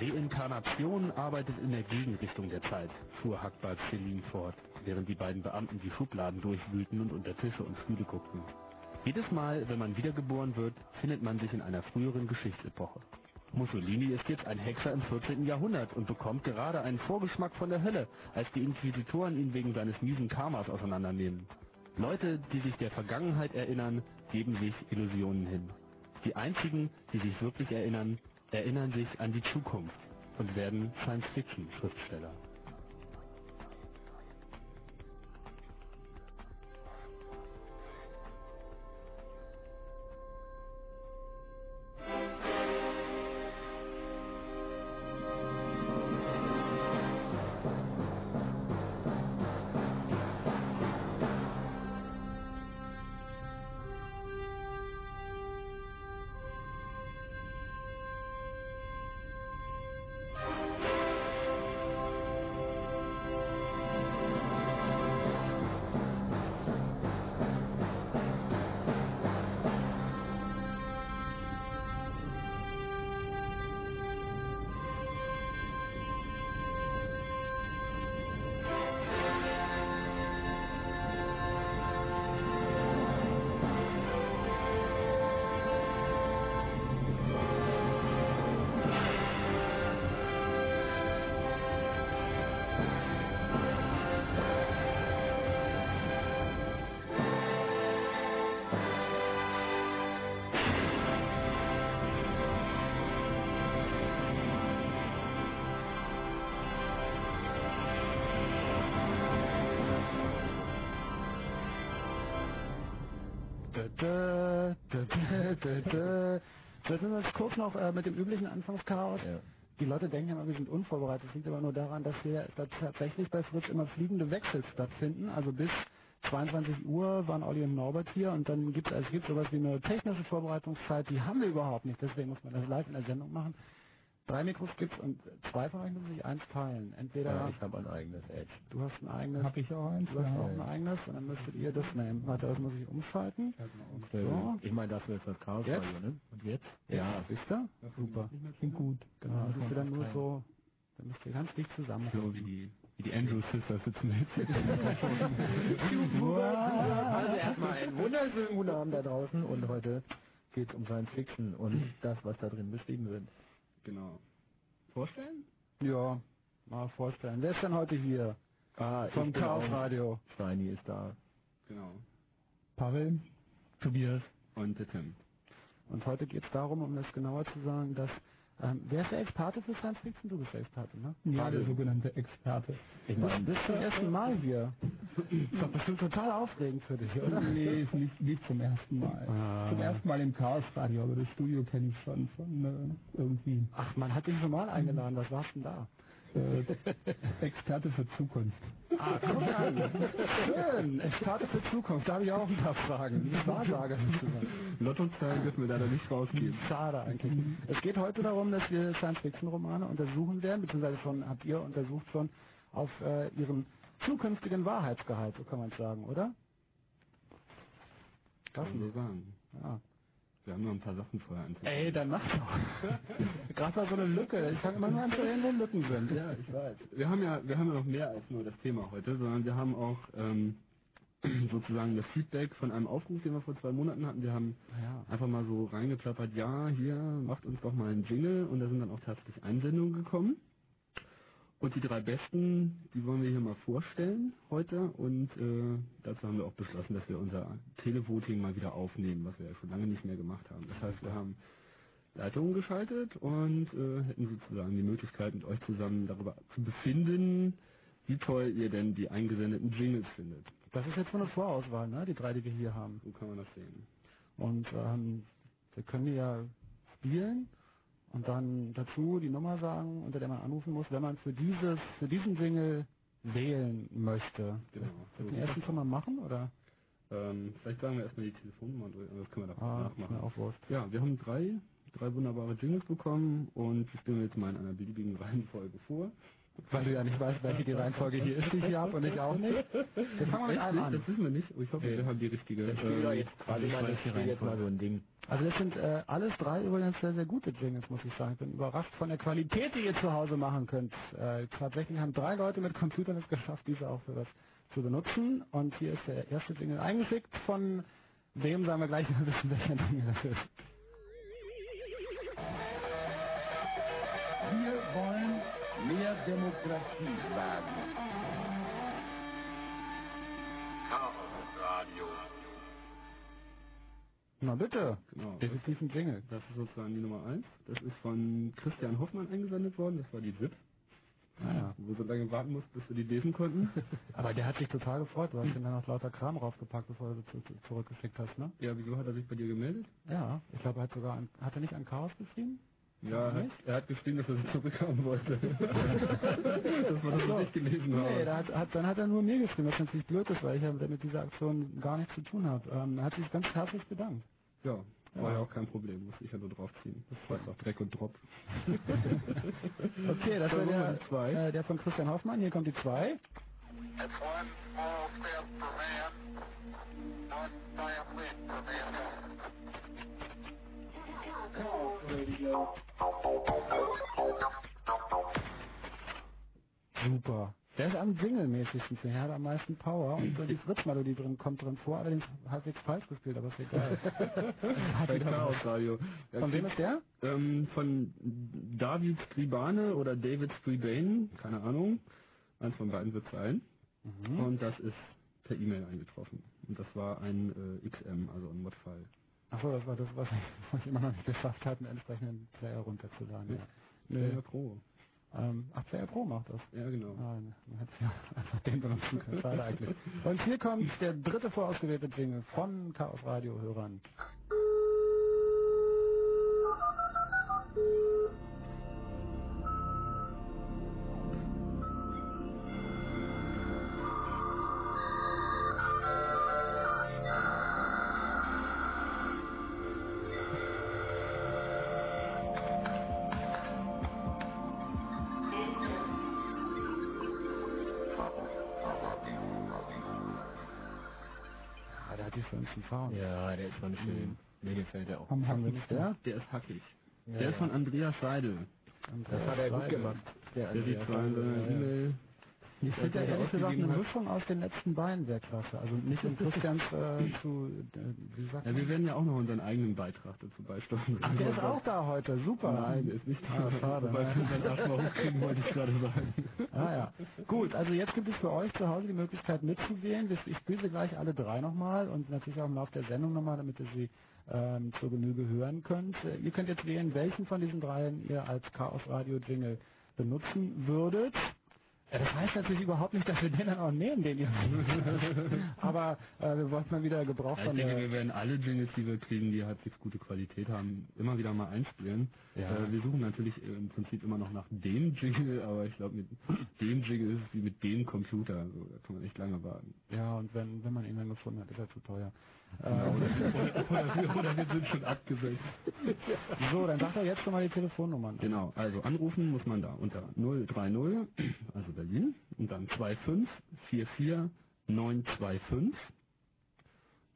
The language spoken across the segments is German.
Reinkarnation arbeitet in der Gegenrichtung der Zeit, fuhr Hackbart Celine fort, während die beiden Beamten die Schubladen durchwühlten und unter Tische und Stühle guckten. Jedes Mal, wenn man wiedergeboren wird, findet man sich in einer früheren Geschichtsepoche. Mussolini ist jetzt ein Hexer im 14. Jahrhundert und bekommt gerade einen Vorgeschmack von der Hölle, als die Inquisitoren ihn wegen seines miesen Karmas auseinandernehmen. Leute, die sich der Vergangenheit erinnern, geben sich Illusionen hin. Die einzigen, die sich wirklich erinnern, erinnern sich an die Zukunft und werden Science-Fiction-Schriftsteller. Äh, mit dem üblichen Anfangschaos. Ja. Die Leute denken immer, wir sind unvorbereitet. Das liegt aber nur daran, dass hier dass tatsächlich bei Fritz immer fliegende Wechsel stattfinden. Also bis 22 Uhr waren Olli und Norbert hier und dann gibt es es gibt sowas wie eine technische Vorbereitungszeit, die haben wir überhaupt nicht. Deswegen muss man das live in der Sendung machen. Drei Mikros gibt's und zwei euch müssen sich eins teilen. Entweder Ja, ich habe ein eigenes Edge. du hast ein eigenes, Hab ich auch eins? du hast Ja. auch ein eigenes und dann müsstet ihr das nehmen. Warte, das muss ich umschalten. Äh, So. Ich meine, das wird das Chaos Jetzt? Radio, ne? Und jetzt? Ja, wisst ihr? Super. Klingt gut. Genau, das ist dann nur so, dann müsst ihr ganz dicht zusammen. So wie die, wie die Andrew Sisters sitzen jetzt. Also erstmal einen wunderschönen guten Abend da draußen und heute geht's um Science Fiction und das, was da drin beschrieben wird. Genau. Vorstellen? Ja, mal vorstellen. Wer ist denn heute hier? Ah, Vom Chaos Radio. Steini ist da. Genau. Pavel, Tobias und der Tim. Und heute geht es darum, um das genauer zu sagen, dass ähm, wer ist der Experte für Science Fiction? Du bist der Experte, ne? ja, der sogenannte Experte. Ich Du meine, bist zum ersten Mal hier. Ist doch bestimmt total aufregend für dich, oder? Nee, ist nicht, nicht zum ersten Mal. Ah. Zum ersten Mal im Chaos Radio, aber das Studio kenne ich schon von äh, irgendwie. Ach, man hat dich schon mal eingeladen. Was warst denn da? äh, Experte für Zukunft. Ah, guck an. Schön. Experte für Zukunft. Da habe ich auch ein paar Fragen. Wahrsager sozusagen. Lottozahlen dürfen wir leider nicht rausgeben. Schade eigentlich. Es geht heute darum, dass wir Science-Fiction-Romane untersuchen werden, beziehungsweise schon habt ihr untersucht schon auf äh, ihren zukünftigen Wahrheitsgehalt, so kann man es sagen, oder? Kann man so sagen. Ja. Wir haben noch ein paar Sachen vorher anzugucken. Ey, dann mach doch. Gerade war so eine Lücke. Ich fange immer nur reden, wo Lücken sind. Ja, ich weiß. Wir haben ja, wir haben ja noch mehr als nur das Thema heute, sondern wir haben auch ähm, sozusagen das Feedback von einem Aufruf, den wir vor zwei Monaten hatten. Wir haben Ja. einfach mal so reingeklappert, ja, hier, macht uns doch mal einen Jingle und da sind dann auch tatsächlich Einsendungen gekommen. Und die drei besten, die wollen wir hier mal vorstellen heute und äh, dazu haben wir auch beschlossen, dass wir unser Televoting mal wieder aufnehmen, was wir ja schon lange nicht mehr gemacht haben. Das heißt, wir haben Leitungen geschaltet und äh, hätten sozusagen die Möglichkeit, mit euch zusammen darüber zu befinden, wie toll ihr denn die eingesendeten Jingles findet. Das ist jetzt so eine Vorauswahl, ne? Die drei, die wir hier haben. So kann man das sehen. Und ähm, wir können die ja spielen und dann dazu die Nummer sagen, unter der man anrufen muss, wenn man für dieses, für diesen Jingle wählen möchte. Genau. Soll ich den ersten schon mal machen oder? Ähm, vielleicht sagen wir erstmal die Telefonnummer durch, aber das können wir da Ah, nachmachen. auch. Ja, wir haben drei, drei wunderbare Jingles bekommen und ich spiele jetzt mal in einer beliebigen Reihenfolge vor. Weil du ja nicht weißt, welche die Reihenfolge hier ist, die ich hier habe und ich auch nicht. Wir fangen mal mit einem an. Das wissen wir nicht, aber ich hoffe, wir haben die richtige. Jetzt also ein Ding. Also das sind äh, alles drei übrigens sehr, sehr gute Jingles, muss ich sagen. Ich bin überrascht von der Qualität, die ihr zu Hause machen könnt. Äh, tatsächlich haben drei Leute mit Computern es geschafft, diese auch für was zu benutzen. Und hier ist der erste Jingle eingeschickt von wem, sagen wir gleich, wir wissen, welcher Jingle das ist. Wir wollen mehr Demokratie wagen. Na bitte, Genau. definitiv ein Jingle. Das ist sozusagen die Nummer eins. Das ist von Christian Hoffmann eingesendet worden. Das war die ZIP, Naja. wo wir so lange warten mussten, bis wir die lesen konnten. Aber der hat sich total gefreut. Du hast ihm dann noch lauter Kram raufgepackt, bevor du sie zu, zu, zurückgeschickt hast, ne? ja, wieso hat er sich bei dir gemeldet? Ja, ich glaube, er hat sogar, an, hat er nicht an Chaos geschrieben? Ja, er hat, er hat geschrieben, dass er sie zurückhaben wollte. dass man das so. nicht gelesen hat. Nee, hat, hat, dann hat er nur mir geschrieben, was natürlich blöd ist, weil ich ja mit dieser Aktion gar nichts zu tun habe. Ähm, er hat sich ganz herzlich bedankt. Ja, ja, war ja auch kein Problem, musste ich ja nur draufziehen. Das war einfach Dreck und Drop. okay, das war der, zwei. Äh, der von Christian Hoffmann. Hier kommt die 2. Super. Der ist am Jingle-mäßigsten, der hat am meisten Power und so die Fritz-Melodie drin kommt drin vor, allerdings halbwegs falsch gespielt, aber ist egal. Hat Bei Chaos. Radio. Ja, Von wem ist der? Ähm, von David Stribane oder David Stribane, keine Ahnung. Eins von beiden wird sein. Mhm. Und das ist per E-Mail eingetroffen. Und das war ein äh, XM, also ein Modfile. Achso, das war das, was was ich immer noch nicht geschafft habe, einen entsprechenden Player runterzuladen. Ja. Player Nee. Pro. Ähm, ach, Player Pro macht das. Ja, genau. Ah, man hätte ja einfach den benutzen können. Schade eigentlich. Und hier kommt der dritte vorausgewählte Jingle von Chaos Radio Hörern. Die Farben. Ja, der ist schon schön. Mir gefällt der auch. Haben, wir nicht der? Der ist hackig. Ja, der ist von Andreas Seidel. Das hat er gut gemacht. Der sieht zwar in seiner E-Mail Ich finde ja der ehrlich gesagt eine. Mischung aus den letzten beiden sehr klasse. Also nicht um Christians äh, zu, äh, wie sagt Ja, wir werden ja auch noch unseren eigenen Beitrag dazu beisteuern. Ach, der ist auch da heute. Super. Nein, der ist nicht Ah, schade. Wobei wir ne? unseren Arsch mal hochkriegen, wollte ich gerade sagen. Ah ja. Gut, also jetzt gibt es für euch zu Hause die Möglichkeit mitzuwählen. Wir- Ich spiele sie gleich alle drei nochmal und natürlich auch im Laufe der Sendung nochmal, damit ihr sie ähm, zur Genüge hören könnt. Ihr könnt jetzt wählen, welchen von diesen dreien ihr als Chaos Radio Jingle benutzen würdet. Ja, das heißt natürlich überhaupt nicht, dass wir den dann auch nehmen, den ihr. Aber äh, wir wollten mal wieder Gebrauch Ja, ich von denke, der. wir werden alle Jingles, die wir kriegen, die halbwegs gute Qualität haben, immer wieder mal einspielen. Ja. Äh, wir suchen natürlich im Prinzip immer noch nach dem Jingle, aber ich glaube, mit dem Jingle ist es wie mit dem Computer. Also, da kann man echt lange warten. Ja, und wenn, wenn man ihn dann gefunden hat, ist er zu teuer. Genau, oder, oder, wir, sind schon abgesetzt. so, dann sagt er jetzt schon mal die Telefonnummern. Genau, also anrufen muss man da unter 030, also Berlin, und dann 2544925.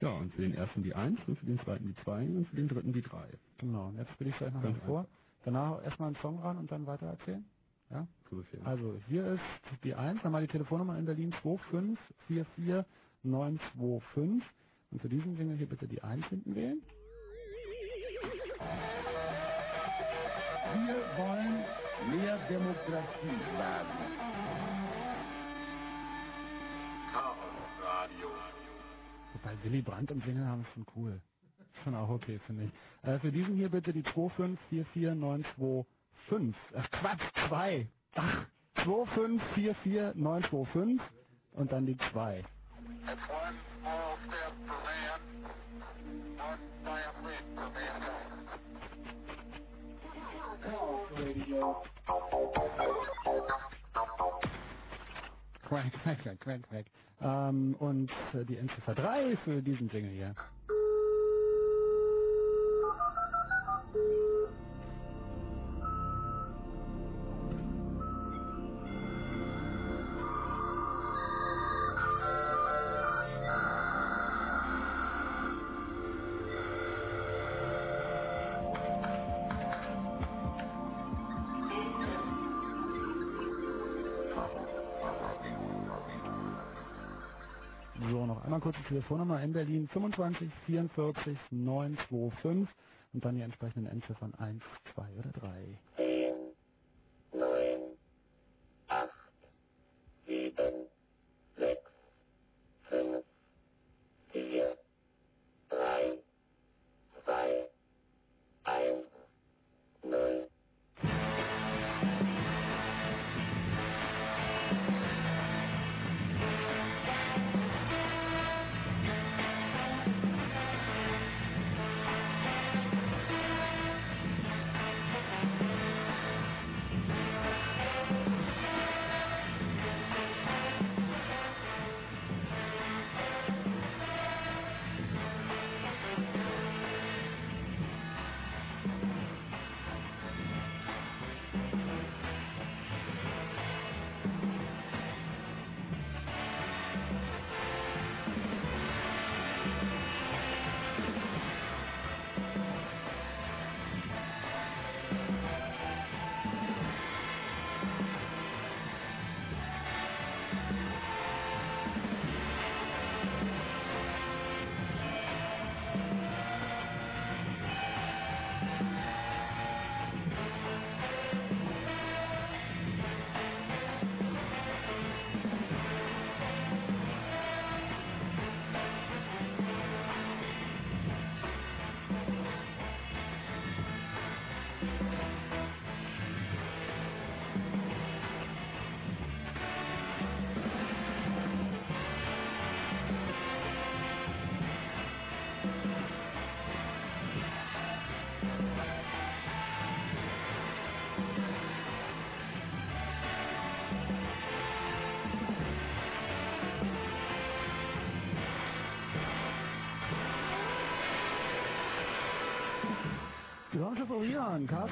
Ja, und für den ersten die 1 und für den zweiten die 2 und für den dritten die 3. Genau, und jetzt spiele ich es euch nochmal Ganz vor. Danach erstmal einen Song ran und dann weiter erzählen. Ja? Also, hier ist die 1, nochmal die Telefonnummer in Berlin 2544925. Und für diesen Jingle hier bitte die 1 hinten wählen. Wir wollen mehr Demokratie wagen. Chaos Radio. Wobei Willy Brandt im Jingle haben ist schon cool. Schon auch okay, finde ich. Äh, für diesen hier bitte die 2544925. Ach Quatsch, 2. Ach, 2544925 und dann die 2. Quack, quack, quack, quack, quack. Ähm, und äh, die Endziffer 3 für diesen Jingle hier. Telefonnummer in Berlin 25 44 925 und dann die entsprechenden Endziffern 1, 2 oder 3.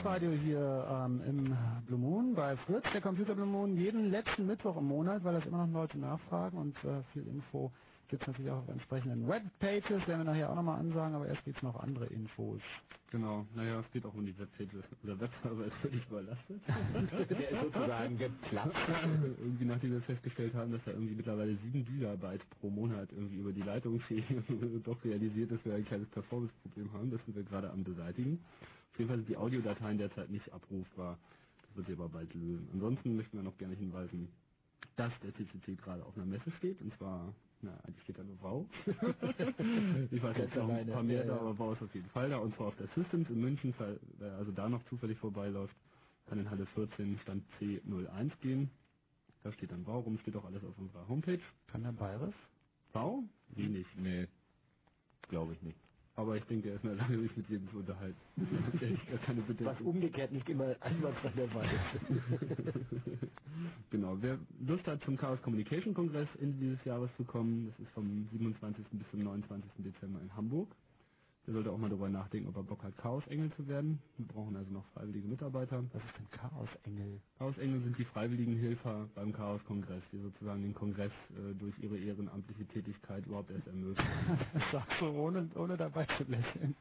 Florian, Chaos Radio hier ähm, im Blue Moon bei Fritz, der Computer Blue Moon, jeden letzten Mittwoch im Monat, weil das immer noch Leute nachfragen und äh, viel Info gibt es natürlich auch auf entsprechenden Webpages, werden wir nachher auch nochmal ansagen, aber erst gibt es noch andere Infos. Genau, naja, es geht auch um die Webpage. Der Webserver ist völlig überlastet. Der ist sozusagen geplatzt. irgendwie nachdem wir festgestellt haben, dass da irgendwie mittlerweile 7 Gigabyte pro Monat irgendwie über die Leitung fliegen, doch realisiert, dass wir ein kleines Performance-Problem haben. Das sind wir gerade am beseitigen. Auf jeden Fall sind die Audiodateien derzeit nicht abrufbar. Das wird sich aber bald lösen. Ansonsten möchten wir noch gerne hinweisen, dass der CCC gerade auf einer Messe steht, und zwar, na, eigentlich steht da nur Wow. ich weiß jetzt noch ein paar mehr da, aber Wow ist auf jeden Fall da, und zwar auf der Systems in München, wer also da noch zufällig vorbeiläuft, kann in Halle 14 Stand C01 gehen. Da steht dann Bau rum, steht auch alles auf unserer Homepage. Kann der Bayerisch? Bau? Wenig. Nee, glaube ich nicht. Aber ich denke, er ist Lage, sich mit jedem zu unterhalten. Ich gar keine Was umgekehrt nicht immer einwandfrei der Fall ist. Genau, wer Lust hat, zum Chaos Communication Kongress Ende dieses Jahres zu kommen, das ist vom 27. bis zum 29. Dezember in Hamburg. Der sollte auch mal darüber nachdenken, ob er Bock hat, Chaos-Engel zu werden. Wir brauchen also noch freiwillige Mitarbeiter. Was ist denn Chaosengel? Chaos-Engel sind die freiwilligen Helfer beim Chaos-Kongress, die sozusagen den Kongress äh, durch ihre ehrenamtliche Tätigkeit überhaupt erst ermöglichen. Das sagst du ohne, ohne dabei zu lächeln.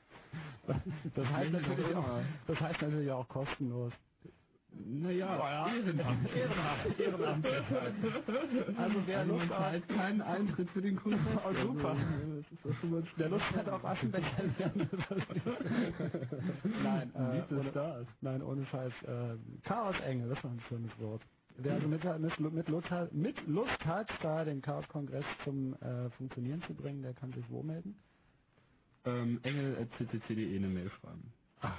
Das heißt natürlich auch, das heißt natürlich auch kostenlos. Naja, Ehrenamt. Ehrenamt, Ehrenamt. Also wer Also Lust hat, keinen Eintritt für den Kongress. Oh, super. Also, das mal wer Lust hat auf Aschenbecher lernen. Nein, äh, ohne, Stars. nein, ohne Scheiß. Äh, Chaosengel, das war ein schönes Wort. Wer also mit, mit, mit, Lust hat, mit Lust hat, da den Chaos-Kongress zum äh, Funktionieren zu bringen, der kann sich wo melden? Ähm, engel.ccc.de eine Mail schreiben. Ach,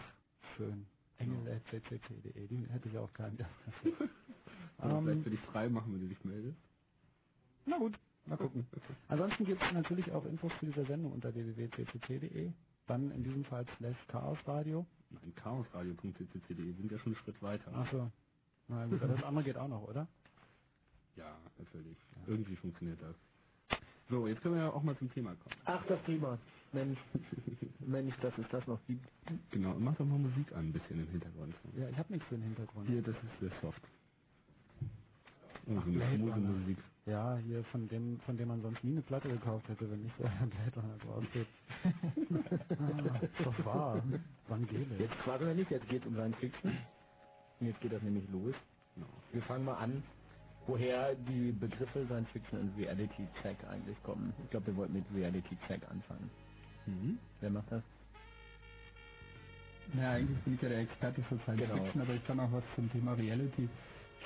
schön. Engel.ccc.de, die hätte ich auch keinen. Oder vielleicht ähm, für dich frei machen, wenn du dich meldest. na gut, mal gucken. Ansonsten gibt es natürlich auch Infos zu dieser Sendung unter www.ccc.de. Dann in diesem Fall slash chaosradio. Nein, chaosradio.ccc.de sind ja schon einen Schritt weiter. Achso. Na gut, aber das andere geht auch noch, oder? Ja, natürlich. Irgendwie funktioniert das. So, jetzt können wir ja auch mal zum Thema kommen. Ach, das Thema. Mensch, Mensch, dass es das noch gibt. Genau, mach doch mal Musik an, ein bisschen im Hintergrund. Ja, ich habe nichts für den Hintergrund. Hier, das ist sehr soft. Ach. Musik. Ja, hier von dem, von dem man sonst nie eine Platte gekauft hätte, wenn nicht so ein Blade Runner drauf steht. ah, ist doch wahr. Evangelisch. Jetzt fragen wir nicht, jetzt geht es um Science Fiction. Und jetzt geht das nämlich los. Genau. Wir fangen mal an, woher die Begriffe Science Fiction und Reality Check eigentlich kommen. Ich glaube, wir wollten mit Reality Check anfangen. Mhm. Wer macht das? Naja, eigentlich bin ich ja der Experte für Science Genau. Fiction, aber ich kann auch was zum Thema Reality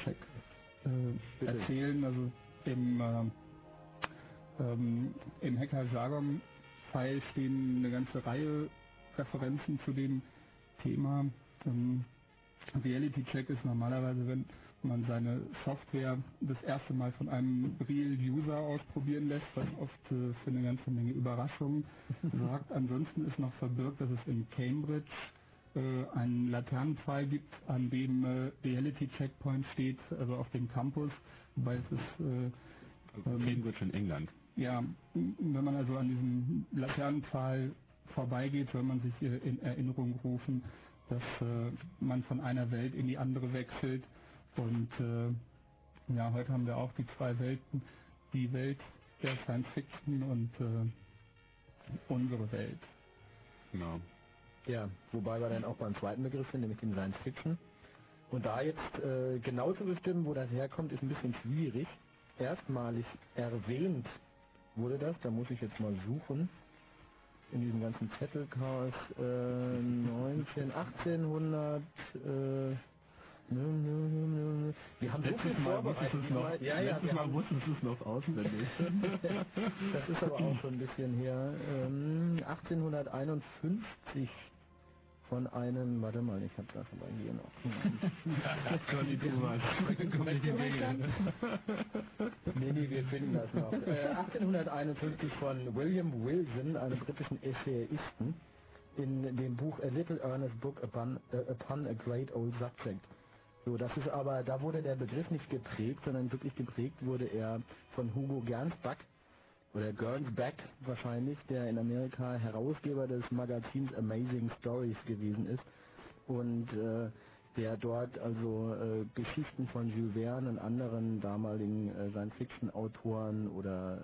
Check äh, erzählen. Also im, äh, ähm, im Hacker-Jargon-File stehen eine ganze Reihe Referenzen zu dem Thema. Ähm, Reality Check ist normalerweise, wenn man seine Software das erste Mal von einem Real User ausprobieren lässt, was oft äh, für eine ganze Menge Überraschungen sorgt. Ansonsten ist noch verbirgt, dass es in Cambridge äh, einen Laternenpfeil gibt, an dem äh, Reality Checkpoint steht, also auf dem Campus, wobei es ist äh, Also Ähm, Cambridge in England. ja, wenn man also an diesem Laternenpfahl vorbeigeht, soll man sich in Erinnerung rufen, dass äh, man von einer Welt in die andere wechselt. Und äh, ja, heute haben wir auch die zwei Welten, die Welt der Science Fiction und äh, unsere Welt. Genau. Ja, wobei wir dann auch beim zweiten Begriff sind, nämlich dem Science Fiction. Und da jetzt äh, genau zu bestimmen, wo das herkommt, ist ein bisschen schwierig. Erstmalig erwähnt wurde das, da muss ich jetzt mal suchen, in diesem ganzen Zettelchaos, äh, 19, 1800, äh, nö, nö, nö, nö, nö. Wir haben so viel Letztes Mal vorbereitet. wusstest du es noch, ja, ja, letztes Mal du es noch auswendig. das ist aber auch schon ein bisschen her. Ähm, 1851 von einem, warte mal, ich habe das aber hier noch. Conny Thomas. Komm nicht in. Nee, nee, wir finden das noch. Äh, 1851 von William Wilson, einem britischen Essayisten, in dem Buch A Little Earnest Book Upon, äh, upon a Great Old Subject. So, das ist aber, da wurde der Begriff nicht geprägt, sondern wirklich geprägt wurde er von Hugo Gernsback, oder Gernsback wahrscheinlich, der in Amerika Herausgeber des Magazins Amazing Stories gewesen ist und äh, der dort also äh, Geschichten von Jules Verne und anderen damaligen äh, Science-Fiction-Autoren oder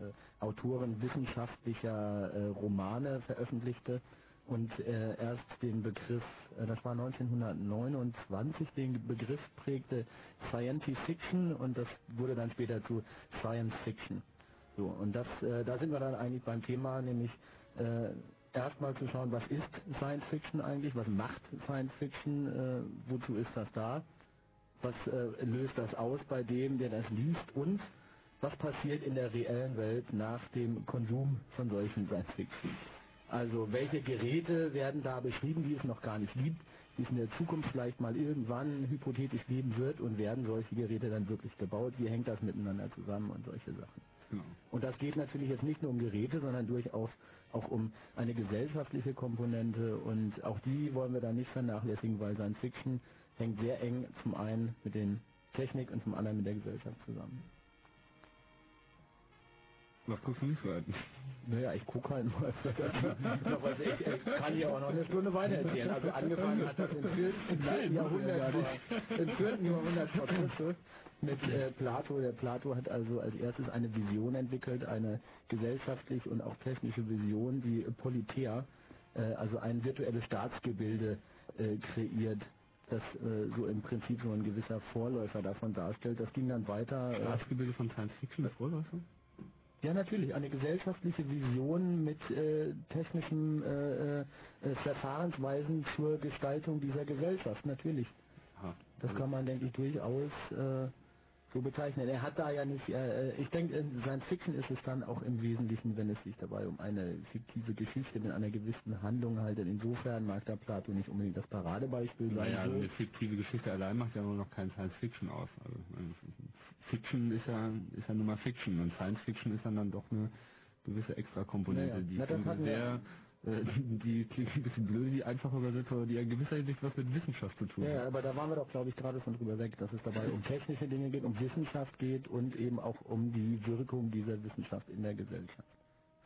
äh, äh, Autoren wissenschaftlicher äh, Romane veröffentlichte und äh, erst den Begriff, äh, das war 1929, den Begriff prägte Science Fiction und das wurde dann später zu Science Fiction. So, und das, äh, da sind wir dann eigentlich beim Thema, nämlich äh, erstmal zu schauen, was ist Science Fiction eigentlich, was macht Science Fiction, äh, wozu ist das da, was äh, löst das aus bei dem, der das liest und was passiert in der reellen Welt nach dem Konsum von solchen Science Fiction. Also welche Geräte werden da beschrieben, die es noch gar nicht gibt, die es in der Zukunft vielleicht mal irgendwann hypothetisch geben wird und werden solche Geräte dann wirklich gebaut? Wie hängt das miteinander zusammen und solche Sachen? Genau. Und das geht natürlich jetzt nicht nur um Geräte, sondern durchaus auch um eine gesellschaftliche Komponente und auch die wollen wir da nicht vernachlässigen, weil Science Fiction hängt sehr eng zum einen mit den Technik und zum anderen mit der Gesellschaft zusammen. Was guckst du nicht für einen? Naja, ich gucke halt mal. Ich, ich kann hier auch noch eine Stunde weiter erzählen. Also angefangen hat das im 4. im vierten Jahrhundert, vor- im 4. Jahrhundert vor Christus mit äh, Plato. Der Plato hat also als erstes eine Vision entwickelt, eine gesellschaftlich und auch technische Vision, die Politeia, äh, also ein virtuelles Staatsgebilde äh, kreiert, das äh, so im Prinzip so ein gewisser Vorläufer davon darstellt. Das ging dann weiter. Äh, Staatsgebilde von Science Fiction, Vorläufer? Ja, natürlich. Eine gesellschaftliche Vision mit äh, technischen äh, äh, Verfahrensweisen zur Gestaltung dieser Gesellschaft, natürlich. Aha. Das kann man, denke ich, durchaus äh, so bezeichnen. Er hat da ja nicht, äh, ich denke, in Science Fiction ist es dann auch im Wesentlichen, wenn es sich dabei um eine fiktive Geschichte mit einer gewissen Handlung handelt. Insofern mag der Plato nicht unbedingt das Paradebeispiel sein. Naja, so. eine fiktive Geschichte allein macht ja nur noch kein Science Fiction aus. Also, äh, Fiction ist ja, ist ja nun mal Fiction und Science Fiction ist dann, dann doch eine gewisse extra Komponente, Naja, die na, das wir- sehr, äh, die klingt ein bisschen blöd, die einfach übersetzt, aber die in gewisser Hinsicht was mit Wissenschaft zu tun Ja, hat. ja, aber da waren wir doch, glaube ich, gerade schon drüber weg, dass es dabei um technische Dinge geht, um Wissenschaft geht und eben auch um die Wirkung dieser Wissenschaft in der Gesellschaft.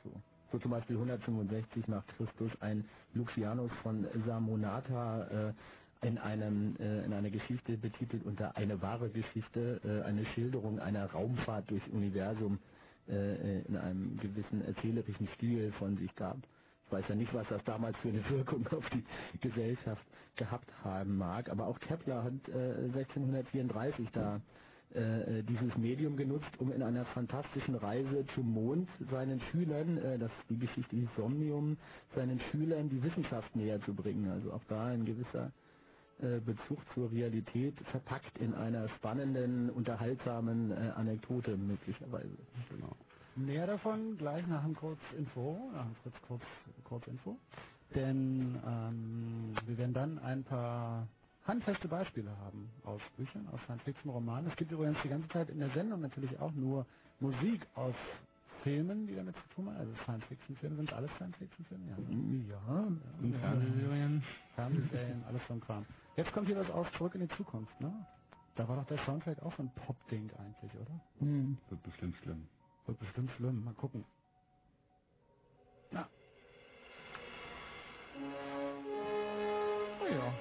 So. So zum Beispiel 165 nach Christus ein Lucianus von Samonata äh, in einem äh, in einer Geschichte betitelt unter eine wahre Geschichte, äh, eine Schilderung einer Raumfahrt durchs Universum äh, äh, in einem gewissen erzählerischen Stil von sich gab. Ich weiß ja nicht, was das damals für eine Wirkung auf die Gesellschaft gehabt haben mag, aber auch Kepler hat äh, 1634 da äh, äh, dieses Medium genutzt, um in einer fantastischen Reise zum Mond seinen Schülern, äh, das die Geschichte Somnium, seinen Schülern die Wissenschaft näher zu bringen. Also auch da ein gewisser äh, Bezug zur Realität verpackt in einer spannenden, unterhaltsamen äh, Anekdote möglicherweise. Genau. Mehr davon gleich nach dem Kurzinfo, nach dem Fritz Kurz, Kurzinfo. Denn ähm, wir werden dann ein paar handfeste Beispiele haben aus Büchern, aus Science-Fiction-Romanen. Es gibt übrigens die ganze Zeit in der Sendung natürlich auch nur Musik aus Filmen, die damit zu tun haben. Also Science-Fiction-Filme sind alles Science-Fiction-Filme. Ja, ja, Und ja. Fernsehserien? Fernsehserien, alles so ein Kram. Jetzt kommt hier was aus Zurück in die Zukunft, ne? Da war doch der Soundtrack auch so ein Pop-Ding eigentlich, oder? Wird bestimmt schlimm. Wird bestimmt schlimm. Mal gucken. Na. Oh ja.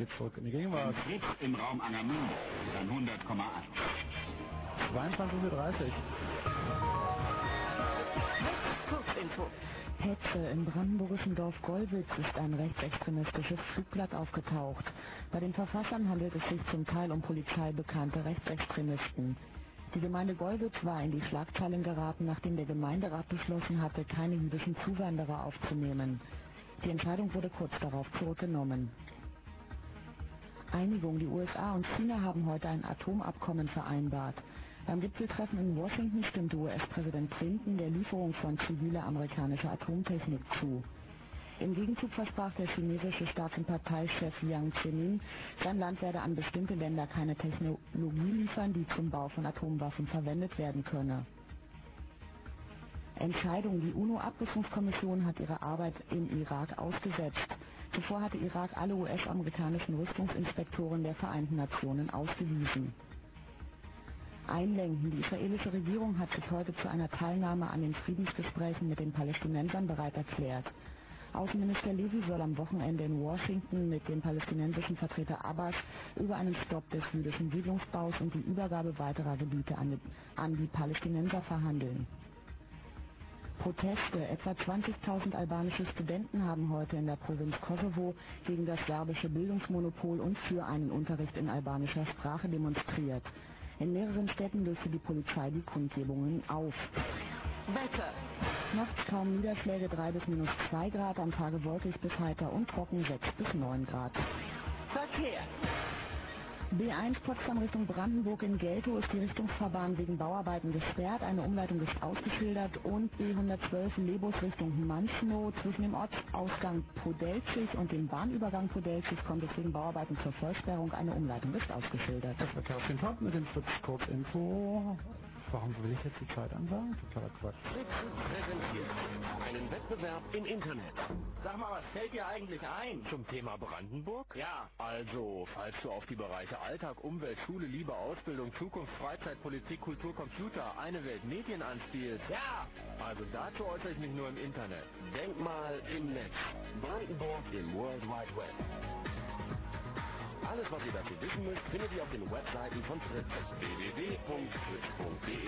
Geht's zurück in die Gegenwart. Fritz im Raum Angermünde, dann 100,1. 22.30 Uhr. Kurzinfo. Hetze im brandenburgischen Dorf Gollwitz ist ein rechtsextremistisches Flugblatt aufgetaucht. Bei den Verfassern handelt es sich zum Teil um polizeibekannte Rechtsextremisten. Die Gemeinde Gollwitz war in die Schlagzeilen geraten, nachdem der Gemeinderat beschlossen hatte, keine jüdischen Zuwanderer aufzunehmen. Die Entscheidung wurde kurz darauf zurückgenommen. Einigung. Die USA und China haben heute ein Atomabkommen vereinbart. Beim Gipfeltreffen in Washington stimmte US-Präsident Clinton der Lieferung von ziviler amerikanischer Atomtechnik zu. Im Gegenzug versprach der chinesische Staats- und Parteichef Jiang Zemin, sein Land werde an bestimmte Länder keine Technologie liefern, die zum Bau von Atomwaffen verwendet werden könne. Entscheidung. Die UNO-Abrüstungskommission hat ihre Arbeit im Irak ausgesetzt. Zuvor hatte Irak alle US-amerikanischen Rüstungsinspektoren der Vereinten Nationen ausgewiesen. Einlenken. Die israelische Regierung hat sich heute zu einer Teilnahme an den Friedensgesprächen mit den Palästinensern bereit erklärt. Außenminister Levy soll am Wochenende in Washington mit dem palästinensischen Vertreter Abbas über einen Stopp des jüdischen Siedlungsbaus und die Übergabe weiterer Gebiete an die, an die Palästinenser verhandeln. Proteste. Etwa 20.000 albanische Studenten haben heute in der Provinz Kosovo gegen das serbische Bildungsmonopol und für einen Unterricht in albanischer Sprache demonstriert. In mehreren Städten löste die Polizei die Kundgebungen auf. Wetter. Nachts kaum Niederschläge 3 bis minus 2 Grad, am Tage wolkig bis heiter und trocken 6 bis 9 Grad. Verkehr. B1 Potsdam Richtung Brandenburg in Geltow ist die Richtungsfahrbahn wegen Bauarbeiten gesperrt, eine Umleitung ist ausgeschildert und B112 Lebus Richtung Manchnow zwischen dem Ortsausgang Podelzig und dem Bahnübergang Podelzig kommt es wegen Bauarbeiten zur Vollsperrung, eine Umleitung ist ausgeschildert. Das war Kerstin Top mit dem Fritz Kurz Info. Warum will ich jetzt die Zeit ansagen? Totaler Quatsch. Fritz präsentiert einen Wettbewerb im Internet. Sag mal, was fällt dir eigentlich ein? Zum Thema Brandenburg? Ja. Also, falls du auf die Bereiche Alltag, Umwelt, Schule, Liebe, Ausbildung, Zukunft, Freizeit, Politik, Kultur, Computer, eine Welt, Medien anspielst. Ja. Also dazu äußere ich mich nur im Internet. Denk mal im Netz. Brandenburg im World Wide Web. Alles, was ihr dazu wissen müsst, findet ihr auf den Webseiten von Fritz. www.fritz.de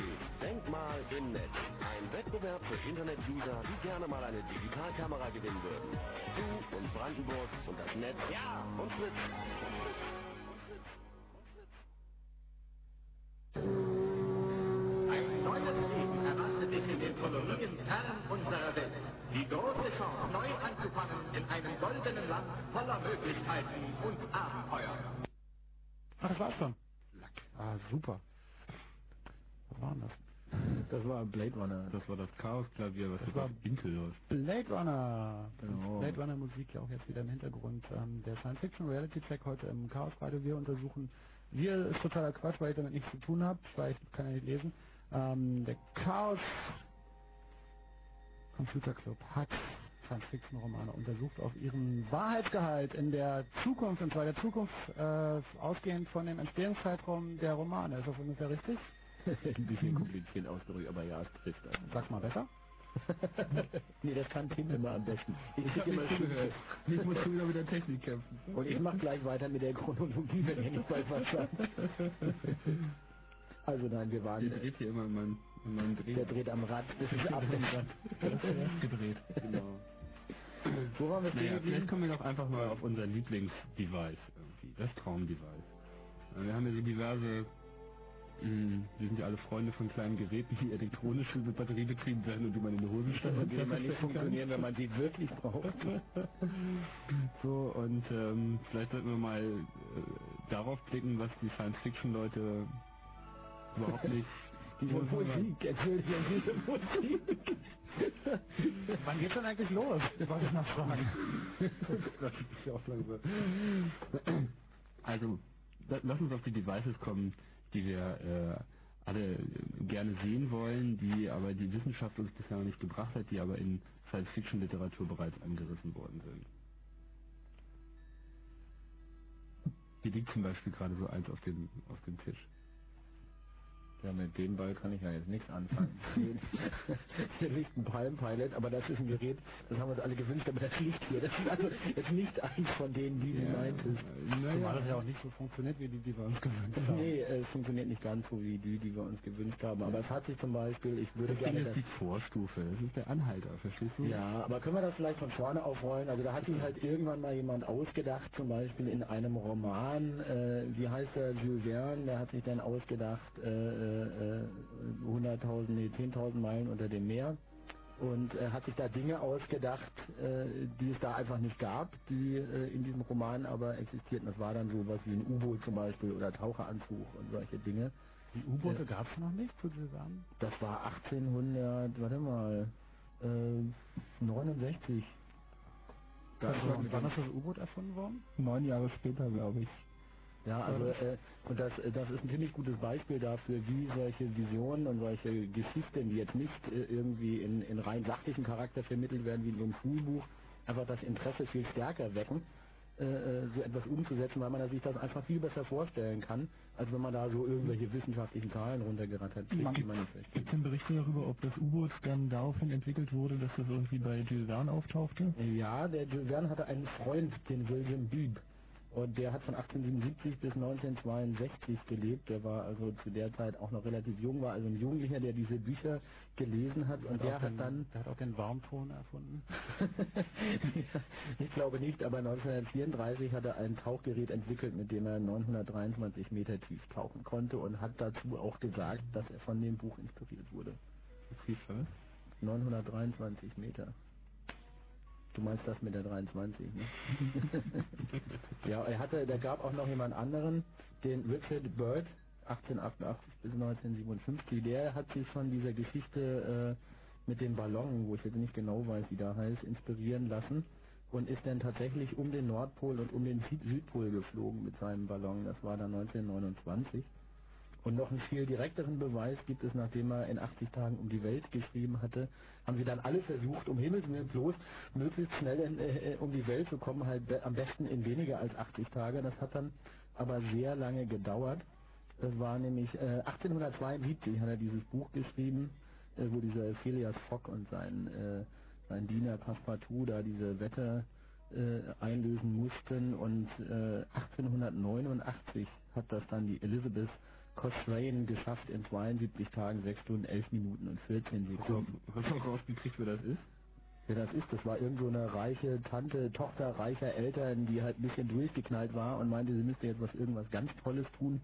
Denkt mal im Netz. Ein Wettbewerb für Internet-User, die gerne mal eine Digitalkamera gewinnen würden. Du und Brandenburg und das Netz. Ja. Und Fritz. Ein neues Leben erwartet dich in den Kolonien fern unserer Welt. Die große Chance, neu anzufangen in einem goldenen Land voller Möglichkeiten und Abenteuer. Ach, das war's schon. Ah, super. Was war denn das? Das war Blade Runner. Das war das Chaos-Klavier, was Das war Intel läuft. Blade Runner. Genau. Blade Runner Musik ja auch jetzt wieder im Hintergrund. Ähm, der Science Fiction Reality Check heute im Chaos Radio. Wir untersuchen, wir ist totaler Quatsch, weil ich damit nichts zu tun habe, weil ich kann ja nicht lesen. Ähm, der Chaos Computer Club hat Science Fiction Romane untersucht auf ihren Wahrheitsgehalt in der Zukunft, und zwar der Zukunft äh, ausgehend von dem Entstehungszeitraum der Romane. Ist das ungefähr richtig? Ein bisschen kompliziert ausgedrückt, aber ja, es trifft das. Sag mal besser. nee, das kann Tim immer am besten. Ich krieg immer nicht zugehört. Ich muss schon wieder mit der Technik kämpfen. Und ich mach gleich weiter mit der Chronologie, wenn er nicht weiß, was sagt. Also nein, wir waren, Der dreht hier immer in meinem, in meinem Dreh. der dreht am Rad, das ist ab. gedreht. Genau. Wo waren wir Naja, vielleicht kommen wir doch einfach mal auf unser Lieblingsdevice irgendwie, das Traumdevice. Äh, Wir haben ja so diverse, mh, wir sind ja alle Freunde von kleinen Geräten, die elektronisch mit Batterie betrieben werden und die man in die Hosentasche Und die immer nicht funktionieren, wenn man sie wirklich braucht. So, und ähm, vielleicht sollten wir mal äh, darauf blicken, was die Science-Fiction-Leute überhaupt nicht... Diese Musik, Entschuldigung, diese Musik. Wann geht's denn eigentlich los? Wollte ich noch fragen. das ist ja auch langsam. Also, la- lass uns auf die Devices kommen, die wir äh, alle gerne sehen wollen, die aber die Wissenschaft uns bisher noch nicht gebracht hat, die aber in Science-Fiction-Literatur bereits angerissen worden sind. Hier liegt zum Beispiel gerade so eins auf dem, auf dem Tisch. Ja, mit dem Ball kann ich ja jetzt nichts anfangen. Den Gesicht ein Palm Pilot, aber das ist ein Gerät, das haben wir uns alle gewünscht, aber das liegt hier. Das ist also jetzt nicht eins von denen, die du meintest. Zumal das ja auch nicht so funktioniert, wie die, die wir uns gewünscht haben. Nee, es funktioniert nicht ganz so wie die, die wir uns gewünscht haben. Aber es hat sich zum Beispiel, ich würde Das Ding gerne ist die Vorstufe, das ist der Anhalter, verstehst du? Ja, aber können wir das vielleicht von vorne aufrollen? Also da hat sich halt irgendwann mal jemand ausgedacht, zum Beispiel in einem Roman, äh, wie heißt der, Jules Verne, der hat sich dann ausgedacht, äh, äh, 100.000, nee, 10.000 Meilen unter dem Meer und äh, hat sich da Dinge ausgedacht, äh, die es da einfach nicht gab, die äh, in diesem Roman aber existierten. Das war dann sowas wie ein U-Boot zum Beispiel oder Taucheranzug und solche Dinge. Die U-Boote gab es noch nicht, zu zusammen? Das war 1800, warte mal, äh, 69. Das wann, wann ist das U-Boot erfunden worden? Neun Jahre später, glaube ich. Ja, also äh, und das, äh, das ist ein ziemlich gutes Beispiel dafür, wie solche Visionen und solche Geschichten, die jetzt nicht äh, irgendwie in, in rein sachlichen Charakter vermittelt werden wie in so einem Schulbuch, einfach das Interesse viel stärker wecken, äh, äh, so etwas umzusetzen, weil man sich das einfach viel besser vorstellen kann, als wenn man da so irgendwelche wissenschaftlichen Zahlen nicht versteht. Gibt es denn Berichte darüber, ob das U-Boot dann daraufhin entwickelt wurde, dass das irgendwie bei Jules Verne auftauchte? Ja, der Jules Verne hatte einen Freund, den William Beebe. Und der hat von 1877 bis 1962 gelebt. Der war also zu der Zeit auch noch relativ jung, war also ein Jugendlicher, der diese Bücher gelesen hat. Und der auch hat den, dann, Der hat auch den Warmton erfunden. ich glaube nicht, aber 1934 hat er ein Tauchgerät entwickelt, mit dem er 923 Meter tief tauchen konnte und hat dazu auch gesagt, dass er von dem Buch inspiriert wurde. Wie viel? 923 Meter. Du meinst das mit der 23, ne? ja, er hatte, da gab auch noch jemand anderen, den Richard Bird, 1888 bis 1957, der hat sich von dieser Geschichte äh, mit dem Ballon, wo ich jetzt nicht genau weiß, wie der heißt, inspirieren lassen und ist dann tatsächlich um den Nordpol und um den Süd Südpol geflogen mit seinem Ballon. Das war dann 1929. Und noch einen viel direkteren Beweis gibt es, nachdem er in 80 Tagen um die Welt geschrieben hatte, haben sie dann alle versucht, um Himmels Willen bloß möglichst schnell in, äh, um die Welt zu kommen, halt be am besten in weniger als 80 Tage. Das hat dann aber sehr lange gedauert. Das war nämlich äh, 1872 hat er dieses Buch geschrieben, äh, wo dieser Phileas Fogg und sein, äh, sein Diener Passepartout da diese Wette äh, einlösen mussten und äh, 1889 hat das dann die Elizabeth Cochrane geschafft in 72 Tagen, 6 Stunden, 11 Minuten und 14 Sekunden. Hast du rausgekriegt, wer das ist? Ja, das ist, das war irgend so eine reiche Tante, Tochter reicher Eltern, die halt ein bisschen durchgeknallt war und meinte, sie müsste jetzt was irgendwas ganz Tolles tun.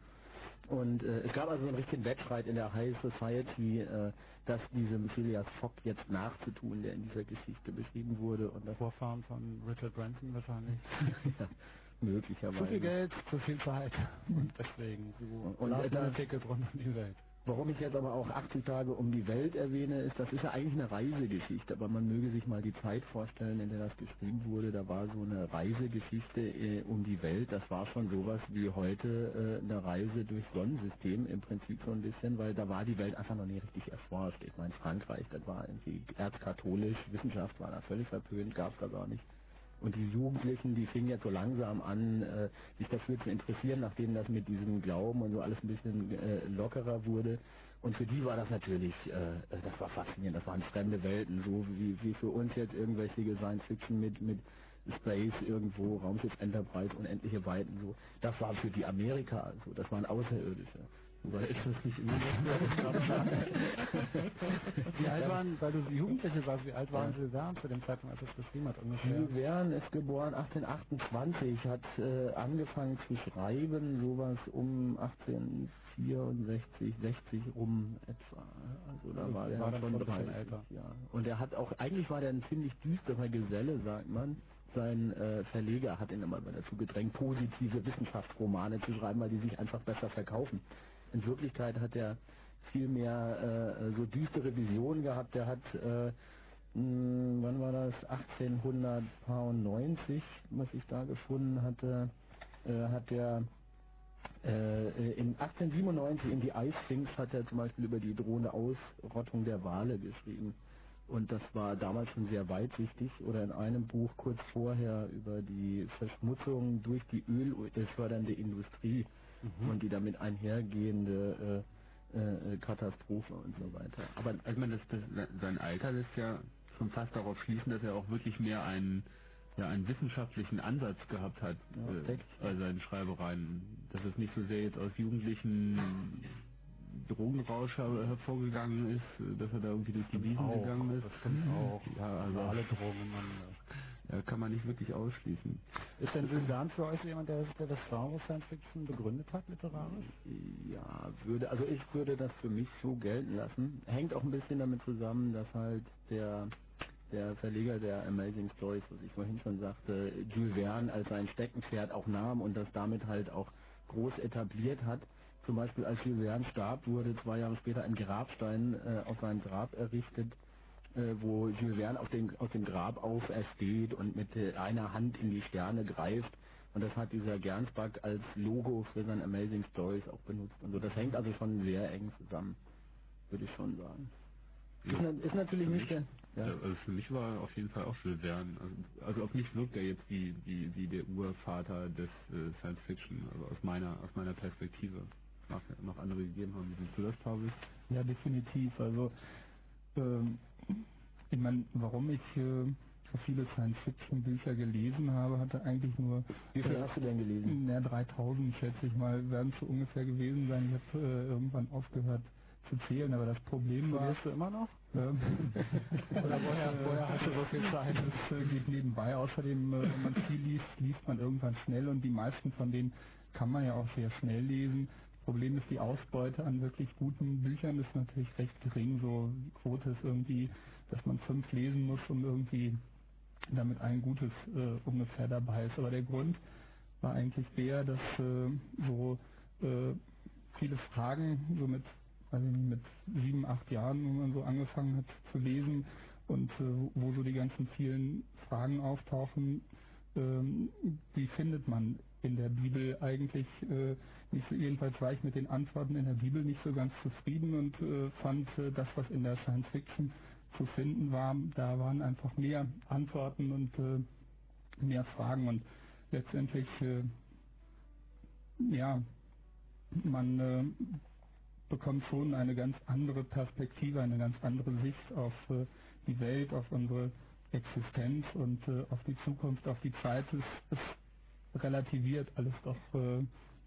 Und äh, es gab also einen richtigen Wettstreit in der High Society, äh, das diesem Phileas Fogg jetzt nachzutun, der in dieser Geschichte beschrieben wurde. Und das Vorfahren von Richard Branson wahrscheinlich. ja, möglicherweise. Zu viel Geld, zu viel Zeit. Und deswegen so Und Ticket rund um die Welt. Warum ich jetzt aber auch 80 Tage um die Welt erwähne, ist, das ist ja eigentlich eine Reisegeschichte, aber man möge sich mal die Zeit vorstellen, in der das geschrieben wurde. Da war so eine Reisegeschichte äh, um die Welt. Das war schon sowas wie heute äh, eine Reise durch Sonnensystem im Prinzip so ein bisschen, weil da war die Welt einfach noch nicht richtig erforscht. Ich meine, Frankreich, das war irgendwie erzkatholisch, Wissenschaft war da völlig verpönt, gab es da gar nicht. Und die Jugendlichen, die fingen jetzt so langsam an, äh, sich dafür zu interessieren, nachdem das mit diesem Glauben und so alles ein bisschen äh, lockerer wurde. Und für die war das natürlich, äh, das war faszinierend, das waren fremde Welten, so wie, wie für uns jetzt irgendwelche Science Fiction mit, mit Space irgendwo, Raumschiff Enterprise, unendliche Weiten, so. Das war für die Amerika, also, das waren Außerirdische. Oder ist das nicht immer Wie alt waren, weil du Jugendliche warst, wie alt waren Sie da zu dem Zeitpunkt, als das geschrieben hat ungefähr? Verne ist geboren 1828, hat äh, angefangen zu schreiben, sowas um 1864, 60 rum etwa. Also da Also war er war schon schon ein bisschen 30, älter. Ja. Und er hat auch, eigentlich war der ein ziemlich düsterer Geselle, sagt man. Sein äh, Verleger hat ihn immer dazu gedrängt, positive Wissenschaftsromane zu schreiben, weil die sich einfach besser verkaufen. In Wirklichkeit hat er viel mehr äh, so düstere Visionen gehabt. Er hat, äh, mh, wann war das? 1890, was ich da gefunden hatte, äh, hat er äh, in 1897 in die Eisfinks hat er zum Beispiel über die drohende Ausrottung der Wale geschrieben. Und das war damals schon sehr weitsichtig. Oder in einem Buch kurz vorher über die Verschmutzung durch die ölfördernde Industrie und die damit einhergehende äh, Katastrophe und so weiter. Aber also ich meine, das, das, sein Alter lässt ja schon fast darauf schließen, dass er auch wirklich mehr einen, ja, einen wissenschaftlichen Ansatz gehabt hat Ja, äh, bei seinen Schreibereien. Dass es nicht so sehr jetzt aus jugendlichen Drogenrauscher hervorgegangen ist, äh, dass er da irgendwie durch die Wiesen gegangen ist. das stimmt auch. Ja, also alle Drogen. Man, kann man nicht wirklich ausschließen. ist denn Verne für euch jemand, der, der das Genre Science Fiction begründet hat, literarisch? Ja, würde, also ich würde das für mich so gelten lassen. Hängt auch ein bisschen damit zusammen, dass halt der, der Verleger der Amazing Stories, was ich vorhin schon sagte, Jules Verne als sein Steckenpferd auch nahm und das damit halt auch groß etabliert hat. Zum Beispiel als Jules Verne starb, wurde zwei Jahre später ein Grabstein äh, auf seinem Grab errichtet, wo Jules Verne auf den, aus dem Grab aufersteht und mit äh, einer Hand in die Sterne greift. Und das hat dieser Gernsback als Logo für sein Amazing Stories auch benutzt. Und so, das hängt also schon sehr eng zusammen, würde ich schon sagen. Ist, na- ist natürlich Für nicht der, Ja, ja, also für mich war auf jeden Fall auch Jules Verne. Also, also auf mich wirkt er jetzt wie, wie, wie der Urvater des äh, Science Fiction, also aus meiner, aus meiner Perspektive. Mag ja noch andere gegeben haben. Wie siehst du das, Paul? Ja, definitiv. Also, ähm, ich meine, warum ich äh, so viele Science-Fiction-Bücher gelesen habe, hatte eigentlich nur... wie viel hast du denn gelesen? Ja, 3000 schätze ich mal, werden es so ungefähr gewesen sein. Ich habe äh, irgendwann aufgehört zu zählen, aber das Problem war... Studierst du immer noch? Ähm, Oder woher, woher hast du so viel Zeit? Das äh, geht nebenbei. Außerdem, äh, wenn man viel liest, liest man irgendwann schnell und die meisten von denen kann man ja auch sehr schnell lesen. Problem ist, die Ausbeute an wirklich guten Büchern ist natürlich recht gering. So die Quote ist irgendwie, dass man fünf lesen muss, um irgendwie damit ein gutes äh, ungefähr dabei ist. Aber der Grund war eigentlich der, dass äh, so äh, viele Fragen, so mit, nicht, mit sieben, acht Jahren, wo man so angefangen hat zu lesen und äh, wo so die ganzen vielen Fragen auftauchen, ähm, wie findet man in der Bibel eigentlich so, jedenfalls war ich mit den Antworten in der Bibel nicht so ganz zufrieden und äh, fand äh, das, was in der Science Fiction zu finden war, da waren einfach mehr Antworten und äh, mehr Fragen und letztendlich äh, ja man äh, bekommt schon eine ganz andere Perspektive, eine ganz andere Sicht auf äh, die Welt, auf unsere Existenz und auf die Zukunft, auf die Zeit. Es, es relativiert alles doch,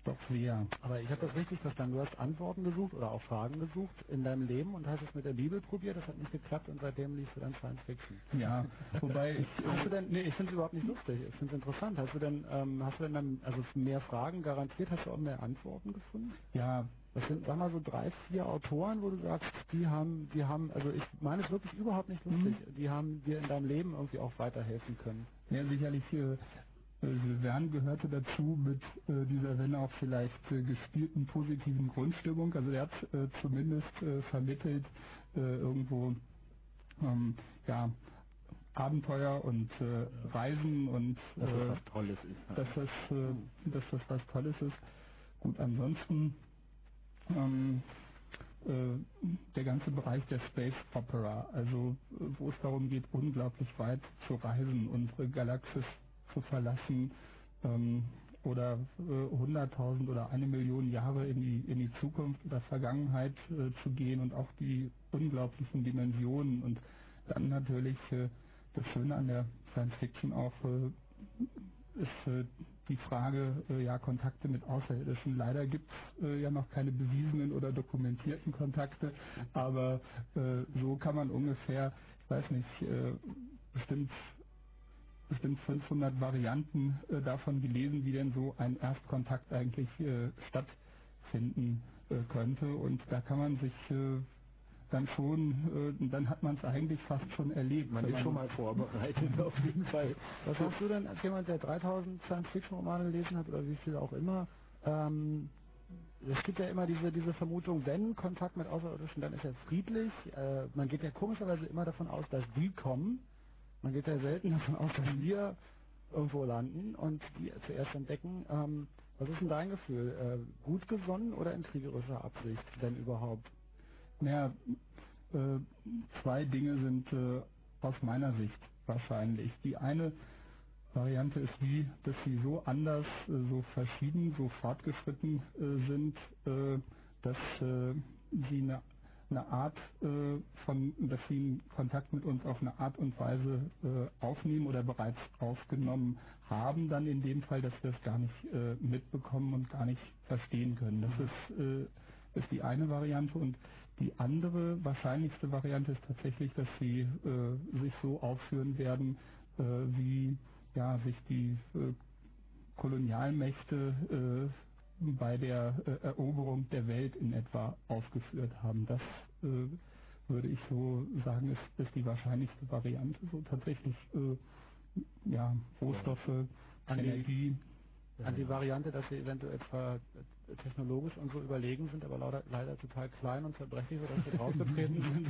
doch sehr. Aber ich habe das richtig verstanden. Du hast Antworten gesucht oder auch Fragen gesucht in deinem Leben und hast es mit der Bibel probiert. Das hat nicht geklappt und seitdem liest du dann Science Fiction. Ja, wobei ich, Hast du denn, nee, ich finde es überhaupt nicht lustig. Ich finde es interessant. Hast du denn, ähm, hast du denn dann, also mehr Fragen garantiert, hast du auch mehr Antworten gefunden? ja, Das sind, sag mal, so drei, vier Autoren, wo du sagst, die haben, die haben, also ich meine es wirklich überhaupt nicht lustig, die haben dir in deinem Leben irgendwie auch weiterhelfen können. Ja, sicherlich. Äh, Jules Verne gehörte dazu mit äh, dieser, wenn auch vielleicht äh, gespielten positiven Grundstimmung. Also er hat äh, zumindest äh, vermittelt äh, irgendwo ähm, ja, Abenteuer und äh, Reisen und Dass äh, das was Tolles ist. dass das, äh, dass das was Tolles ist. Gut, ansonsten ähm, äh, der ganze Bereich der Space Opera, also äh, wo es darum geht, unglaublich weit zu reisen, unsere Galaxis zu verlassen ähm, oder äh, 100.000 oder eine Million Jahre in die, in die Zukunft oder Vergangenheit äh, zu gehen und auch die unglaublichen Dimensionen und dann natürlich äh, das Schöne an der Science Fiction auch äh, ist äh, die Frage, äh, ja, Kontakte mit Außerirdischen. Leider gibt es ja noch keine bewiesenen oder dokumentierten Kontakte, aber so kann man ungefähr, ich weiß nicht, bestimmt bestimmt 500 Varianten äh, davon gelesen, wie denn so ein Erstkontakt eigentlich äh, stattfinden äh, könnte. Und da kann man sich äh, dann schon, äh, dann hat man es eigentlich fast schon erlebt. Man ist schon mal vorbereitet, auf jeden Fall. Was hast du denn als jemand, der 3000 Science-Fiction-Romane gelesen hat oder wie viel auch immer? Ähm, es gibt ja immer diese, diese Vermutung, wenn Kontakt mit Außerirdischen, dann ist er friedlich. Äh, man geht ja komischerweise immer davon aus, dass die kommen. Man geht ja selten davon aus, dass wir irgendwo landen und die zuerst entdecken. Ähm, was ist denn dein Gefühl? Äh, gut gesonnen oder in kriegerischer Absicht, wenn überhaupt? Naja, äh, zwei Dinge sind äh, aus meiner Sicht wahrscheinlich. Die eine Variante ist die, dass sie so anders, äh, so verschieden, so fortgeschritten äh, sind, äh, dass sie eine, eine Art äh, von, dass sie Kontakt mit uns auf eine Art und Weise äh, aufnehmen oder bereits aufgenommen haben, dann in dem Fall, dass wir es gar nicht äh, mitbekommen und gar nicht verstehen können. Das ist, äh, ist die eine Variante und die andere wahrscheinlichste Variante ist tatsächlich, dass sie äh, sich so aufführen werden, äh, wie ja, sich die Kolonialmächte bei der äh, Eroberung der Welt in etwa aufgeführt haben. Das äh, würde ich so sagen, ist, ist die wahrscheinlichste Variante. So tatsächlich äh, ja, Rohstoffe, An die- Energie. An die Variante, dass sie eventuell zwar technologisch und so überlegen sind, aber leider, leider total klein und zerbrechlich, sodass sie draufgetreten sind,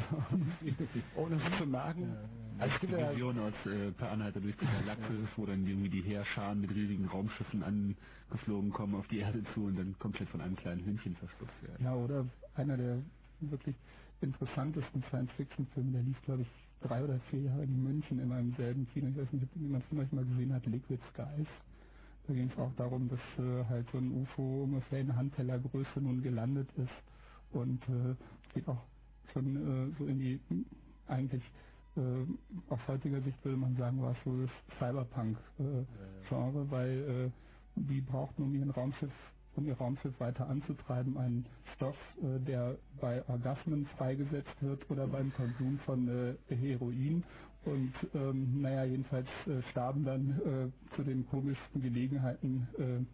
ohne es zu merken. Also es gibt die ja Vision aus äh, Per Anhalter durch die Galaxis, wo dann irgendwie die Heerscharen mit riesigen Raumschiffen angeflogen kommen auf die Erde zu und dann komplett von einem kleinen Hündchen verschluckt werden. Ja, oder einer der wirklich interessantesten Science-Fiction-Filme, der lief, glaube ich, drei oder vier Jahre in München in einem selben Kino. Ich weiß nicht, ob jemand von euch mal gesehen hat, Liquid Skies. Da ging es auch darum, dass äh, halt so ein UFO ungefähr in Handtellergröße nun gelandet ist und äh, geht auch schon äh, so in die eigentlich äh, aus heutiger Sicht würde man sagen, war es so das Cyberpunk-Genre, weil äh, die brauchten, um ihren Raumschiff, um ihr Raumschiff weiter anzutreiben, einen Stoff, äh, der bei Orgasmen freigesetzt wird oder beim Konsum von äh, Heroin. Und ähm, naja, jedenfalls äh, starben dann äh, zu den komischsten Gelegenheiten äh,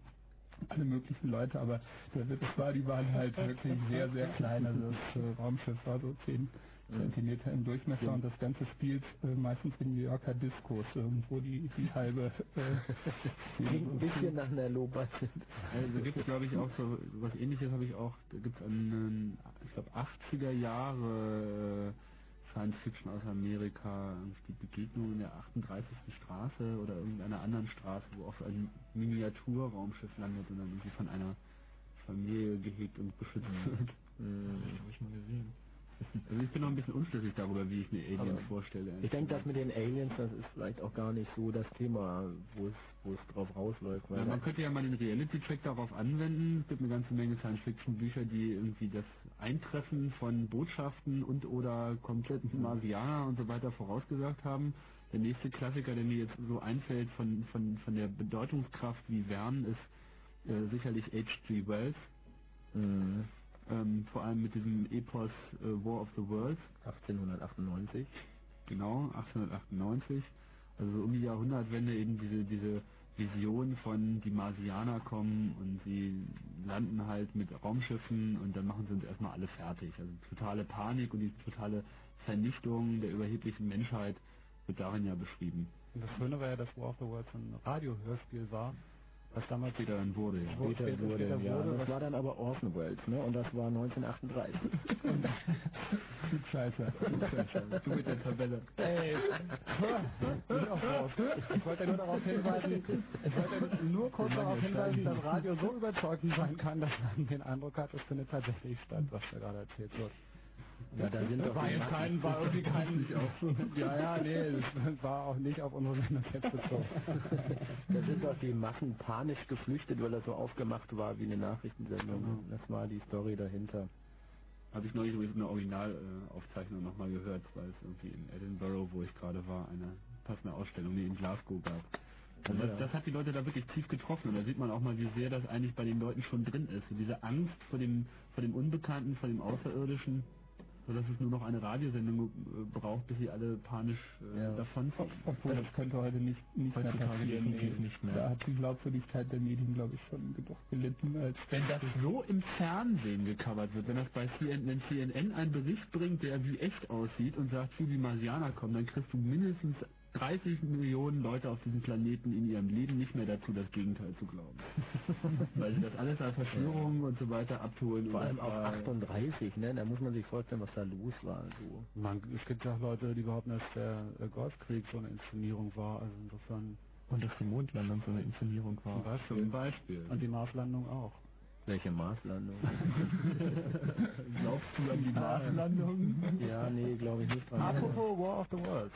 alle möglichen Leute, aber Witz war, die waren halt wirklich sehr, sehr klein. Also das äh, Raumschiff war so 10 Zentimeter im Durchmesser. Und das Ganze spielt äh, meistens in New Yorker Diskos, irgendwo die, die halbe äh, klingt ein bisschen nach einer Lobheit. Also gibt es glaube ich auch so was ähnliches habe ich auch, da gibt es einen, ich glaube 80er Jahre äh, Science Fiction aus Amerika, die Begegnung in der 38. Straße oder irgendeiner anderen Straße, wo auch so ein Miniaturraumschiff landet und dann irgendwie von einer Familie gehegt und beschützt wird. Habe ich mal gesehen. Also ich bin noch ein bisschen unschlüssig darüber, wie ich mir Aliens Aber vorstelle. Ich denke, das mit den Aliens, das ist vielleicht auch gar nicht so das Thema, wo es, wo es drauf rausläuft. Ja, man könnte ja mal den Reality-Check darauf anwenden. Es gibt eine ganze Menge Science-Fiction-Bücher, die irgendwie das Eintreffen von Botschaften und oder kompletten Marsianer und so weiter vorausgesagt haben. Der nächste Klassiker, der mir jetzt so einfällt von, von, von der Bedeutungskraft wie Verne, ist äh, sicherlich H.G. Wells. Mhm. Ähm, vor allem mit diesem Epos äh, War of the Worlds. 1898. Genau, 1898. Also so um die Jahrhundertwende eben diese, diese Vision von die Marsianer kommen und sie landen halt mit Raumschiffen und dann machen sie uns erstmal alle fertig. Also totale Panik und die totale Vernichtung der überheblichen Menschheit wird darin ja beschrieben. Und das Schöne war ja, dass War of the Worlds ein Radiohörspiel war, was damals dann wurde, ja. Später Später wurde, später ja. wurde, das war dann aber Orson Welles, ne? Und das war 1938. Scheiße. Du mit der Tabelle. Ey, auf raus. Ich wollte nur darauf hinweisen, ich wollte nur kurz darauf hinweisen, dass Radio so überzeugend sein kann, dass man den Eindruck hat, es findet tatsächlich statt, was da gerade erzählt wird. Ja, da sind doch war die jetzt kein, war irgendwie kein, ja, ja, nee, es war auch nicht auf unsere Sendung jetzt bezogen. Da sind doch die Massen panisch geflüchtet, weil das so aufgemacht war wie eine Nachrichtensendung. Das war die Story dahinter. Habe ich neulich übrigens eine Originalaufzeichnung nochmal gehört, weil es irgendwie in Edinburgh, wo ich gerade war, eine passende Ausstellung, nee, in Glasgow gab. Und das, das hat die Leute da wirklich tief getroffen und da sieht man auch mal, wie sehr das eigentlich bei den Leuten schon drin ist. So diese Angst vor dem, vor dem Unbekannten, vor dem Außerirdischen, so dass es nur noch eine Radiosendung äh, braucht, bis sie alle panisch äh, Ja. davonziehen. Obwohl, das könnte heute nicht, nicht mehr passieren. definitiv nicht mehr. Da hat die Glaubwürdigkeit der Medien, glaube ich, schon doch gelitten. Als Wenn das so im Fernsehen gecovert wird, wenn das bei CNN, wenn CNN einen Bericht bringt, der wie echt aussieht und sagt, wie die Marsianer kommen, dann kriegst du mindestens 30 Millionen Leute auf diesem Planeten in ihrem Leben nicht mehr dazu, das Gegenteil zu glauben. Weil sie das alles als Verschwörungen und so weiter abholen. Vor allem auch war- 38, ne? Da muss man sich vorstellen, was da los war. So. Man, es gibt ja auch Leute, die behaupten, dass der äh, Golfkrieg so eine Inszenierung war. Also insofern Und dass die Mondlandung so eine Inszenierung zum Beispiel. Zum Beispiel. Und die Marslandung auch. Welche Marslandung? Glaubst du an die Marslandung? ja, nee, glaube ich nicht. Apropos War of the Worlds.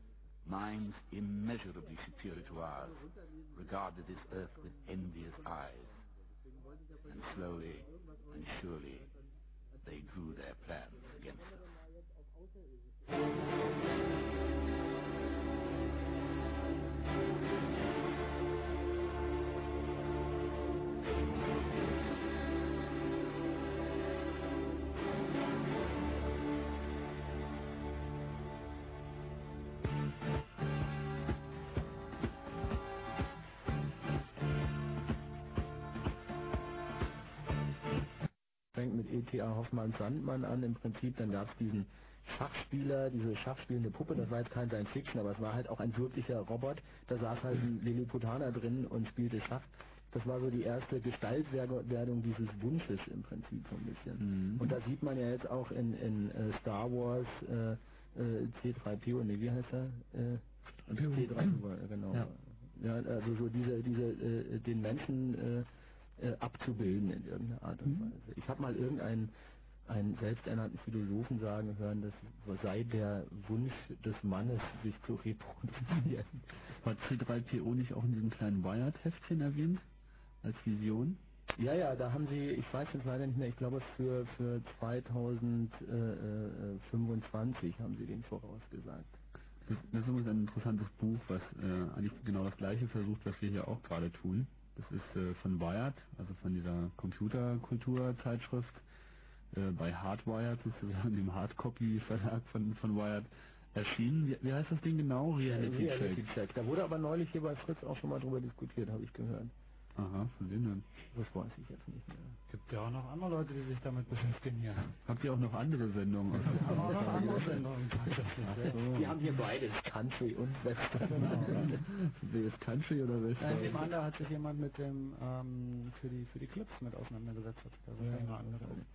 minds immeasurably superior to ours regarded this Earth with envious eyes. And slowly and surely, they drew their plans against us. E.T.A. Hoffmanns Sandmann an im Prinzip, dann gab es diesen Schachspieler, diese schachspielende Puppe, das war jetzt kein Science Fiction, aber es war halt auch ein wirklicher Robot, da saß halt ein Lilliputaner drin und spielte Schach. Das war so die erste Gestaltwerdung dieses Wunsches im Prinzip so ein bisschen. Und da sieht man ja jetzt auch in, in äh, Star Wars äh, äh, C3PO, nee, wie heißt er? Äh, C3PO, genau. Ja. Ja, also so diese, diese, äh, den Menschen äh, abzubilden in irgendeiner Art und Weise. Ich habe mal irgendeinen einen selbsternannten Philosophen sagen hören, das sei der Wunsch des Mannes, sich zu reproduzieren. War C3PO nicht auch in diesem kleinen Wired-Heftchen erwähnt? Als Vision? Ja, ja, da haben sie, ich weiß jetzt leider nicht mehr, ich glaube für, für 2025 haben sie den vorausgesagt. Das, das ist übrigens ein interessantes Buch, was äh, eigentlich genau das gleiche versucht, was wir hier auch gerade tun. Das ist äh, von Wired, also von dieser Computerkulturzeitschrift, äh, bei Hardwired, sozusagen dem Hardcopy-Verlag von, von Wired, erschienen. Wie, wie heißt das Ding genau? Reality, Reality Check. Check. Da wurde aber neulich hier bei Fritz auch schon mal drüber diskutiert, habe ich gehört. Aha, von wem denn? Das weiß ich jetzt nicht mehr. Gibt ja auch noch andere Leute, die sich damit beschäftigen hier. Habt ihr auch noch andere Sendungen? der Aber auch noch andere Sendungen so. Die haben hier beides, Country und Western. Wer ist Country oder Äh, Western? Dem anderen hat sich jemand mit dem ähm, für die für die Clips mit auseinandergesetzt, hat sich da so länger angeguckt.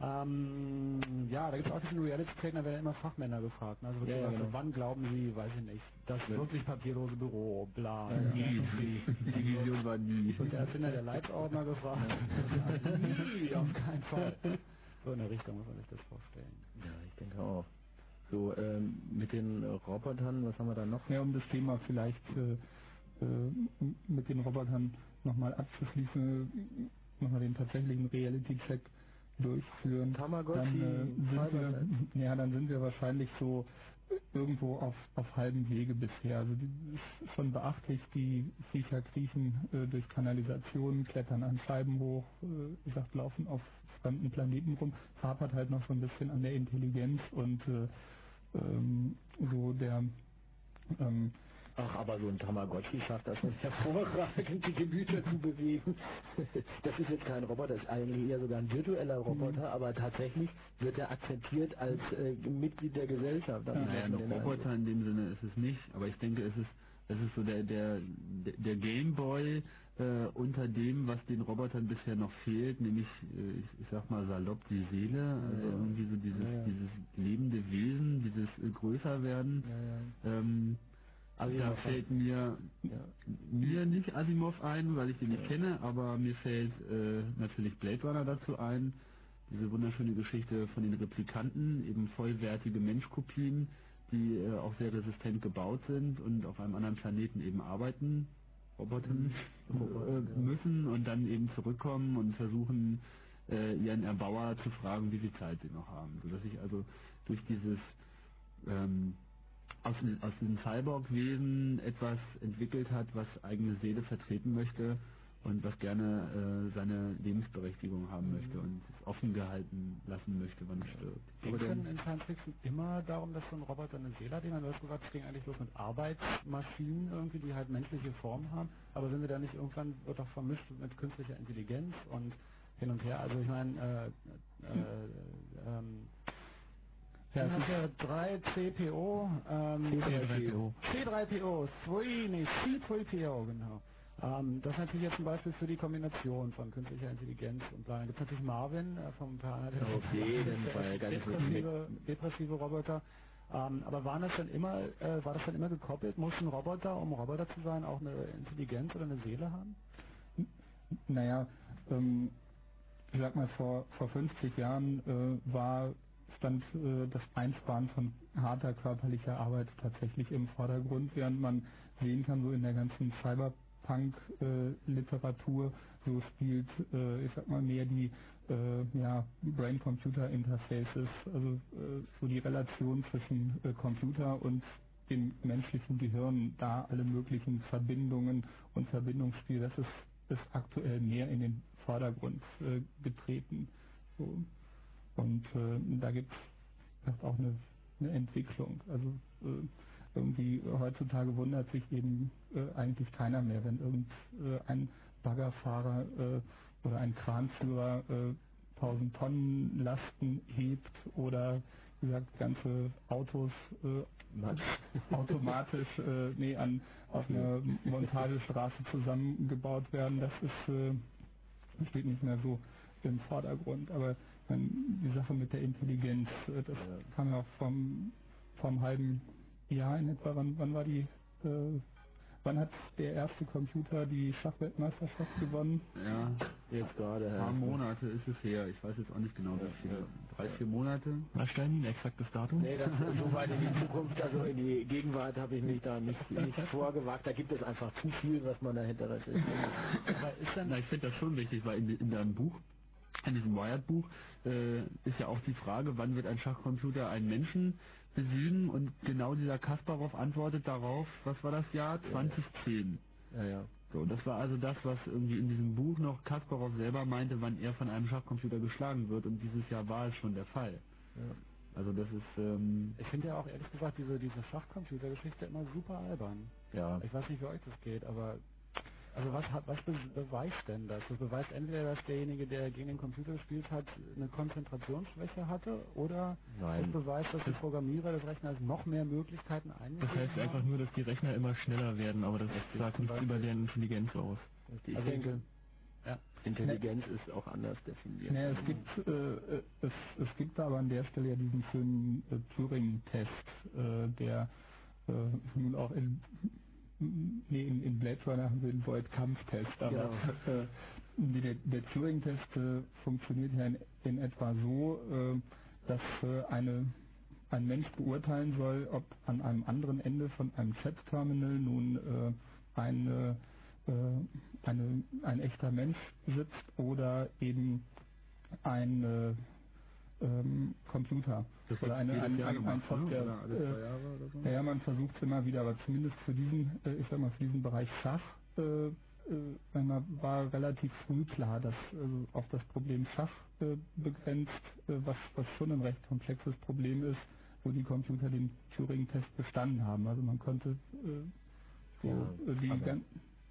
Ähm, ja, da gibt es auch diesen Reality-Check, da werden immer Fachmänner gefragt. ne? Also wird Ja, ja, gesagt, genau. wann glauben Sie, weiß ich nicht, das wirklich papierlose Büro, bla. Nie. Die Vision war nie. Und der Erfinder der Leitsordner gefragt. Ja, nie, auf keinen Fall. So in der Richtung muss man sich das vorstellen. Ja, ich denke auch. So, ähm, mit den äh, Robotern, was haben wir da noch? Ja, um das Thema vielleicht äh, äh, mit den Robotern nochmal abzuschließen, nochmal den tatsächlichen Reality-Check durchführen. Tamagotchi, dann, äh, sind wir, ja, dann sind wir wahrscheinlich so irgendwo auf, auf halbem Wege bisher. Also die, es ist schon beachtlich, die Viecher kriechen äh, durch Kanalisationen, klettern an Scheiben hoch, äh, gesagt, laufen auf fremden Planeten rum, hapert halt noch so ein bisschen an der Intelligenz und äh, ähm, so der ähm, Ach, aber so ein Tamagotchi schafft das schon hervorragend, die Gemüter zu bewegen. Das ist jetzt kein Roboter, das ist eigentlich eher sogar ein virtueller Roboter, aber tatsächlich wird er akzeptiert als äh, Mitglied der Gesellschaft. Das Naja, ein Roboter in dem Sinne ist es nicht, aber ich denke, es ist, es ist so der, der, der Gameboy äh, unter dem, was den Robotern bisher noch fehlt, nämlich, äh, ich, ich sag mal salopp, die Seele, also Ja. irgendwie so dieses, Ja, ja. dieses lebende Wesen, dieses äh, Größerwerden. Ja, ja. Ähm, Asimov da fällt mir Ja. mir nicht Asimov ein, weil ich den nicht kenne, aber mir fällt äh, natürlich Blade Runner dazu ein. Diese wunderschöne Geschichte von den Replikanten, eben vollwertige Menschkopien, die äh, auch sehr resistent gebaut sind und auf einem anderen Planeten eben arbeiten, Robotern äh, müssen und dann eben zurückkommen und versuchen, äh, ihren Erbauer zu fragen, wie viel Zeit sie noch haben. Sodass sich also durch dieses ähm, aus, aus diesem Cyborg-Wesen etwas entwickelt hat, was eigene Seele vertreten möchte und was gerne äh, seine Lebensberechtigung haben möchte und es offen gehalten lassen möchte, wann es stirbt. Ging es denn in Science Fiction immer darum, dass so ein Roboter eine Seele hat? Ich meine, du hast gesagt, es ging eigentlich bloß mit Arbeitsmaschinen irgendwie, die halt menschliche Form haben. Aber sind wir da nicht irgendwann, wird doch vermischt mit künstlicher Intelligenz und hin und her? Also ich meine, äh, äh, ähm, Ja, dann hast du 3 CPO, ähm, C3PO. C3PO, 3, nee, C3PO, genau. Ähm, das ist natürlich jetzt ein Beispiel für die Kombination von künstlicher Intelligenz und Plan. Da gibt es natürlich Marvin äh, vom Planet Auf jeden Fall, ganz depressive, depressive Roboter. Ähm, aber waren das dann immer, äh, war das dann immer gekoppelt? Mussten Roboter, um Roboter zu sein, auch eine Intelligenz oder eine Seele haben? Naja, ähm, ich sag mal, vor, vor 50 Jahren äh, war stand äh, das Einsparen von harter körperlicher Arbeit tatsächlich im Vordergrund, während man sehen kann, so in der ganzen Cyberpunk-Literatur, so spielt, äh, ich sag mal, mehr die äh, ja, Brain-Computer-Interfaces, also äh, so die Relation zwischen äh, Computer und dem menschlichen Gehirn, da alle möglichen Verbindungen und Verbindungsspiel, das ist, ist aktuell mehr in den Vordergrund äh, getreten. So. Und äh, da gibt es auch eine, eine Entwicklung. Also äh, irgendwie heutzutage wundert sich eben äh, eigentlich keiner mehr, wenn irgendein Baggerfahrer äh, oder ein Kranführer äh, 1000 Tonnen Lasten hebt oder wie gesagt ganze Autos äh, automatisch äh, nee, an auf einer Montagestraße zusammengebaut werden. Das ist äh, steht nicht mehr so im Vordergrund. Aber die Sache mit der Intelligenz, äh, das kam ja auch vom, vom halben Jahr in etwa. Wann, wann war die, äh, wann hat der erste Computer die Schachweltmeisterschaft gewonnen? Ja, Jetzt gerade. ein paar Monate ist es her. Ich weiß jetzt auch nicht genau, wie viele. Drei, vier Monate. Was stellen ein exaktes Datum? Nee, das ist so weit in die Zukunft, also in die Gegenwart habe ich mich da nicht, nicht vorgewagt. Da gibt es einfach zu viel, was man dahinter recherchiert. Aber ist dann, na, ich finde das schon wichtig, weil in, in deinem Buch, in diesem Wired-Buch, äh, ist ja auch die Frage, wann wird ein Schachcomputer einen Menschen besiegen und genau dieser Kasparov antwortet darauf, was war das Jahr? 2010. Ja, ja. So, das war also das, was irgendwie in diesem Buch noch Kasparov selber meinte, wann er von einem Schachcomputer geschlagen wird und dieses Jahr war es schon der Fall. Ja. Also das ist, ähm, Ich finde ja auch ehrlich gesagt diese, diese Schachcomputergeschichte immer super albern. ja, Ich weiß nicht, wie euch das geht, aber also was hat was be beweist denn das? Das beweist entweder, dass derjenige, der gegen den Computer gespielt hat, eine Konzentrationsschwäche hatte, oder Nein. es beweist, dass die Programmierer des Rechners noch mehr Möglichkeiten Das eingegeben heißt einfach nur, dass die Rechner immer schneller werden, aber das sagt nichts über deren Intelligenz aus. Ich Also- denke, Ja. Intelligenz ist auch anders definiert. Ja, es gibt äh, es, es gibt aber an der Stelle ja diesen schönen äh, Turing-Test, äh, der äh, nun auch in nee, in, in Blade Runner haben wir den Void-Kampf-Test, aber äh, die- der, der Turing-Test äh, funktioniert ja in, in etwa so, äh, dass äh, eine ein Mensch beurteilen soll, ob an einem anderen Ende von einem Chat-Terminal nun äh, eine, äh, eine, ein echter Mensch sitzt oder eben ein äh, ähm, Computer das oder eine, ein, ein, ein ne? Software. Oder so. ja, man versucht es immer wieder, aber zumindest für diesen, äh, ich sag mal, für diesen Bereich Schach äh, äh, war relativ früh klar, dass äh, auf das Problem Schach äh, begrenzt, äh, was, was schon ein recht komplexes Problem ist, wo die Computer den Turing-Test bestanden haben. Also man konnte äh, so Ja, äh, die aber- gan-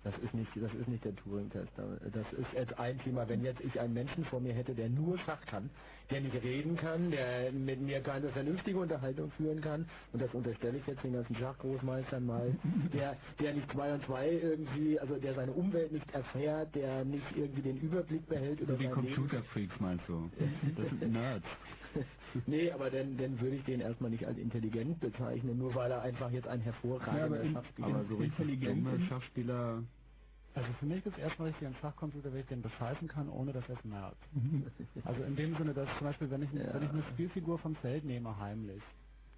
Das ist nicht, das ist nicht der Turing-Test. Das ist jetzt ein Thema. Wenn jetzt ich einen Menschen vor mir hätte, der nur Schach kann, der nicht reden kann, der mit mir keine vernünftige Unterhaltung führen kann, und das unterstelle ich jetzt den ganzen Schachgroßmeistern mal, der, der nicht zwei und zwei irgendwie, also der seine Umwelt nicht erfährt, der nicht irgendwie den Überblick behält über So wie sein Leben. Computerfreaks meinst du? Das sind Nerds. Nee, aber dann, dann würde ich den erstmal nicht als intelligent bezeichnen, nur weil er einfach jetzt ein Ja, hervorragender in- Schachspieler Aber so richtig Intelligent dumme und- Schachspieler, Also für mich ist erstmal richtig ein Schachcomputer, wenn ich den bescheißen kann, ohne dass er es merkt. Also in dem Sinne, dass zum Beispiel, wenn ich, Ja. wenn ich eine Spielfigur vom Feld nehme, heimlich,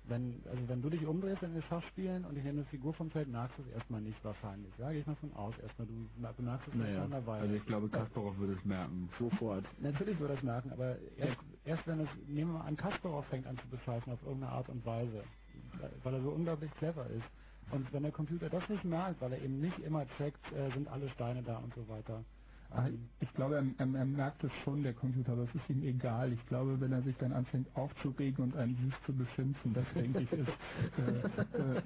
wenn, also wenn du dich umdrehst in den Schachspielen und ich nehme eine Figur vom Feld, merkst du es erstmal nicht wahrscheinlich. Ja, gehe ich mal von aus. Erstmal, du mer- bemerkst es erst naja, Weile. also ich glaube Kasparov würde es merken. sofort. Natürlich würde er es merken, aber erst, erst wenn es, nehmen wir mal an, Kasparov fängt an zu bescheißen auf irgendeine Art und Weise, weil er so unglaublich clever ist. Und wenn der Computer das nicht merkt, weil er eben nicht immer checkt, äh, sind alle Steine da und so weiter. Ah, Ich glaube, er, er, er merkt es schon, der Computer, aber es ist ihm egal. Ich glaube, wenn er sich dann anfängt aufzuregen und einen süß zu beschimpfen, das denke ich ist äh, äh,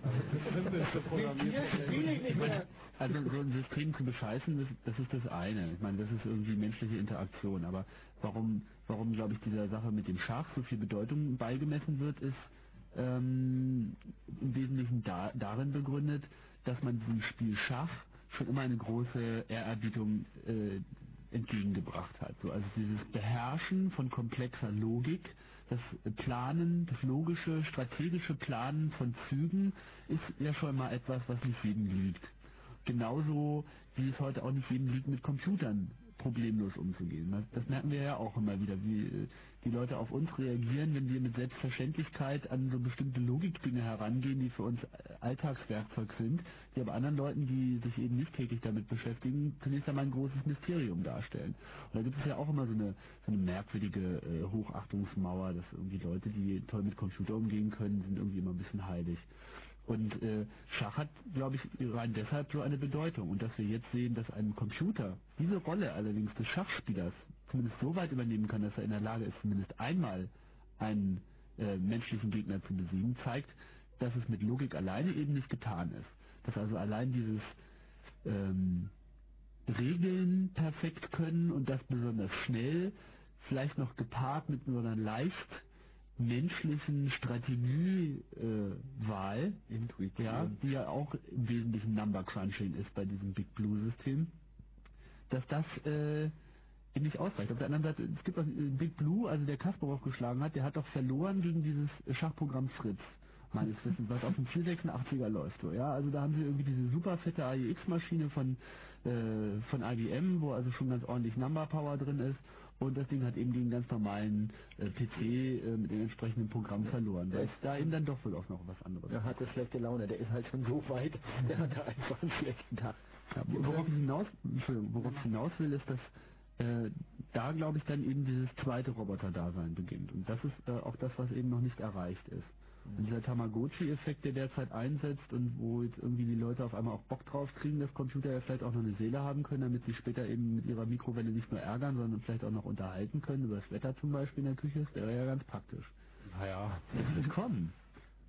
Also so ein System zu bescheißen, das, das ist das eine. Ich meine, das ist irgendwie menschliche Interaktion. Aber warum, warum glaube ich, dieser Sache mit dem Schach so viel Bedeutung beigemessen wird, ist ähm, im Wesentlichen da, darin begründet, dass man diesem Spiel Schach schon immer eine große Ehrerbietung äh, entgegengebracht hat. So, also dieses Beherrschen von komplexer Logik das Planen, das logische, strategische Planen von Zügen ist ja schon mal etwas, was nicht jedem liegt. Genauso wie es heute auch nicht jedem liegt, mit Computern problemlos umzugehen. Das, das merken wir ja auch immer wieder, wie äh, die Leute auf uns reagieren, wenn wir mit Selbstverständlichkeit an so bestimmte Logikdinge herangehen, die für uns Alltagswerkzeug sind, die aber anderen Leuten, die sich eben nicht täglich damit beschäftigen, zunächst einmal ein großes Mysterium darstellen. Und da gibt es ja auch immer so eine, so eine merkwürdige äh, Hochachtungsmauer, dass irgendwie Leute, die toll mit Computer umgehen können, sind irgendwie immer ein bisschen heilig. Und äh, Schach hat, glaube ich, rein deshalb so eine Bedeutung. Und dass wir jetzt sehen, dass ein Computer diese Rolle allerdings des Schachspielers zumindest so weit übernehmen kann, dass er in der Lage ist, zumindest einmal einen äh, menschlichen Gegner zu besiegen, zeigt, dass es mit Logik alleine eben nicht getan ist. Dass also allein dieses ähm, Regeln perfekt können und das besonders schnell, vielleicht noch gepaart mit so einer leicht menschlichen Strategiewahl, äh, ja, die ja auch im Wesentlichen Number Crunching ist bei diesem Big Blue System, dass das äh, nicht ausreicht. Auf der anderen Seite, es gibt auch äh, Big Blue, also der Kasparov geschlagen hat, der hat doch verloren gegen dieses Schachprogramm Fritz meines Wissens, was auf dem 486er läuft. So, ja, also da haben sie irgendwie diese super fette AIX-Maschine von äh, von IBM, wo also schon ganz ordentlich Number Power drin ist und das Ding hat eben den ganz normalen äh, PC äh, mit dem entsprechenden Programm verloren. Da ist da eben dann doch wohl auch noch was anderes. Er hatte schlechte Laune, der ist halt schon so weit, der hatte einfach einen schlechten Tag. Ja, worauf ich hinaus, Entschuldigung, worauf ich hinaus will, ist, dass äh, da glaube ich dann eben dieses zweite Roboter-Dasein beginnt. Und das ist äh, auch das, was eben noch nicht erreicht ist. Und dieser Tamagotchi-Effekt, der derzeit einsetzt und wo jetzt irgendwie die Leute auf einmal auch Bock drauf kriegen, dass Computer ja vielleicht auch noch eine Seele haben können, damit sie später eben mit ihrer Mikrowelle nicht nur ärgern, sondern vielleicht auch noch unterhalten können, über das Wetter zum Beispiel in der Küche, das wäre ja ganz praktisch. Naja, das wird kommen.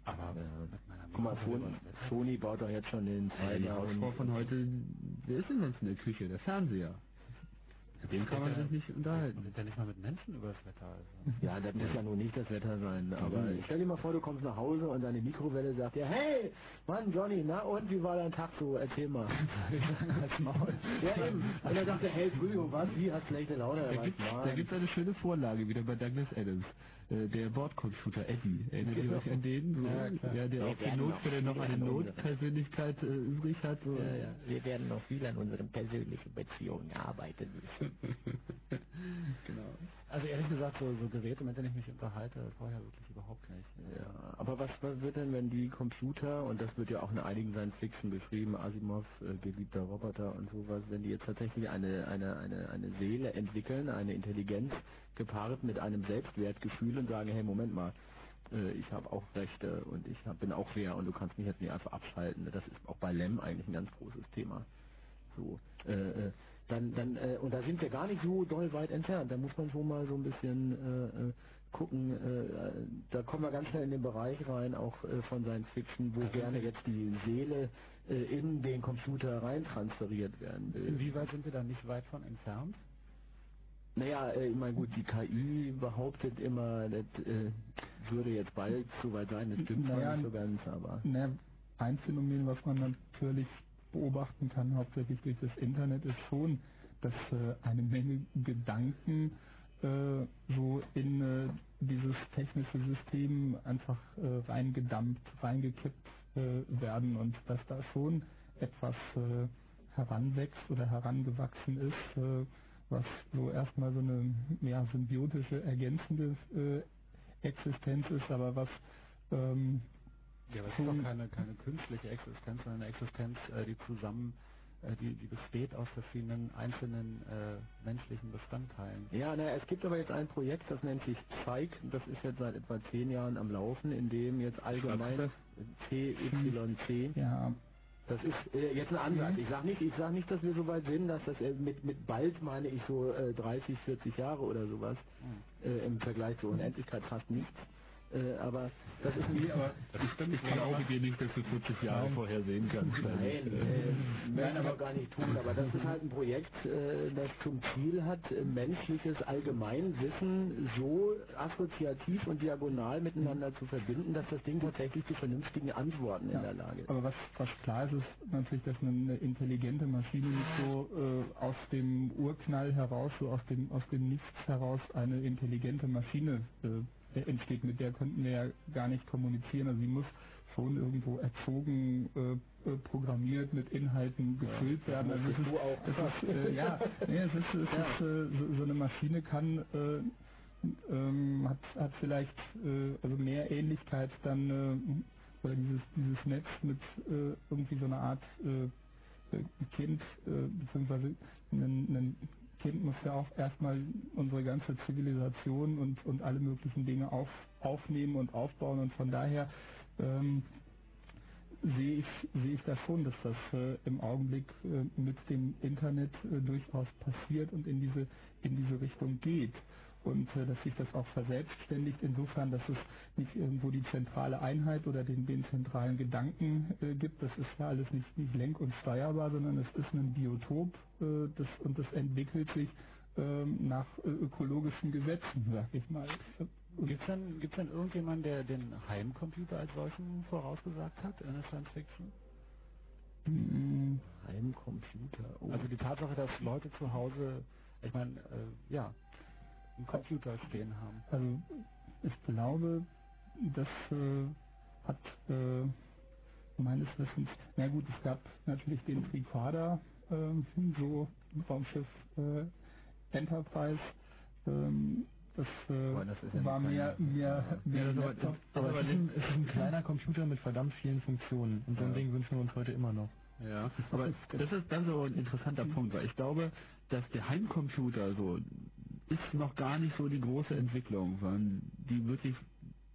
Aber äh, guck mal, Sony, Sony baut doch jetzt schon den ja, die Hausfrau von heute, wer ist denn sonst in der Küche? Der Fernseher. Mit dem kann man sich nicht unterhalten. Und ja nicht mal mit Menschen über das Wetter. Also. Ja, das muss ja nun nicht das Wetter sein. Aber mhm. stell dir mal vor, du kommst nach Hause und deine Mikrowelle sagt dir, hey, Mann, Johnny, na und wie war dein Tag so? Erzähl mal. ja eben. Und dann sagt er, hey, Julio, was, wie hat schlechte Laune? Da gibt gibt's eine schöne Vorlage wieder bei Douglas Adams. Äh, der Bordcomputer Eddie. Erinnert ihr euch an den? Ja, ja der auf die Notfälle noch eine Notpersönlichkeit äh, übrig hat. So. Ja, ja. Wir werden noch viel an unseren persönlichen Beziehungen arbeiten müssen. genau. Also ehrlich gesagt, so, so Geräte, mit denen ich mich unterhalte, vorher wirklich überhaupt nicht. Ja, aber was, was wird denn, wenn die Computer, und das wird ja auch in einigen Science Fiction beschrieben, Asimov, äh, geliebter Roboter und sowas, wenn die jetzt tatsächlich eine, eine, eine, eine Seele entwickeln, eine Intelligenz, gepaart mit einem Selbstwertgefühl und sagen, hey, Moment mal, äh, ich habe auch Rechte und ich hab, bin auch fair und du kannst mich jetzt nicht einfach abschalten. Das ist auch bei Lem eigentlich ein ganz großes Thema. So, äh, äh, dann, dann, äh, und da sind wir gar nicht so doll weit entfernt. Da muss man schon mal so ein bisschen äh, äh gucken. Da kommen wir ganz schnell in den Bereich rein, auch von Science Fiction, wo gerne jetzt die Seele in den Computer rein transferiert werden will. Inwieweit sind wir da nicht weit von entfernt? Naja, äh, ich meine gut, die KI behauptet immer, das äh, würde jetzt bald soweit sein, das stimmt naja, nicht so ganz, aber... Naja, ein Phänomen, was man natürlich beobachten kann, hauptsächlich durch das Internet, ist schon, dass äh, eine Menge Gedanken äh, so in dieses technische System einfach reingedampft, reingekippt werden und dass da schon etwas heranwächst oder herangewachsen ist, was so erstmal so eine mehr symbiotische, ergänzende äh, Existenz ist, aber was ähm, ja, aber es ist doch keine, keine künstliche Existenz, sondern eine Existenz, äh, die zusammen, äh, die, die besteht aus verschiedenen einzelnen äh, menschlichen Bestandteilen. Ja, naja, es gibt aber jetzt ein Projekt, das nennt sich Zeig, das ist jetzt seit etwa zehn Jahren am Laufen, in dem jetzt allgemein CYC ja. Das ist äh, jetzt ein Ansatz. Ich sage nicht, ich sag nicht, dass wir so weit sind, dass das äh, mit mit bald meine ich so äh, 30, 40 Jahre oder sowas hm. äh, im Vergleich zur Unendlichkeit fast nichts. Äh, aber das ist nie, aber. Ich glaube dir nicht, dass du 40 Jahre Nein. vorher sehen kannst. Nein, äh, werden aber gar nicht tun. Aber das ist halt ein Projekt, äh, das zum Ziel hat, äh, menschliches Allgemeinwissen so assoziativ und diagonal miteinander zu verbinden, dass das Ding tatsächlich zu vernünftigen Antworten ja. in der Lage ist. Aber was, was klar ist, ist natürlich, dass eine intelligente Maschine nicht so äh, aus dem Urknall heraus, so aus dem, aus dem Nichts heraus eine intelligente Maschine äh, äh, entsteht, mit der könnten wir ja gar nicht kommunizieren. Also sie muss schon irgendwo erzogen, äh, äh, programmiert, mit Inhalten gefüllt ja, werden. Also es ist, auch. Es ist, äh, ja, nee, es ist, es ja. ist äh, so, so, eine Maschine kann äh, ähm, hat, hat vielleicht äh, also mehr Ähnlichkeit dann oder dieses dieses Netz mit irgendwie so einer Art Kind äh, beziehungsweise ein, ein Kind muss ja auch erstmal unsere ganze Zivilisation und und alle möglichen Dinge auf, aufnehmen und aufbauen und von daher ähm, sehe ich, sehe ich das schon, dass das äh, im Augenblick äh, mit dem Internet äh, durchaus passiert und in diese, in diese Richtung geht. Und äh, dass sich das auch verselbstständigt, insofern, dass es nicht irgendwo die zentrale Einheit oder den, den zentralen Gedanken äh, gibt. Das ist ja alles nicht, nicht lenk- und steuerbar, sondern es ist ein Biotop äh, das, und das entwickelt sich ähm, nach äh, ökologischen Gesetzen, sag ich mal. Gibt es denn, gibt's denn irgendjemanden, der den Heimcomputer als solchen vorausgesagt hat in der Science Fiction? Mhm. Heimcomputer. Oh. Also die Tatsache, dass Leute zu Hause, ich meine, äh, ja, einen Computer stehen haben. Also ich glaube, das äh, hat äh, meines Wissens, na gut, es gab natürlich den Tricorder, äh, so Raumschiff äh, Enterprise, ähm, das, äh, das war mehr, mehr, mehr ja, Laptop. Aber, aber es, ist ein, es ist ein kleiner Computer mit verdammt vielen Funktionen. Und so ein Ding wünschen wir uns heute immer noch. Ja, aber das ist dann so ein interessanter Punkt, weil ich glaube, dass der Heimcomputer so ist noch gar nicht so die große Entwicklung, sondern die wirklich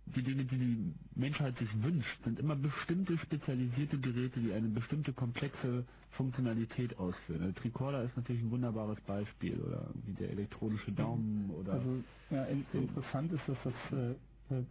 die Dinge, die die Menschheit sich wünscht, sind immer bestimmte spezialisierte Geräte, die eine bestimmte komplexe Funktionalität ausführen. Der Tricorder ist natürlich ein wunderbares Beispiel oder wie der elektronische Daumen oder. Also ja, in, interessant ist, dass das äh,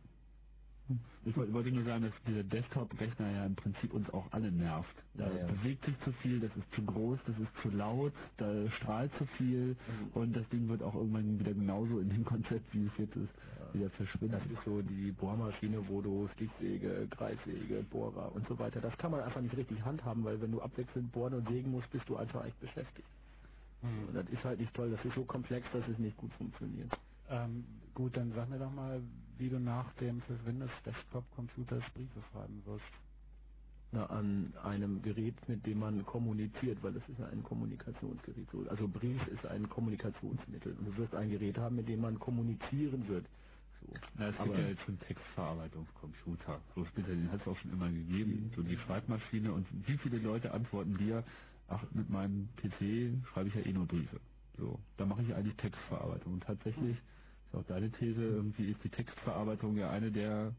ich wollte nur sagen, dass dieser Desktop-Rechner ja im Prinzip uns auch alle nervt. Da ja, ja. bewegt sich zu viel, das ist zu groß, das ist zu laut, da strahlt zu viel mhm. und das Ding wird auch irgendwann wieder genauso in dem Konzept, wie es jetzt ist, ja. wieder verschwinden. Das ist so die Bohrmaschine, wo du Stichsäge, Kreissäge, Bohrer und so weiter, das kann man einfach nicht richtig handhaben, weil wenn du abwechselnd bohren und sägen musst, bist du einfach echt beschäftigt. Mhm. Das ist halt nicht toll, das ist so komplex, dass es nicht gut funktioniert. Ähm, gut, dann sag mir doch mal, wie du nach dem für Windows Desktop Computers Briefe schreiben wirst. Na, an einem Gerät, mit dem man kommuniziert, weil es ist ja ein Kommunikationsgerät. Also Brief ist ein Kommunikationsmittel. Und du wirst ein Gerät haben, mit dem man kommunizieren wird. So. Na, es gibt ja jetzt schon Textverarbeitungscomputer. So speziell, den hat es auch schon immer gegeben. So die Schreibmaschine und wie viele Leute antworten dir, ach, mit meinem PC schreibe ich ja eh nur Briefe. So, da mache ich eigentlich Textverarbeitung. Und tatsächlich ist auch deine These, irgendwie ist die Textverarbeitung ja eine der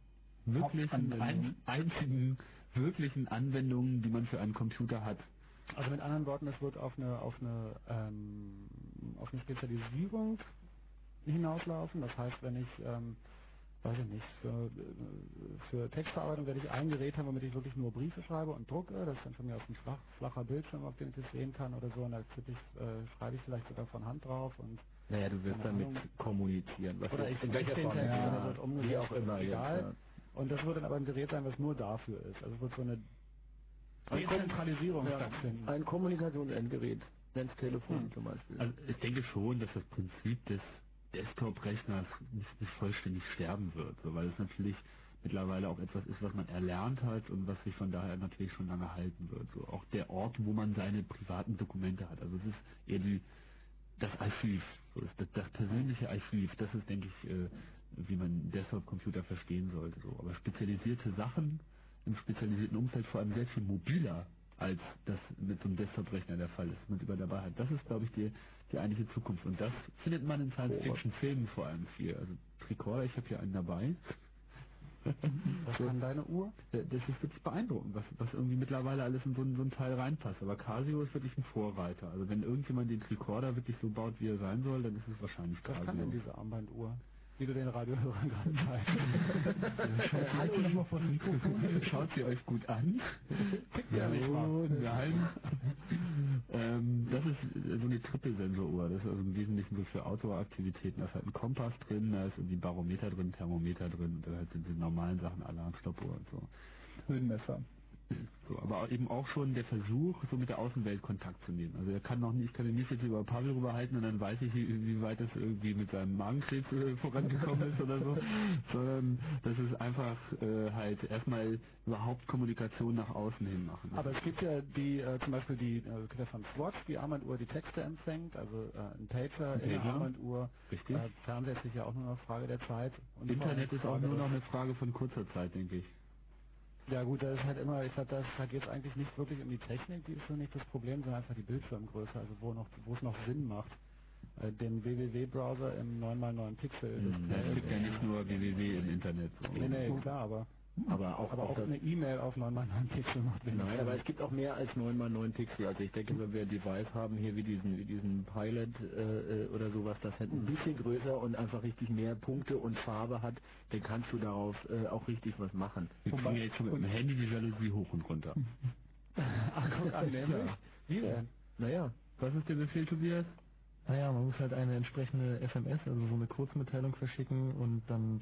wirklichen, ein, einzigen wirklichen Anwendungen, die man für einen Computer hat. Also mit anderen Worten, es wird auf eine auf eine ähm, auf eine Spezialisierung hinauslaufen. Das heißt, wenn ich ähm, weiß ich nicht, für, für Textverarbeitung werde ich ein Gerät haben, womit ich wirklich nur Briefe schreibe und drucke. Das ist dann von mir aus ein flach, flacher Bildschirm, auf dem ich das sehen kann oder so. Und da ich, äh, schreibe ich vielleicht sogar von Hand drauf und naja, du wirst damit Ahnung. kommunizieren. Was oder ich in welcher Form ja, wird umgesetzt, wie auch immer, egal. Jetzt, ja. Und das wird dann aber ein Gerät sein, was nur dafür ist. Also wird so eine Dezentralisierung stattfinden. Ein Kommunikationsendgerät, wenn es Telefon hm. zum Beispiel. Also ich denke schon, dass das Prinzip des Desktop-Rechners nicht, nicht vollständig sterben wird, so, weil es natürlich mittlerweile auch etwas ist, was man erlernt hat und was sich von daher natürlich schon lange halten wird. So auch der Ort, wo man seine privaten Dokumente hat. Also es ist eher die das Archiv, so ist das, das persönliche Archiv. Das ist, denke ich, äh, wie man Desktop-Computer verstehen sollte. So. Aber spezialisierte Sachen im spezialisierten Umfeld, vor allem sehr viel mobiler als das mit so einem Desktop-Rechner der Fall ist, was man über dabei hat. Das ist, glaube ich, die, die eigentliche Zukunft. Und das findet man in Science-Fiction-Filmen vor allem viel. Also Tricorder, ich habe hier einen dabei. Was kann deine Uhr? Das ist wirklich beeindruckend, was, was irgendwie mittlerweile alles in so, so ein Teil reinpasst. Aber Casio ist wirklich ein Vorreiter. Also wenn irgendjemand den Recorder wirklich so baut, wie er sein soll, dann ist es wahrscheinlich Casio. Was kann denn diese Armbanduhr? Wie du den Radiohörern gerade zeigst. Schaut Hallo, euch mal vor das Mikrofon. Schaut sie euch gut an. ja, oh, nein. ähm, das ist so eine Trippelsensoruhr. Das ist also im Wesentlichen so für Outdoor-Aktivitäten. Da ist halt ein Kompass drin, da ist irgendwie Barometer drin, Thermometer drin und da halt sind die normalen Sachen, Alarm, Stoppuhr und so. Höhenmesser. So, aber eben auch schon der Versuch, so mit der Außenwelt Kontakt zu nehmen. Also er kann noch nicht, ich kann ihn nicht jetzt über Pavel rüberhalten und dann weiß ich, wie, wie weit es irgendwie mit seinem Magenkrebs äh, vorangekommen ist oder so, sondern das ist einfach äh, halt erstmal überhaupt Kommunikation nach außen hin machen. Aber es gibt ja die, äh, zum Beispiel die äh, von Swatch, die Armbanduhr die Texte empfängt, also äh, ein Pager in der. Armbanduhr. Richtig. Äh, Fernseher ist sicher auch nur eine Frage der Zeit. Und Internet ist auch nur noch eine Frage von kurzer Zeit, denke ich. Ja gut, das ist halt immer, ich glaube, das- da geht es eigentlich nicht wirklich um die Technik, die ist so nicht das Problem, sondern einfach die Bildschirmgröße, also wo noch, wo es noch Sinn macht. Äh, Den www-Browser im 9x9 Pixel. Hm, Display. Es gibt ja nicht nur www im Internet. So. Nee, nee, klar, aber, Aber auch, aber auch eine E-Mail auf 9x9 Pixel macht wenig Nein, Sinn. aber es gibt auch mehr als 9 x 9 Pixel. Also ich denke, wenn wir ein Device haben hier wie diesen, wie diesen Pilot äh, äh, oder sowas, das halt ein bisschen größer und einfach richtig mehr Punkte und Farbe hat, dann kannst du darauf äh, auch richtig was machen. Wir kriegen jetzt schon mit dem Handy die Jalousie hoch und runter. Ach, guck an, nämlich. Wie denn? Naja, Was ist der Befehl, Tobias? naja, man muss halt eine entsprechende SMS, also so eine Kurzmitteilung verschicken und dann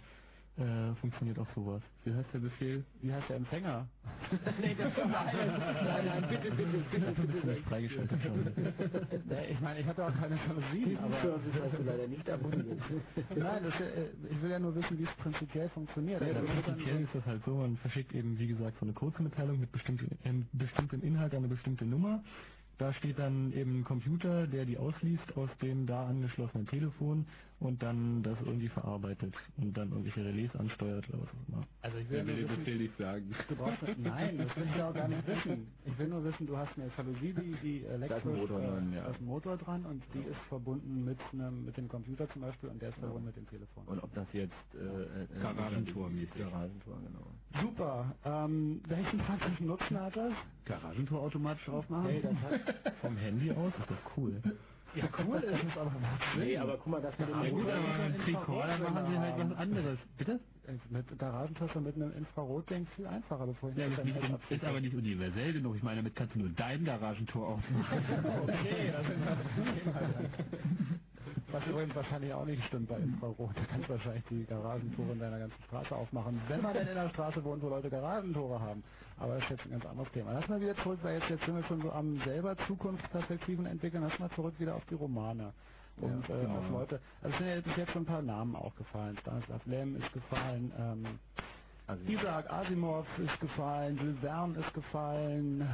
äh, funktioniert auch sowas. Wie heißt der Befehl? Wie heißt der Empfänger? nee, das nein, nein, nein, bitte, bitte, bitte, bitte. Nicht freigeschaltet schon. Nee, ich meine, ich ja auch keine Diesen aber... Service hast du leider nicht abonniert. Nein, das, äh, ich will ja nur wissen, wie es prinzipiell funktioniert. Ja, Also, prinzipiell ist das halt so, man verschickt eben, wie gesagt, so eine Kurzmitteilung mit bestimmten, ähm, bestimmtem Inhalt an eine bestimmte Nummer. Da steht dann eben ein Computer, der die ausliest aus dem da angeschlossenen Telefon und dann das irgendwie verarbeitet und dann irgendwelche Relais ansteuert oder was auch immer. Also ich will Wer nur will wissen, Befehl nicht sagen? du brauchst nein, das will ich ja auch gar nicht wissen. Ich will nur wissen, du hast eine Jalousie, die, die elektrisch, Motor äh, dran, ja. Motor dran und die ist verbunden mit einem, mit dem Computer zum Beispiel und der ist verbunden mit dem Telefon. Und ob das jetzt äh, äh, Garagentor-mäßig. Garagentor, genau. Super. Ähm, welchen praktischen Nutzen hat das? Garagentor automatisch aufmachen? Hey, das hat, Vom Handy aus ist doch cool. Ja cool ist es, aber Nee, aber guck mal, das mit dem Ja, gut, Motor- aber mit Recorder machen sie halt was anderes. Bitte? mit Garagentasche mit einem Infrarotding viel einfacher, bevor ich Ja, das das nicht, jetzt ist aber nicht universell genug. Ich meine, damit kannst du nur dein Garagentor aufmachen. Okay, das ist Was übrigens wahrscheinlich auch nicht stimmt bei Infrarot. Da kannst du wahrscheinlich die Garagentore in deiner ganzen Straße aufmachen, wenn man denn in einer Straße wohnt, wo Leute Garagentore haben. Aber das ist jetzt ein ganz anderes Thema. Lass mal wieder zurück, weil jetzt, jetzt sind wir schon so am selber Zukunftsperspektiven entwickeln. Lass mal zurück wieder auf die Romane. Und Ja, äh, genau. auf Leute. Also es sind ja bis jetzt schon ein paar Namen auch gefallen. Stanislav Lem ist gefallen, ähm, Also, Isaac Asimov ist gefallen, Jules Verne ist gefallen.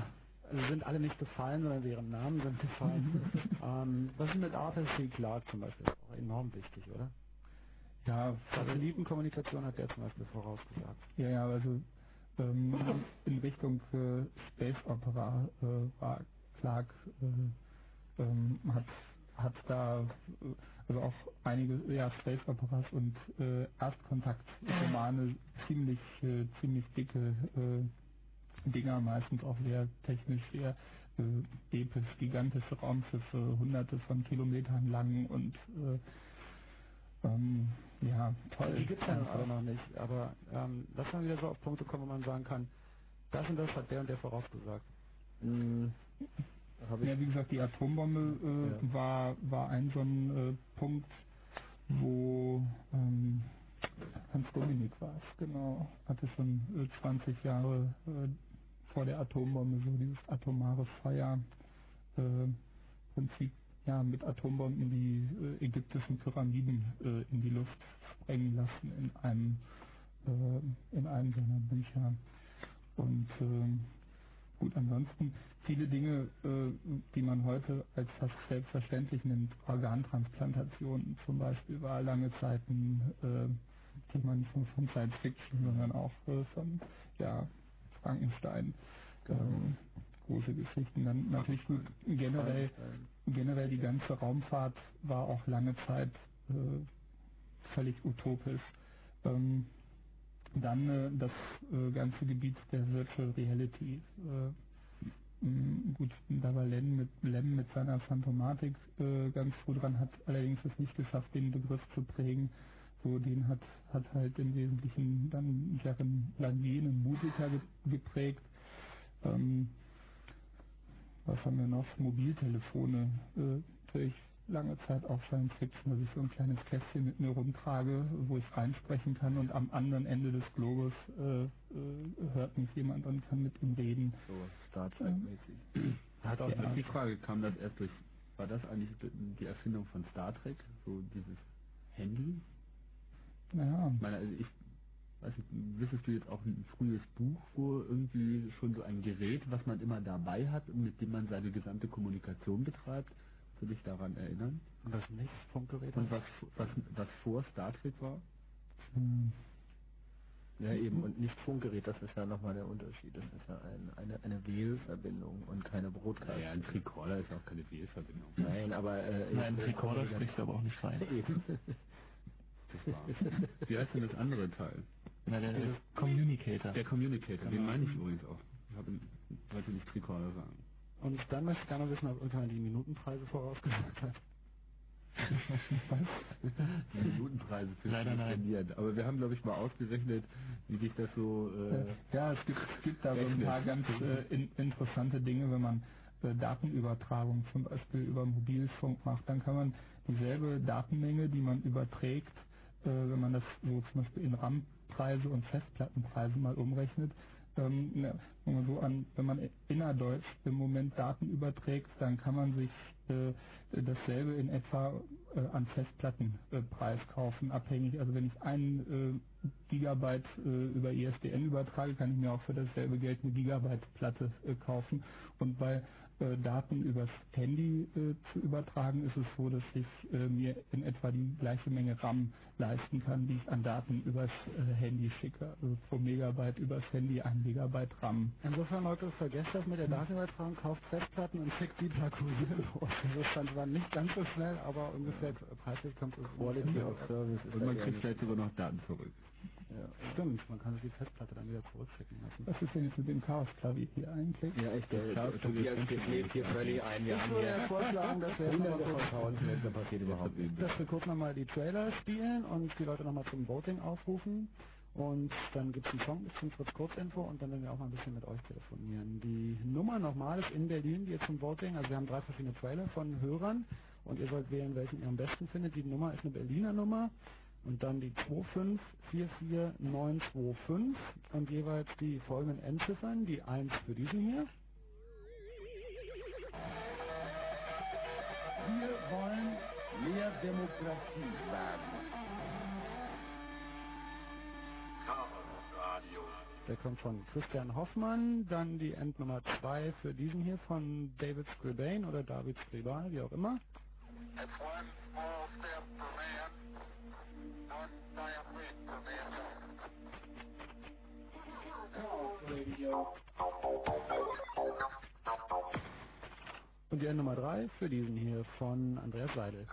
Also sind alle nicht gefallen, sondern deren Namen sind gefallen. ähm, was ist mit Arthur C. Clarke zum Beispiel? Das ist auch enorm wichtig, oder? Ja, Satellitenkommunikation hat der zum Beispiel vorausgesagt. ja, ja, also ähm, in Richtung äh, Space Opera äh, war Clark äh, ähm, hat hat da äh, also auch einige ja, Space Operas und äh, Erstkontaktromane ziemlich äh, ziemlich dicke äh, Dinger, meistens auch sehr technisch sehr äh, episch, gigantische Raumschiffe, hunderte von Kilometern lang und äh, ähm, ja, toll. Die gibt es ja noch Einfach. alle noch nicht. Aber ähm, lass mal wieder so auf Punkte kommen, wo man sagen kann, das und das hat der und der vorausgesagt. mh, hab ich Ja, wie gesagt, die Atombombe äh, Ja. war, war ein so ein äh, Punkt, wo ähm, Hans Dominik war es, genau, hatte schon äh, 20 Jahre äh, vor der Atombombe so dieses atomare Feuer äh, ja, mit Atombomben die äh, ägyptischen Pyramiden äh, in die Luft sprengen lassen in einem äh, in einem seiner Bücher. Und ähm, gut, ansonsten viele Dinge, äh, die man heute als fast selbstverständlich nimmt, Organtransplantationen zum Beispiel, war lange Zeit ein äh, Thema nicht nur von Science Fiction, sondern auch äh, von ja, Frankenstein. Ähm, große Geschichten. Dann natürlich gut, generell, generell die ganze Raumfahrt war auch lange Zeit äh, völlig utopisch. Ähm, dann äh, das äh, ganze Gebiet der Virtual Reality. Äh, mh, gut, da war Lem mit, Lem mit seiner Phantomatik äh, ganz gut dran, hat allerdings es nicht geschafft, den Begriff zu prägen. So, den hat, hat halt im Wesentlichen dann Jaren Lanier, ein Musiker, ge geprägt. Ähm, was haben wir noch? Mobiltelefone. Äh, natürlich lange Zeit auch Science Fiction, dass ich so ein kleines Kästchen mit mir rumtrage, wo ich reinsprechen kann und am anderen Ende des Globus äh, äh, hört mich jemand und kann mit ihm reden. So Star Trek-mäßig. Hat auch Ja. die Frage, kam das erst durch, war das eigentlich die Erfindung von Star Trek, so dieses Handy? Naja, Ich meine, also ich weiß nicht, wissest du jetzt auch ein frühes Buch, wo irgendwie schon so ein Gerät, was man immer dabei hat und mit dem man seine gesamte Kommunikation betreibt? Kannst du dich daran erinnern? Und das nicht Funkgerät? Und was, was, was vor Star Trek war? hm, Ja, eben, und nicht Funkgerät, das ist ja nochmal der Unterschied. Das ist ja ein, eine, eine Wählverbindung und keine Broadcast. Naja, ein Tricorder ist auch keine Wählverbindung. Nein, aber... Äh, Nein, ich- Recorder spricht aber auch nicht rein. Eben. Das war. Wie heißt denn das andere Teil? Na, der, der Communicator. Der Communicator, den Genau. meine ich übrigens auch. Ich habe, wollte nicht Tricorder sagen. Und dann möchte ich gerne wissen, ob irgendjemand die Minutenpreise vorausgesagt hat. Die Minutenpreise für Leider nein. Aber wir haben, glaube ich, mal ausgerechnet, wie sich das so... Äh, ja, es gibt, es gibt da so ein paar ganz äh, in, interessante Dinge, wenn man äh, Datenübertragung zum Beispiel über Mobilfunk macht, dann kann man dieselbe Datenmenge, die man überträgt, äh, wenn man das so zum Beispiel in RAM-Preise und Festplattenpreise mal umrechnet, ähm, ne, wenn man so an, wenn man innerdeutsch im Moment Daten überträgt, dann kann man sich äh, dasselbe in etwa äh, an Festplattenpreis kaufen, abhängig. Also wenn ich einen äh, Gigabyte äh, über ISDN übertrage, kann ich mir auch für dasselbe Geld eine Gigabyte-Platte äh, kaufen. Und bei äh, Daten übers Handy äh, zu übertragen, ist es so, dass ich äh, mir in etwa die gleiche Menge RAM leisten kann, die ich an Daten übers äh, Handy schicke. Also pro Megabyte übers Handy ein Megabyte RAM. Insofern, Leute, vergesst das mit der Datenübertragung, kauft Festplatten und schickt die per Kurier los. Das stand zwar nicht ganz so schnell, aber ungefähr preislich kommt es Quality of Service ist und man kriegt vielleicht sogar noch Daten zurück. Ja, stimmt, man kann sich die Festplatte dann wieder zurückschicken lassen. Was ist denn jetzt mit dem Chaos-Klavier hier eigentlich? Ja, echt, der, Chaos Tobias schläft hier völlig ein. Wir Ich würde vorschlagen, dass wir jetzt nochmal kurz, passiert überhaupt dass wir kurz nochmal die Trailer spielen und die Leute nochmal zum Voting aufrufen. Und dann gibt es einen Song bis zum Fritz Kurzinfo und dann werden wir auch mal ein bisschen mit euch telefonieren. Die Nummer nochmal ist in Berlin, die jetzt zum Voting, also wir haben drei verschiedene Trailer von Hörern und ihr sollt wählen, welchen ihr am besten findet. Die Nummer ist eine Berliner Nummer und dann die 2544925 und jeweils die folgenden Endziffern, die 1 für diesen hier, Wir wollen mehr Demokratie wagen. Der kommt von Christian Hoffmann, dann die Endnummer 2 für diesen hier von David Scribane oder David Scribal, wie auch immer. It's one small step for man, Und die Endnummer 3 für diesen hier von Andreas Seidel.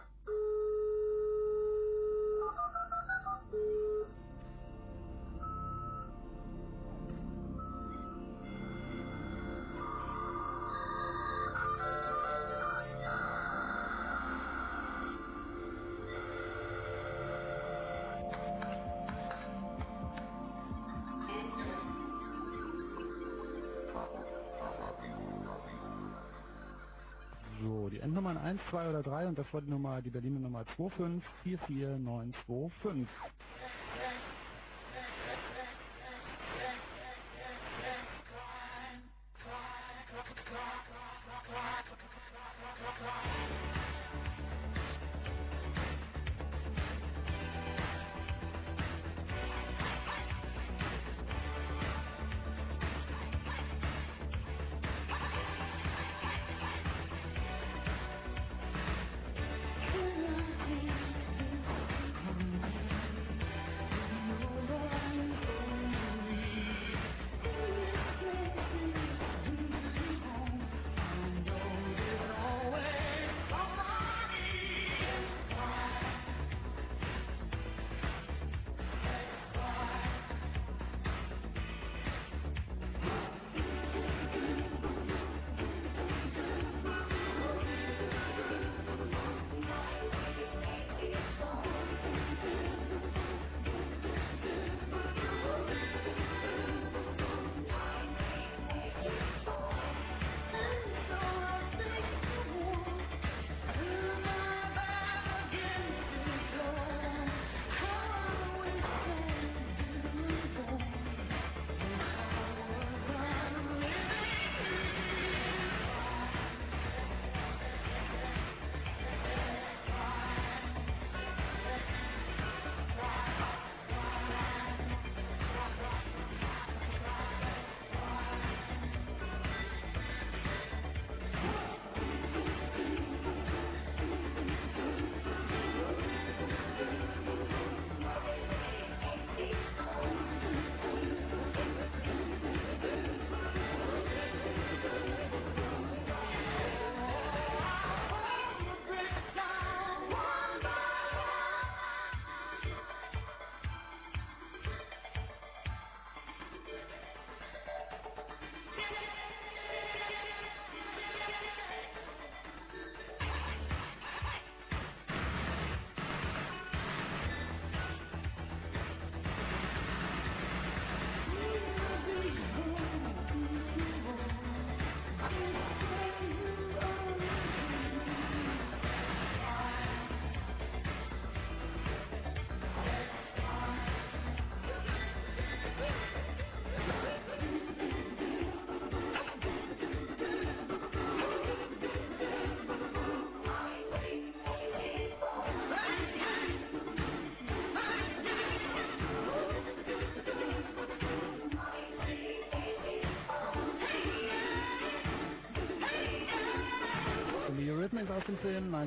Endnummern 1, 2 oder 3 und das war die Nummer, die Berliner Nummer 2544925.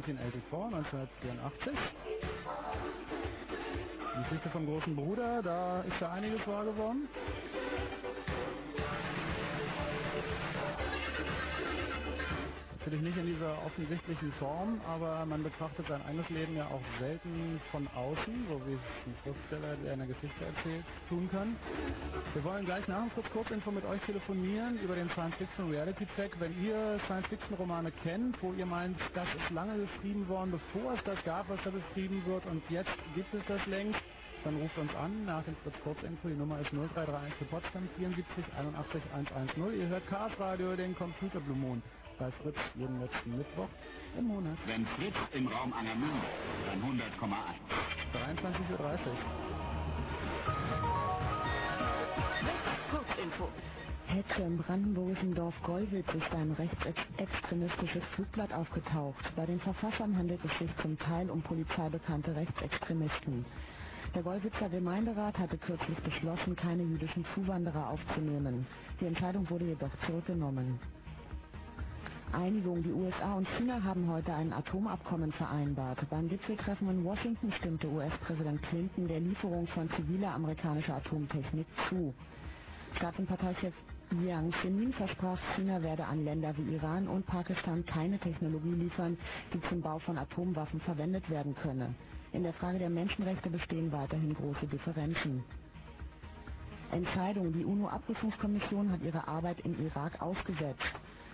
1984, 1984. Die Geschichte vom großen Bruder, da ist ja einiges wahr geworden. Natürlich nicht in dieser offensichtlichen Form, aber man betrachtet sein eigenes Leben ja auch selten von außen, so wie es ein Schriftsteller, der eine Geschichte erzählt, tun kann. Wir wollen gleich nach dem Kurzinfo mit euch telefonieren über den Science-Fiction-Reality-Check. Wenn ihr Science-Fiction-Romane kennt, wo ihr meint, das ist lange geschrieben worden, bevor es das gab, was da beschrieben wird, und jetzt gibt es das längst, dann ruft uns an nach dem Fritz Kurzinfo. Die Nummer ist 0331 für Potsdam 74 81 110. Ihr hört Chaos Radio, den Computer Blue Moon bei Fritz jeden letzten Mittwoch im Monat. Wenn Fritz im Raum Angermünde, dann 100,1. 23.30 Uhr. Kurzinfo. Hetze im brandenburgischen Dorf Gollwitz ist ein rechtsextremistisches Flugblatt aufgetaucht. Bei den Verfassern handelt es sich zum Teil um polizeibekannte Rechtsextremisten. Der Gollwitzer Gemeinderat hatte kürzlich beschlossen, keine jüdischen Zuwanderer aufzunehmen. Die Entscheidung wurde jedoch zurückgenommen. Einigung. Die USA und China haben heute ein Atomabkommen vereinbart. Beim Gipfeltreffen in Washington stimmte US-Präsident Clinton der Lieferung von ziviler amerikanischer Atomtechnik zu. Staatenparteichef Jiang Zemin versprach, China werde an Länder wie Iran und Pakistan keine Technologie liefern, die zum Bau von Atomwaffen verwendet werden könne. In der Frage der Menschenrechte bestehen weiterhin große Differenzen. Entscheidung. Die UNO-Abrüstungskommission hat ihre Arbeit im Irak ausgesetzt.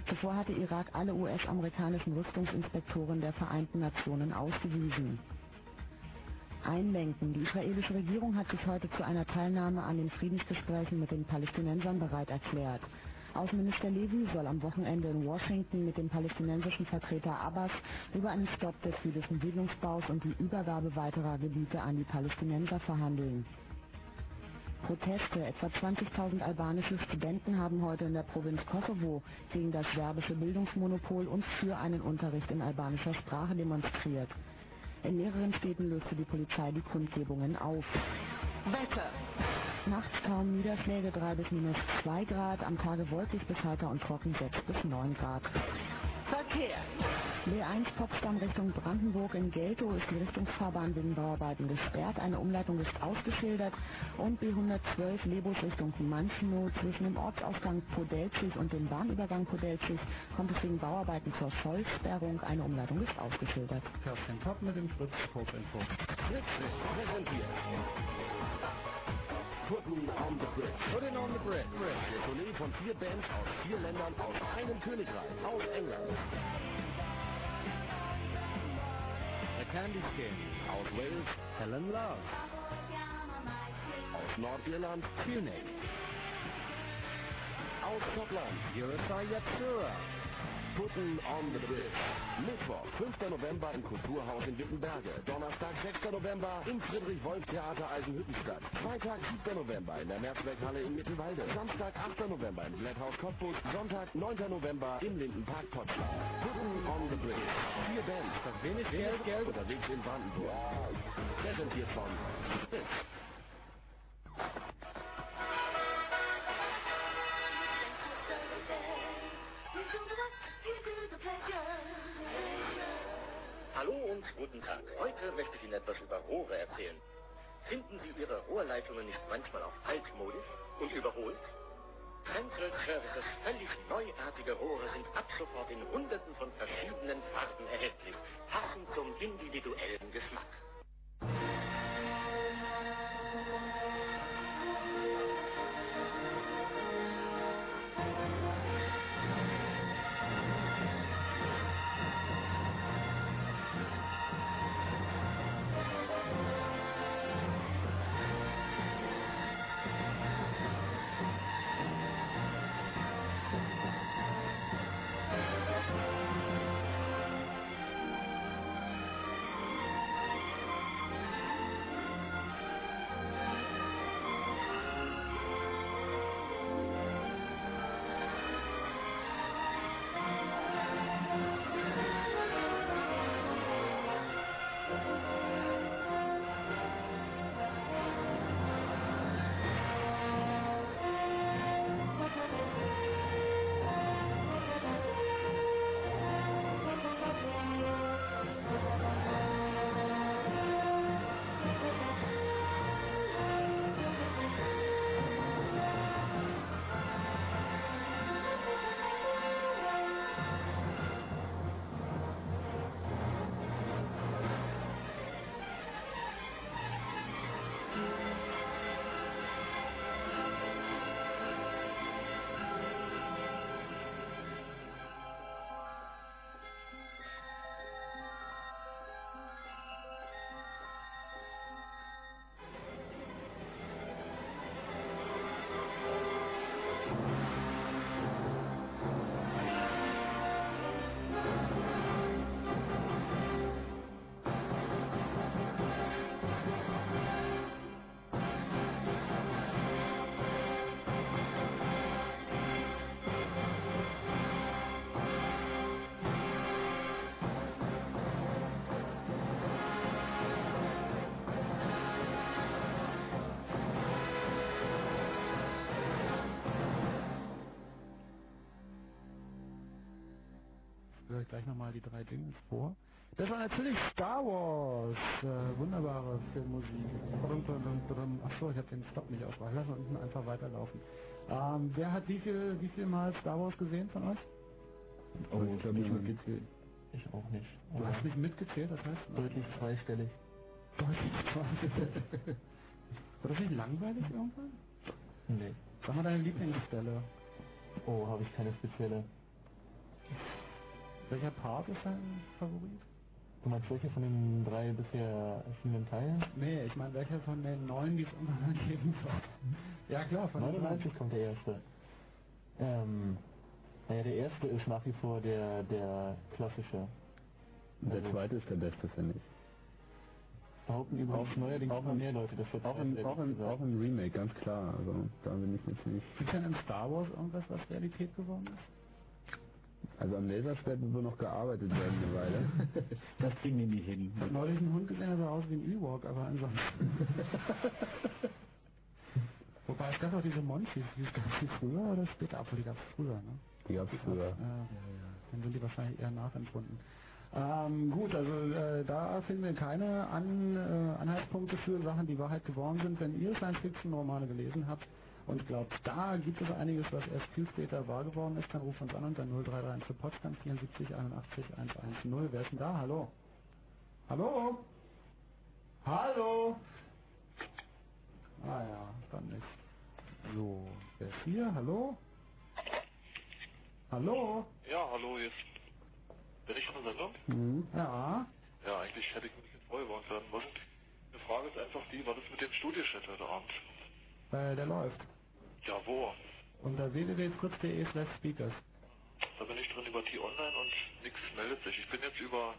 Zuvor hatte Irak alle US-amerikanischen Rüstungsinspektoren der Vereinten Nationen ausgewiesen. Einlenken. Die israelische Regierung hat sich heute zu einer Teilnahme an den Friedensgesprächen mit den Palästinensern bereit erklärt. Außenminister Levy soll am Wochenende in Washington mit dem palästinensischen Vertreter Abbas über einen Stopp des jüdischen Siedlungsbaus und die Übergabe weiterer Gebiete an die Palästinenser verhandeln. Proteste. Etwa 20.000 albanische Studenten haben heute in der Provinz Kosovo gegen das serbische Bildungsmonopol und für einen Unterricht in albanischer Sprache demonstriert. In mehreren Städten löste die Polizei die Kundgebungen auf. Wetter. Nachts kaum Niederschläge 3 bis minus 2 Grad, am Tage wolkig bis heiter und trocken 6 bis 9 Grad. Verkehr. B1 Potsdam Richtung Brandenburg in Geltow ist die Richtungsfahrbahn wegen Bauarbeiten gesperrt. Eine Umleitung ist ausgeschildert und B112 Lebus Richtung Manchenow zwischen dem Ortsausgang Podelzig und dem Bahnübergang Podelzig kommt es wegen Bauarbeiten zur Vollsperrung. Eine Umleitung ist ausgeschildert. Kerstin Kopp mit dem Fritz Kurzinfo. Fritz präsentiert. Putten on the Bridge. Putting on the bridge. Der Tournee von vier Bands aus vier Ländern aus einem Königreich, aus England. The Candy Skin. Aus Wales, Helen Love. aus Nordirland, Punic. aus Schottland. Eurostar Yatsura. Putten on the Bridge. Mittwoch, 5. November im Kulturhaus in Wittenberge. Donnerstag, 6. November im Friedrich-Wolf-Theater Eisenhüttenstadt. Freitag, 7. November in der Mehrzweckhalle in Mittelwalde. Samstag, 8. November im Blätthaus Cottbus. Sonntag, 9. November im Lindenpark Potsdam. Putten on the Bridge. Vier Bands. Das wenig Geld, Geld. Unterwegs in Brandenburg. Präsentiert von. Hallo und guten Tag. Heute möchte ich Ihnen etwas über Rohre erzählen. Finden Sie Ihre Rohrleitungen nicht manchmal auch altmodisch und überholt? Central Services völlig neuartige Rohre sind ab sofort in hunderten von verschiedenen Farben erhältlich, passend zum individuellen Geschmack. Dinge vor. Das war natürlich Star Wars. Äh, wunderbare Filmmusik. Achso, ich habe den Stop nicht ausgemacht. Lass uns einfach weiterlaufen. Ähm, wer hat wie viel, wie viel Mal Star Wars gesehen von euch? Oh, ich habe nicht mitgezählt. Ich auch nicht. Du hast nicht mitgezählt, das heißt? Deutlich zweistellig. Deutlich zweistellig. War das nicht langweilig irgendwann? Nee. Sag mal deine Lieblingsstelle. Oh, habe ich keine spezielle. Welcher Part ist dein Favorit? Du meinst welche von den drei bisher erschienenen Teilen? Nee, ich meine welcher von den neun, die es untereinander geben soll. Ja klar, von 99 kommt der erste. Ähm, naja, der erste ist nach wie vor der, der klassische. Der zweite ist der beste, finde ich. Behaupten übrigens neuerdings auch immer mehr Leute, das wird Auch im, auch, im, auch im Remake, ganz klar. Also da bin ich jetzt nicht. Gibt denn in Star Wars irgendwas, was Realität geworden ist? Also am Laserschwert wird wohl noch gearbeitet werden eine Weile. Das kriegen die nicht hin. Ich habe neulich einen Hund gesehen, der sah aus wie ein Ewok, aber ansonsten. Wobei es gab auch diese Monchis, die gab es die früher oder später? Obwohl, die gab es früher, ne? Die gab's früher. Ja, dann sind die wahrscheinlich eher nachempfunden. Ähm, gut, also äh, da finden wir keine An, äh, Anhaltspunkte für Sachen, die Wahrheit geworden sind. Wenn ihr Science-Fiction-Romane gelesen habt und glaubt, da gibt es einiges, was erst viel später wahr geworden ist, dann ruft uns an unter 0331 für Potsdam 74 81 110. Wer ist denn da? Hallo? Hallo? Hallo? Ah ja, dann nicht. So, wer ist hier? Hallo? Hallo? Ja, hallo, jetzt bin ich in der Sendung. Mhm. Ja. Ja, eigentlich hätte ich ein bisschen vorgewarnt werden müssen. Die Frage ist einfach die, was ist mit dem Studiochat heute Abend? Äh, der läuft. Ja, wo? Unter www.fritz.de slash speakers. Da bin ich drin über T-Online und nichts meldet sich. Ich bin jetzt über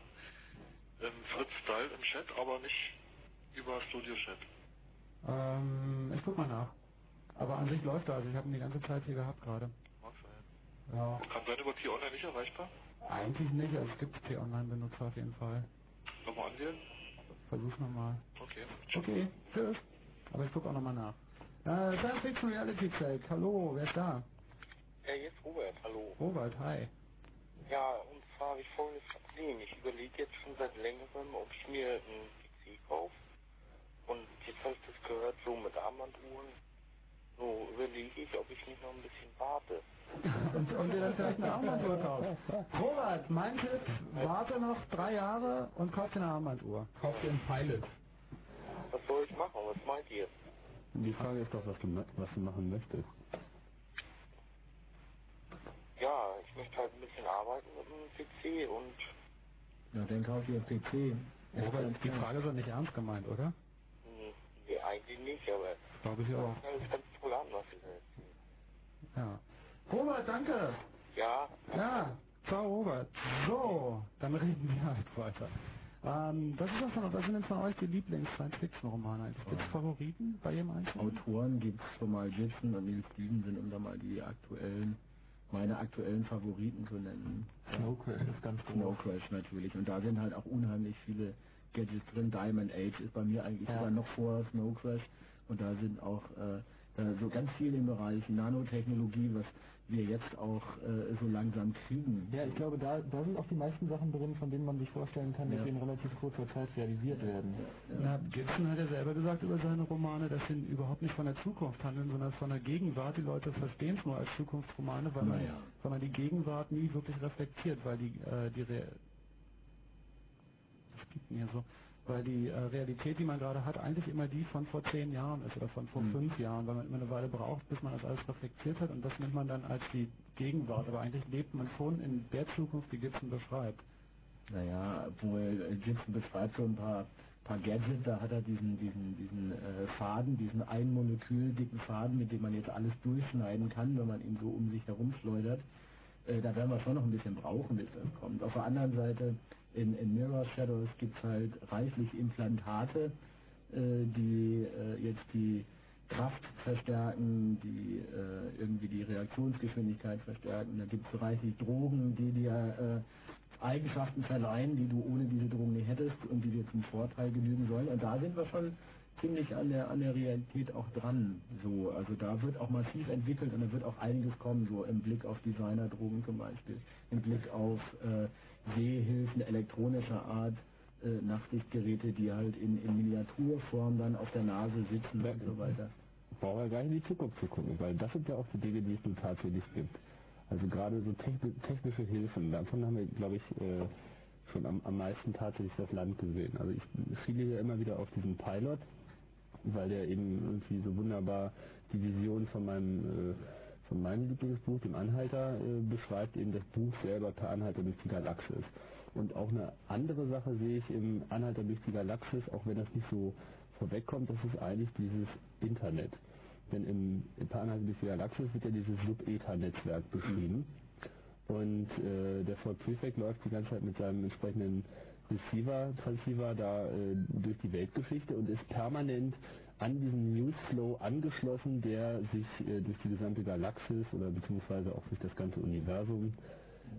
ähm, Fritz Style im Chat, aber nicht über Studio-Chat. Ähm, ich guck mal nach. Aber an sich läuft er, also ich habe ihn die ganze Zeit hier gehabt gerade. Mag sein. Ja. Kann sein über T-Online nicht erreichbar? Eigentlich nicht, also es gibt T-Online-Benutzer auf jeden Fall. Nochmal anwählen? Versuch's nochmal. Okay. Okay, tschüss. Aber ich guck auch nochmal nach. Äh, Science Fiction Reality Check. Hallo, wer ist da? Ja, jetzt Robert, hallo. Robert, hi. Ja, und zwar habe ich folgendes Problem. Ich überlege jetzt schon seit längerem, ob ich mir einen PC kaufe. Und jetzt habe ich das gehört, so mit Armbanduhren. So überlege ich, ob ich nicht noch ein bisschen warte. Und, und dir dann vielleicht eine Armbanduhr kaufst. Robert, mein Tipp, warte noch drei Jahre und kauf dir eine Armbanduhr. Kauf dir einen Pilot. Was soll ich machen? Was meint ihr? Die Frage ist doch, was du, was du machen möchtest. Ja, ich möchte halt ein bisschen arbeiten mit dem PC und Ja, dann kauf dir einen PC. Robert, die Frage ist doch nicht ernst gemeint, oder? nee, eigentlich nicht, aber Glaube ich auch. das ganz toll an, was ihr da. Ja. Robert, danke. Ja, Ja, ciao Robert. So, dann reden wir halt weiter. Ähm, das ist von, was sind denn von euch die Lieblings-Science-Fiction-Romane? Gibt es Favoriten bei jedem Einzelnen? Autoren gibt's schon mal Gibson und Neil Stevenson, um da mal die aktuellen, meine aktuellen Favoriten zu nennen. Snow Crash ist ganz groß. Snow Crash natürlich. Und da sind halt auch unheimlich viele Gadgets drin. Diamond Age ist bei mir eigentlich Ja. sogar noch vor Snow Crash. Und da sind auch äh, so ganz viel im Bereich Nanotechnologie, was wir jetzt auch äh, so langsam kriegen. Ja, ich glaube, da, da sind auch die meisten Sachen drin, von denen man sich vorstellen kann, dass Ja. sie in relativ kurzer Zeit realisiert werden. Na, Gibson hat ja selber gesagt über seine Romane, dass sie überhaupt nicht von der Zukunft handeln, sondern von der Gegenwart. Die Leute verstehen es nur als Zukunftsromane, weil, man, Naja. weil man die Gegenwart nie wirklich reflektiert, weil die, äh, die Re das gibt mir so, weil die äh, Realität, die man gerade hat, eigentlich immer die von vor zehn Jahren ist oder von vor Hm. fünf Jahren, weil man immer eine Weile braucht, bis man das alles reflektiert hat und das nimmt man dann als die Gegenwart. Aber eigentlich lebt man schon in der Zukunft, die Gibson beschreibt. Naja, obwohl Gibson beschreibt so ein paar, paar Gadgets, da hat er diesen, diesen, diesen äh, Faden, diesen ein Molekül dicken Faden, mit dem man jetzt alles durchschneiden kann, wenn man ihn so um sich herum schleudert. Äh, da werden wir schon noch ein bisschen brauchen, bis das kommt. Auf der anderen Seite, in, in Mirror Shadows gibt es halt reichlich Implantate, äh, die äh, jetzt die Kraft verstärken, die äh, irgendwie die Reaktionsgeschwindigkeit verstärken. Da gibt es reichlich Drogen, die dir äh, Eigenschaften verleihen, die du ohne diese Drogen nicht hättest und die dir zum Vorteil genügen sollen. Und da sind wir schon ziemlich an der an der Realität auch dran. So, also da wird auch massiv entwickelt und da wird auch einiges kommen, so im Blick auf Designerdrogen zum Beispiel, im Blick auf äh, Sehhilfen elektronischer Art, äh, Nachtsichtgeräte, die halt in, in Miniaturform dann auf der Nase sitzen und so weiter. Brauchen wir gar nicht in die Zukunft zu gucken, weil das sind ja auch die Dinge, die es nun tatsächlich gibt. Also gerade so technische Hilfen, davon haben wir, glaube ich, äh, schon am, am meisten tatsächlich das Land gesehen. Also ich schiele hier immer wieder auf diesen Pilot, weil der eben irgendwie so wunderbar die Vision von meinem äh, von meinem Lieblingsbuch, dem Anhalter, äh, beschreibt eben das Buch selber per Anhalter durch die Galaxis. Und auch eine andere Sache sehe ich im Anhalter durch die Galaxis, auch wenn das nicht so vorwegkommt, das ist eigentlich dieses Internet. Denn im, im Anhalter durch die Galaxis wird ja dieses Sub-Ether-Netzwerk beschrieben. Und äh, der Ford Prefect läuft die ganze Zeit mit seinem entsprechenden Receiver, Transceiver da äh, durch die Weltgeschichte und ist permanent an diesen Newsflow angeschlossen, der sich äh, durch die gesamte Galaxis oder beziehungsweise auch durch das ganze Universum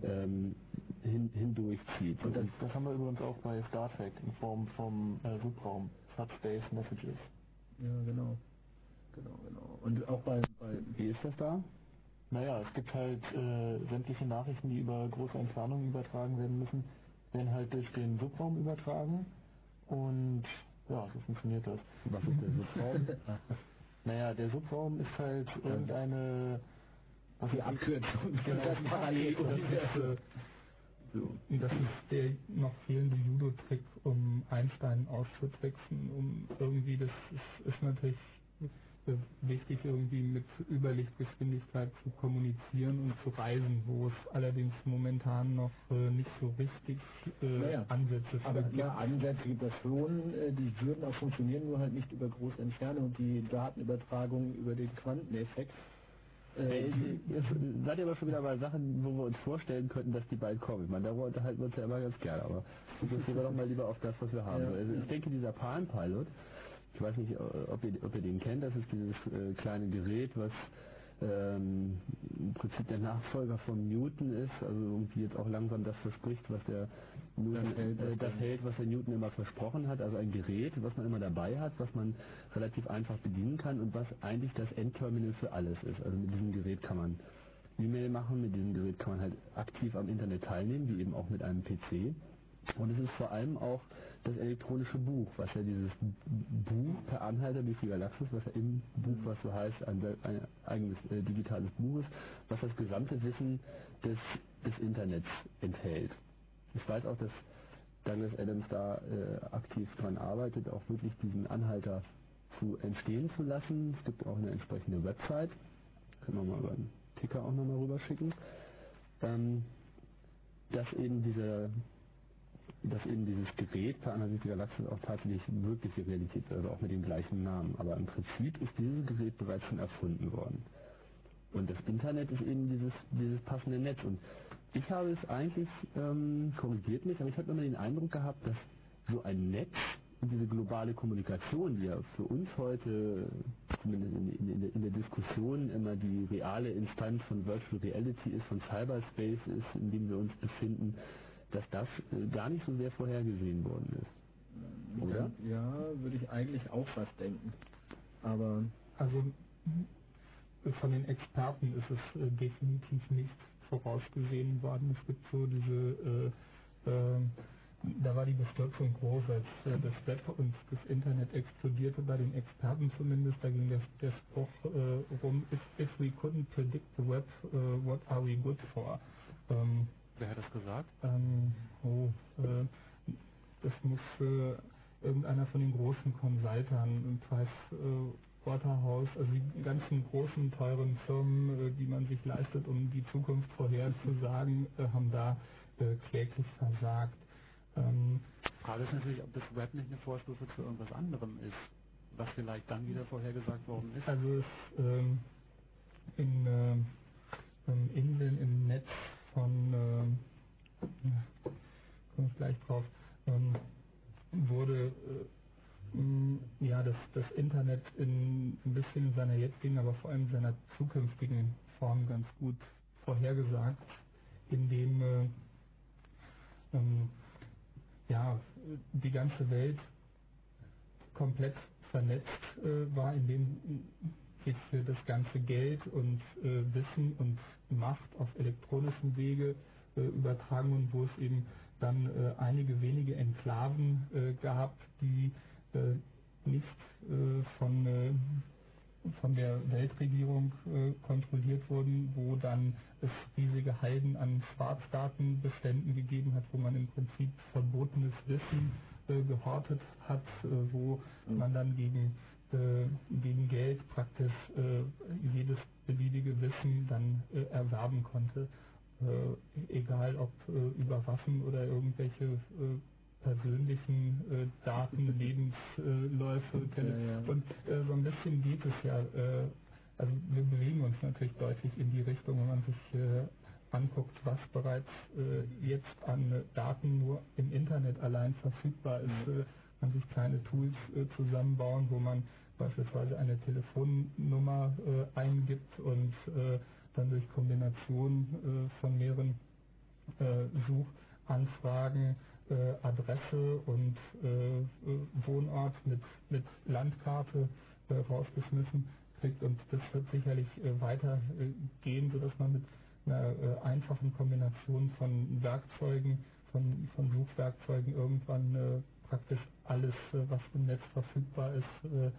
ähm, hin, hindurchzieht. Und das, das, haben wir übrigens auch bei Star Trek in Form vom äh, Subraum, Subspace Messages. Ja, genau. Genau, genau. Und auch bei, bei wie ist das da? Naja, es gibt halt äh, sämtliche Nachrichten, die über große Entfernungen übertragen werden müssen, werden halt durch den Subraum übertragen und ja, so funktioniert das. Was ist der Subraum? naja, der Subraum ist halt irgendeine was die Abkürzung genau, das parallel so. Das ist der noch fehlende Judo-Trick, um Einstein auszutricksen, um irgendwie, das ist, ist natürlich wichtig, irgendwie mit Überlichtgeschwindigkeit zu kommunizieren und zu reisen, wo es allerdings momentan noch äh, nicht so richtig äh, naja, Ansätze Aber gibt. ja, Ansätze gibt es schon, äh, die würden auch funktionieren, nur halt nicht über große Entfernung und die Datenübertragung über den Quanteneffekt. Äh, jetzt seid ihr aber schon wieder bei Sachen, wo wir uns vorstellen könnten, dass die bald kommen. Ich meine, darüber unterhalten wir uns ja immer ganz gerne, aber fokussieren wir doch mal lieber auf das, was wir haben. Ja, also ich denke, dieser Palm Pilot, ich weiß nicht, ob ihr, ob ihr den kennt, das ist dieses äh, kleine Gerät, was ähm, im Prinzip der Nachfolger von Newton ist, also irgendwie jetzt auch langsam das verspricht, was der Newton, das, hält, äh, das hält, was der Newton immer versprochen hat, also ein Gerät, was man immer dabei hat, was man relativ einfach bedienen kann und was eigentlich das Endterminal für alles ist. Also mit diesem Gerät kann man E-Mail machen, mit diesem Gerät kann man halt aktiv am Internet teilnehmen, wie eben auch mit einem PC. Und es ist vor allem auch das elektronische Buch, was ja dieses Buch per Anhalter durch die Galaxis, was ja im Buch, was so heißt, ein, ein eigenes äh, digitales Buch ist, was das gesamte Wissen des, des Internets enthält. Ich weiß auch, dass Douglas Adams da äh, aktiv dran arbeitet, auch wirklich diesen Anhalter zu entstehen zu lassen. Es gibt auch eine entsprechende Website, können wir mal über den Ticker auch nochmal rüberschicken, ähm, dass eben diese dass eben dieses Gerät per Analyse Galaxis auch tatsächlich wirkliche Realität ist, also auch mit dem gleichen Namen. Aber im Prinzip ist dieses Gerät bereits schon erfunden worden. Und das Internet ist eben dieses, dieses passende Netz. Und ich habe es eigentlich, ähm, korrigiert mich, aber ich habe immer den Eindruck gehabt, dass so ein Netz und diese globale Kommunikation, die ja für uns heute, zumindest in, in, in, der Diskussion, immer die reale Instanz von Virtual Reality ist, von Cyberspace ist, in dem wir uns befinden, dass das äh, gar nicht so sehr vorhergesehen worden ist. Oder? Ja, würde ich eigentlich auch fast denken. Aber. Also von den Experten ist es äh, definitiv nicht vorausgesehen worden. Es gibt so diese, äh, äh, da war die Bestürzung groß, als äh, das Web und das Internet explodierte, bei den Experten zumindest. Da ging der, der Spruch äh, rum, if, if we couldn't predict the web, uh, what are we good for? Ähm, Wer hat das gesagt? Ähm, oh, äh, das muss äh, irgendeiner von den großen Consultern, Price äh, Waterhouse, also die ganzen großen, teuren Firmen, äh, die man sich leistet, um die Zukunft vorherzusagen, äh, haben da äh, kläglich versagt. Ähm, Frage ist natürlich, ob das Web nicht eine Vorstufe zu irgendwas anderem ist, was vielleicht dann wieder vorhergesagt worden ist. Also es ähm, in, äh, in den, im Netz von, äh, komme ich gleich drauf, ähm, wurde äh, ja das, das Internet in ein bisschen in seiner jetzigen, aber vor allem in seiner zukünftigen Form ganz gut vorhergesagt, indem äh, ähm, ja, die ganze Welt komplett vernetzt äh, war, indem sich das ganze Geld und äh, Wissen und Macht auf elektronischem Wege äh, übertragen und wo es eben dann äh, einige wenige Enklaven äh, gab, die nicht von, von der Weltregierung äh, kontrolliert wurden, wo dann es riesige Halden an Schwarzdatenbeständen gegeben hat, wo man im Prinzip verbotenes Wissen äh, gehortet hat, äh, wo man dann gegen, gegen Geld praktisch äh, jedes beliebige Wissen dann äh, erwerben konnte, äh, egal ob äh, über Waffen oder irgendwelche äh, persönlichen äh, Daten, Lebensläufe. Ja, ja. Und äh, so ein bisschen geht es ja, äh, also wir bewegen uns natürlich deutlich in die Richtung, wenn man sich äh, anguckt, was bereits äh, jetzt an äh, Daten nur im Internet allein verfügbar ist, äh, man sich kleine Tools äh, zusammenbauen, wo man beispielsweise eine Telefonnummer äh, eingibt und äh, dann durch Kombination äh, von mehreren äh, Suchanfragen äh, Adresse und äh, Wohnort mit, mit Landkarte rausgeschmissen kriegt. Und das wird sicherlich äh, weiter äh, gehen, sodass man mit einer einfachen Kombination von Werkzeugen, von, von Suchwerkzeugen irgendwann praktisch alles, was im Netz verfügbar ist,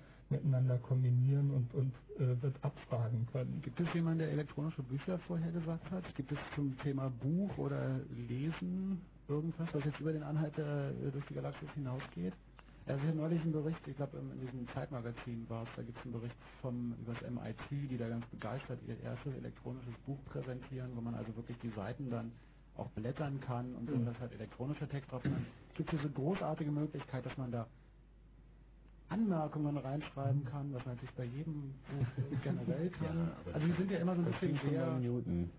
kombinieren und, und äh, wird abfragen können. Gibt es jemanden, der elektronische Bücher vorhergesagt hat? Gibt es zum Thema Buch oder Lesen irgendwas, was jetzt über den Anhalter äh, durch die Galaxis hinausgeht? Also ich habe neulich einen Bericht, ich glaube in diesem Zeitmagazin war es, da gibt es einen Bericht vom über das MIT, die da ganz begeistert ihr erstes elektronisches Buch präsentieren, wo man also wirklich die Seiten dann auch blättern kann und mhm. das halt elektronischer Text drauf. Gibt es diese großartige Möglichkeit, dass man da Anmerkungen reinschreiben kann, was man natürlich bei jedem Buch generell kann. Ja, also die sind ja immer so ein bisschen sehr... Newton.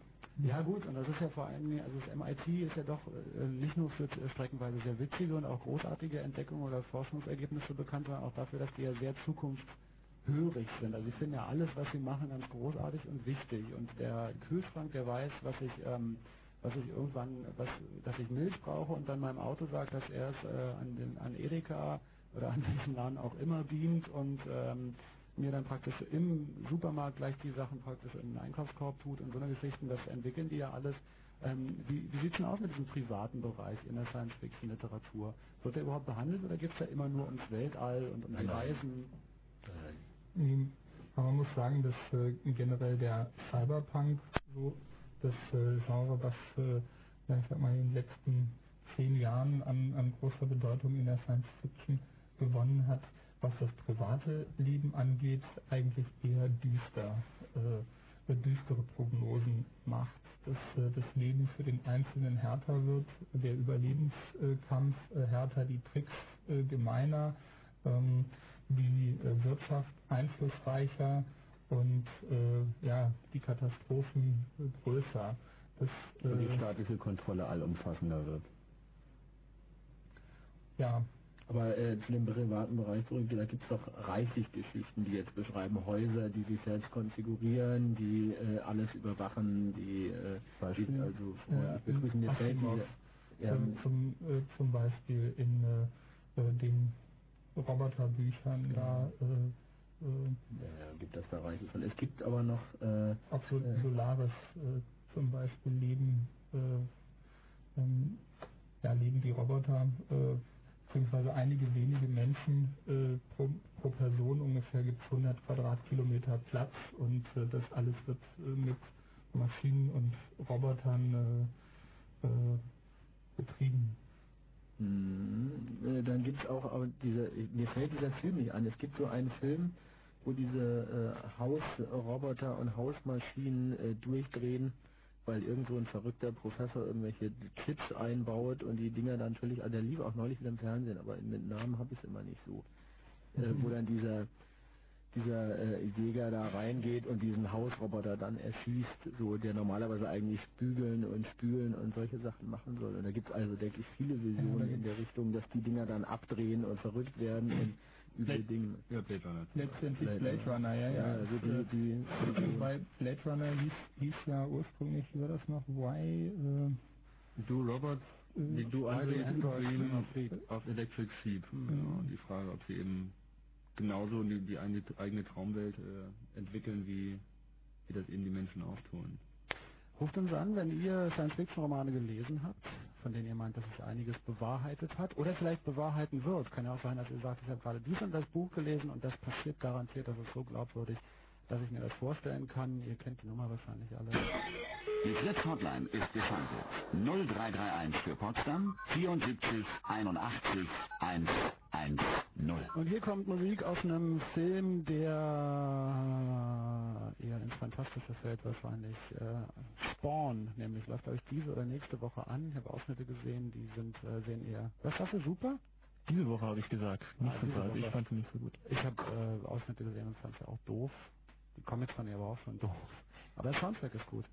Ja gut, und das ist ja vor allem, also das MIT ist ja doch äh, nicht nur für äh, streckenweise sehr witzige und auch großartige Entdeckungen oder Forschungsergebnisse bekannt, sondern auch dafür, dass die ja sehr zukunftshörig sind. Also sie finden ja alles, was sie machen, ganz großartig und wichtig. Und der Kühlschrank, der weiß, was ich, ähm, was ich irgendwann, was, dass ich Milch brauche und dann meinem Auto sagt, dass er es äh, an den an Edeka oder an welchen Laden auch immer beamt und ähm, mir dann praktisch im Supermarkt gleich die Sachen praktisch in den Einkaufskorb tut und so eine Geschichten, das entwickeln die ja alles. Ähm, wie wie sieht es denn aus mit diesem privaten Bereich in der Science-Fiction-Literatur? Wird der überhaupt behandelt oder geht es da immer nur ums Weltall und um die Reisen? Ähm, Aber man muss sagen, dass äh, generell der Cyberpunk so das äh, Genre, was äh, ich sag mal in den letzten zehn Jahren an, an großer Bedeutung in der Science Fiction gewonnen hat, was das private Leben angeht, eigentlich eher düster, äh, düstere Prognosen macht, dass äh, das Leben für den Einzelnen härter wird, der Überlebenskampf äh, härter, die Tricks äh, gemeiner, ähm, die äh, Wirtschaft einflussreicher und ja, die Katastrophen größer. Das, und die staatliche Kontrolle allumfassender wird. Ja, aber äh, zu dem privaten Bereich zurück, da gibt es doch reichlich Geschichten, die jetzt beschreiben Häuser, die sich selbst konfigurieren, die äh, alles überwachen, die, äh, die also ja, wir begrüßen jetzt selten ja, zum, äh, zum Beispiel in äh, äh den Roboterbüchern ja. da äh, ja, gibt das da reichlich von. Es gibt aber noch auch so, Solaris zum Beispiel leben äh, ähm, ja, leben die Roboter beziehungsweise einige wenige Menschen äh, pro, pro, Person ungefähr gibt es 100 Quadratkilometer Platz und äh, das alles wird äh, mit Maschinen und Robotern äh, äh, betrieben. Mhm. Äh, dann gibt es auch, aber diese, mir fällt dieser Film nicht an. Es gibt so einen Film, wo diese Hausroboter und Hausmaschinen durchdrehen weil irgendwo ein verrückter Professor irgendwelche Chips einbaut und die Dinger dann natürlich, also der lief auch neulich wieder im Fernsehen, aber mit Namen habe ich es immer nicht so. Äh, wo dann dieser dieser äh, Jäger da reingeht und diesen Hausroboter dann erschießt, so der normalerweise eigentlich bügeln und spülen und solche Sachen machen soll. Und da gibt es also, denke ich, viele Visionen in der Richtung, dass die Dinger dann abdrehen und verrückt werden und üble Dinge. Ja, Blade Runner. Letztendlich Blade, Blade Runner, ja, ja. ja also die, die, die, Weil Blade Runner hieß, hieß ja ursprünglich, wie war das noch, Why... Äh, du Robert, äh, du Android, Android auf, auf Electric Sheep. Mhm. Genau, die Frage, ob sie eben genauso die, die eigene Traumwelt äh, entwickeln, wie, wie das eben die Menschen auch tun. Ruft uns an, wenn ihr Science-Fiction-Romane gelesen habt, von denen ihr meint, dass es einiges bewahrheitet hat oder vielleicht bewahrheiten wird. Kann ja auch sein, dass ihr sagt, ich habe gerade dies und das Buch gelesen und das passiert garantiert, das ist so glaubwürdig, dass ich mir das vorstellen kann. Ihr kennt die Nummer wahrscheinlich alle. Die Fritz Hotline ist geschaltet. 0331 für Potsdam 74 81 110. Und hier kommt Musik aus einem Film, der eher ins Fantastische fällt wahrscheinlich. Äh, Spawn, nämlich läuft euch diese oder nächste Woche an. Ich habe Ausschnitte gesehen, die sind äh, sehen eher. Was sagst du, super? Diese Woche habe ich gesagt. Nicht Ah, so. Ich fand sie nicht so gut. Ich habe äh, Ausschnitte gesehen und fand sie auch doof. Die Comics fand ich aber auch schon doof. Aber der Soundtrack ist gut.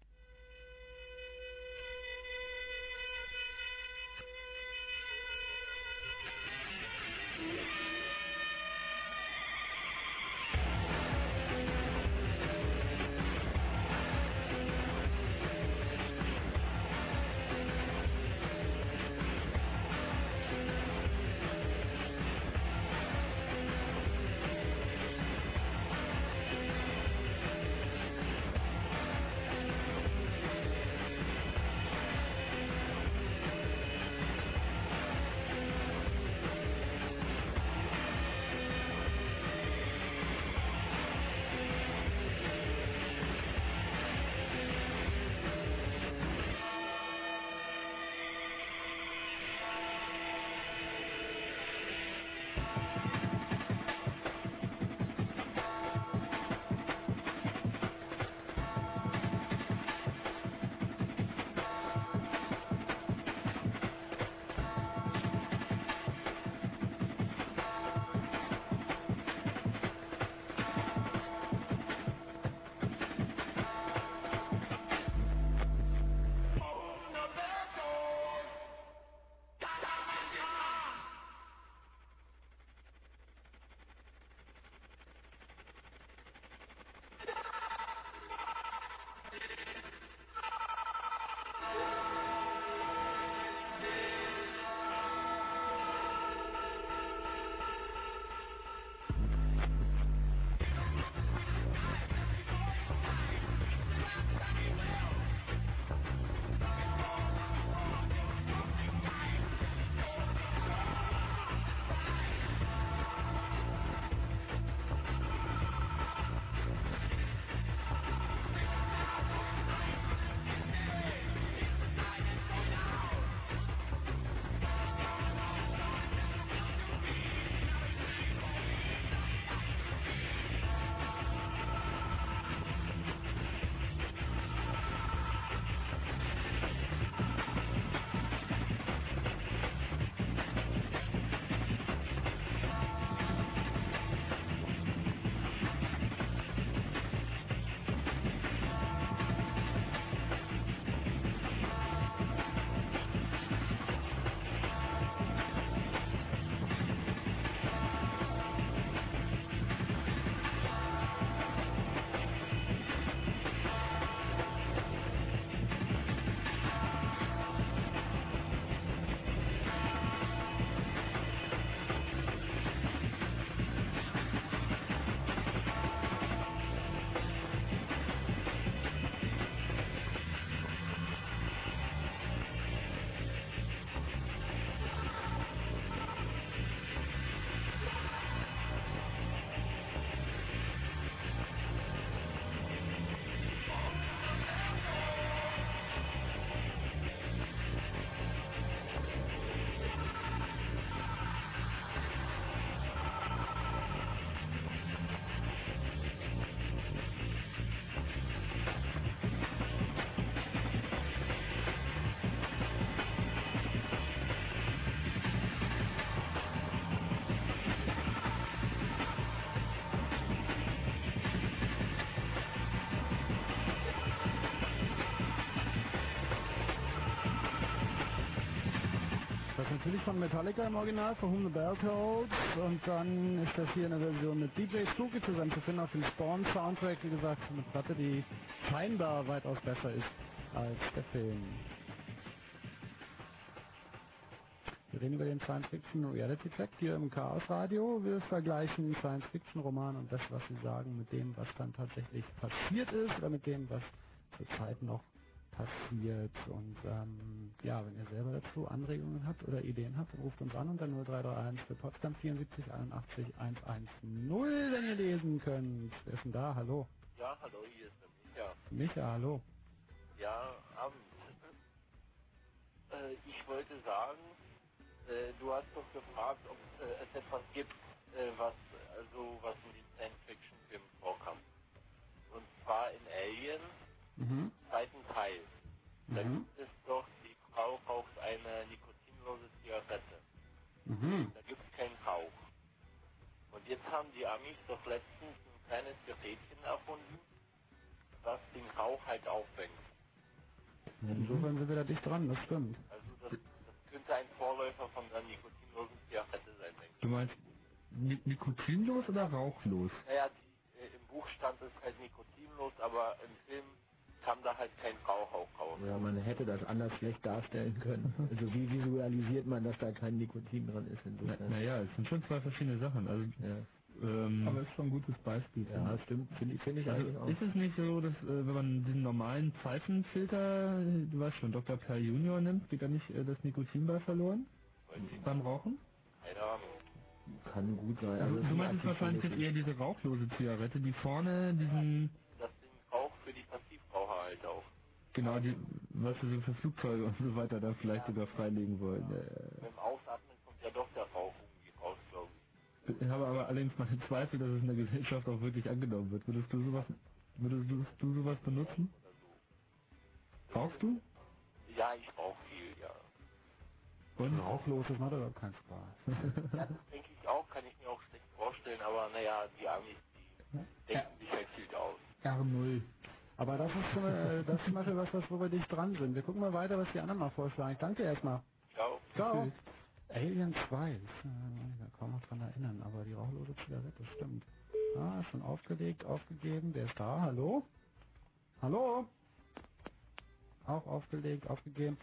Natürlich von Metallica im Original, For Whom the Bell Tolls. Und dann ist das hier eine Version mit DJ Spooky zusammen zu finden auf dem Spawn Soundtrack. Wie gesagt, eine Platte, die scheinbar weitaus besser ist als der Film. Wir reden über den Science Fiction Reality Check hier im Chaos Radio. Wir vergleichen Science Fiction Roman und das, was sie sagen, mit dem, was dann tatsächlich passiert ist oder mit dem, was zurzeit noch passiert. Und ähm, ja, wenn ihr selber dazu Anregungen habt oder Ideen habt, dann ruft uns an unter 0331 für Potsdam 74 81 110, wenn ihr lesen könnt. Wer ist denn da? Hallo. Ja, hallo, hier ist der Micha. Micha, hallo. Ja, Abend. Äh, ich wollte sagen, äh, du hast doch gefragt, ob äh, es etwas gibt, äh, was also was in den Science-Fiction-Filmen vorkam. Und zwar in Alien, Mhm. zweiten Teil. Da Mhm. gibt es doch, Frau raucht eine nikotinlose Zigarette. Mhm. Da gibt es keinen Rauch. Und jetzt haben die Amis doch letztens ein kleines Gerätchen erfunden, das den Rauch halt auffängt. Insofern sind wir da dicht dran, das stimmt. Also das, das könnte ein Vorläufer von der nikotinlosen Zigarette sein, denke ich. Du meinst ni nikotinlos oder rauchlos? Naja, die, äh, im Buch stand es halt nikotinlos, aber im Film kam da halt kein Rauch auch raus. Ja, man hätte das anders schlecht darstellen können. Also wie visualisiert man, dass da kein Nikotin dran ist? Insofern. Naja, es sind schon zwei verschiedene Sachen. Also, ähm, Aber ist schon ein gutes Beispiel. Ja, stimmt. Finde ich, finde ich also eigentlich auch. ist es nicht so, dass äh, wenn man diesen normalen Pfeifenfilter, du weißt schon, Dr. Per Junior nimmt, geht da nicht äh, das Nikotin bei verloren? Beim Rauchen? Keine Ahnung. Kann gut sein. Also, Also, du es meinst wahrscheinlich eher diese rauchlose Zigarette, die vorne diesen, Das den Rauch für die Passivraucher halt auch. genau, die, was wir so für Flugzeuge und so weiter da vielleicht sogar freilegen wollen. Äh, Beim Ausatmen kommt ja doch der Rauch irgendwie raus, glaube ich. Ich habe aber allerdings meine Zweifel, dass es in der Gesellschaft auch wirklich angenommen wird. Würdest du sowas, würdest du, du sowas benutzen? Rauchst du? Ja, ich rauche viel, ja. Und? Rauchlos, das macht aber keinen Spaß. Ja, das denke ich auch, kann ich mir auch schlecht vorstellen, aber naja, die Amis, die denken sich halt viel aus. R0. Aber das ist, äh, das ist zum Beispiel was, was wo wir dicht dran sind. Wir gucken mal weiter, was die anderen mal vorschlagen. Ich danke dir erstmal. Ciao. Ciao. Alien 2, das, äh, ich kann kaum noch dran erinnern, aber die rauchlose Zigarette, stimmt. Ah, schon aufgelegt, aufgegeben, der ist da, hallo? Hallo? Auch aufgelegt, aufgegeben.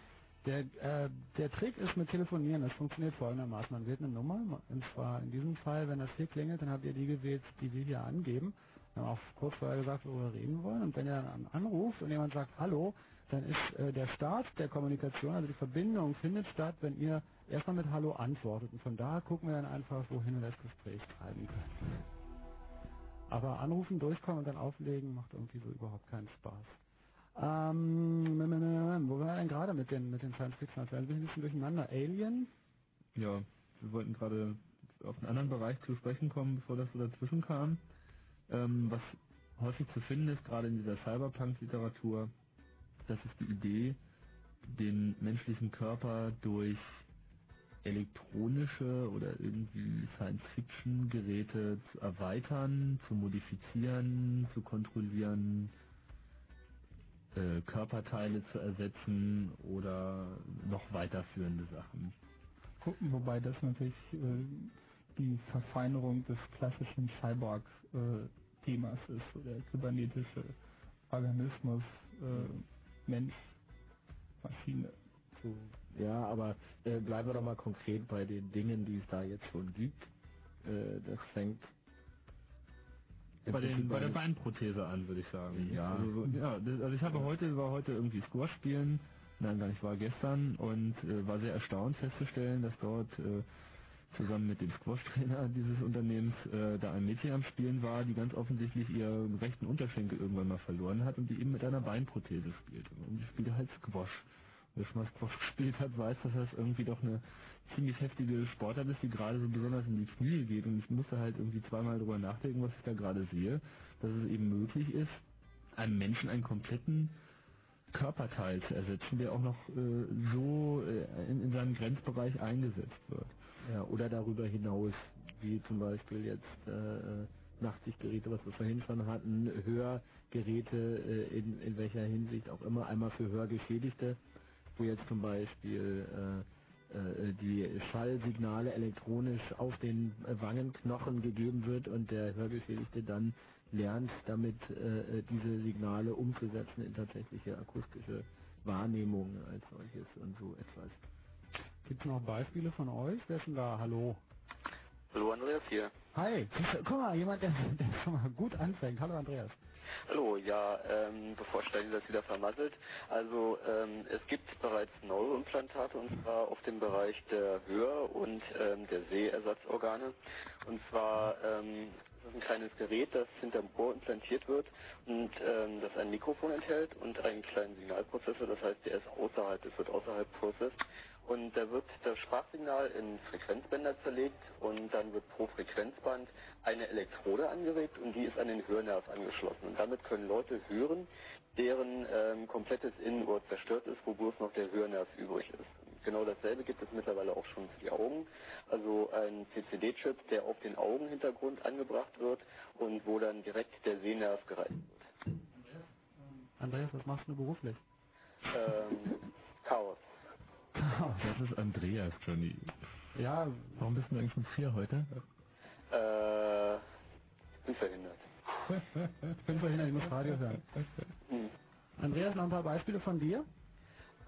Der, äh, der Trick ist mit Telefonieren, das funktioniert folgendermaßen. Man wählt eine Nummer, und zwar in diesem Fall, wenn das hier klingelt, dann habt ihr die gewählt, die wir hier angeben. Wir haben auch kurz vorher gesagt, worüber wir reden wollen. Und wenn ihr dann anruft und jemand sagt Hallo, dann ist äh, der Start der Kommunikation, also die Verbindung findet statt, wenn ihr erstmal mit Hallo antwortet. Und von da gucken wir dann einfach, wohin wir das Gespräch treiben können. Aber anrufen, durchkommen und dann auflegen macht irgendwie so überhaupt keinen Spaß. Ähm, wo waren wir denn gerade mit den, mit den Science Fiction? Also ein bisschen durcheinander. Alien? Ja, wir wollten gerade auf einen anderen Bereich zu sprechen kommen, bevor das so dazwischen kam. Ähm, was häufig zu finden ist, gerade in dieser Cyberpunk-Literatur, das ist die Idee, den menschlichen Körper durch elektronische oder irgendwie Science-Fiction-Geräte zu erweitern, zu modifizieren, zu kontrollieren, äh, Körperteile zu ersetzen oder noch weiterführende Sachen. Wobei das natürlich äh, die Verfeinerung des klassischen Cyborg-Themas ist, so der kybernetische Organismus, äh, Mensch, Maschine. So, ja, aber äh, bleiben wir doch mal konkret bei den Dingen, die es da jetzt schon gibt. Äh, das fängt Bei, den, bei der bei- Beinprothese an, würde ich sagen. Ja. Also, so- ja, also ich habe heute, war heute irgendwie Squash spielen, nein, gar nicht, war gestern und äh, war sehr erstaunt festzustellen, dass dort äh, zusammen mit dem Squash-Trainer dieses Unternehmens äh, da ein Mädchen am Spielen war, die ganz offensichtlich ihren rechten Unterschenkel irgendwann mal verloren hat und die eben mit einer Beinprothese spielt. Und die spielt halt Squash. Wer schon mal Squash gespielt hat, weiß, dass das irgendwie doch eine ziemlich heftige Sportart ist, die gerade so besonders in die Knie geht. Und ich musste halt irgendwie zweimal drüber nachdenken, was ich da gerade sehe, dass es eben möglich ist, einem Menschen einen kompletten Körperteil zu ersetzen, der auch noch äh, so äh, in, in seinem Grenzbereich eingesetzt wird. Ja, oder darüber hinaus, wie zum Beispiel jetzt äh, Nachtsichtgeräte, was wir vorhin schon hatten, Hörgeräte, äh, in, in welcher Hinsicht auch immer, einmal für Hörgeschädigte, wo jetzt zum Beispiel äh, äh, die Schallsignale elektronisch auf den äh, Wangenknochen gegeben wird und der Hörgeschädigte dann lernt, damit äh, äh, diese Signale umzusetzen in tatsächliche akustische Wahrnehmung als solches und so etwas. Gibt es noch Beispiele von euch? Wer ist denn da? Hallo? Hallo Andreas hier. Hi, guck mal, jemand, der, der schon mal gut anfängt. Hallo Andreas. Hallo, ja, ähm, bevor Steini das wieder vermasselt. Also ähm, es gibt bereits Neuroimplantate und zwar auf dem Bereich der Hör- und ähm, der Sehersatzorgane. Und zwar ähm, ein kleines Gerät, das hinterm Ohr implantiert wird und ähm, das ein Mikrofon enthält und einen kleinen Signalprozessor. Das heißt, der ist außerhalb, das wird außerhalb processed. Und da wird das Sprachsignal in Frequenzbänder zerlegt und dann wird pro Frequenzband eine Elektrode angeregt und die ist an den Hörnerv angeschlossen. Und damit können Leute hören, deren ähm, komplettes Innenohr zerstört ist, wo bloß noch der Hörnerv übrig ist. Genau dasselbe gibt es mittlerweile auch schon für die Augen. Also ein CCD-Chip, der auf den Augenhintergrund angebracht wird und wo dann direkt der Sehnerv gereizt wird. Andreas, was machst du beruflich? Ähm, Chaos. Das ist Andreas, Johnny. Ja. Warum bist du eigentlich um vier heute? Äh, bin verhindert. ich bin verhindert, ich muss Radio hören. Hm. Andreas, noch ein paar Beispiele von dir?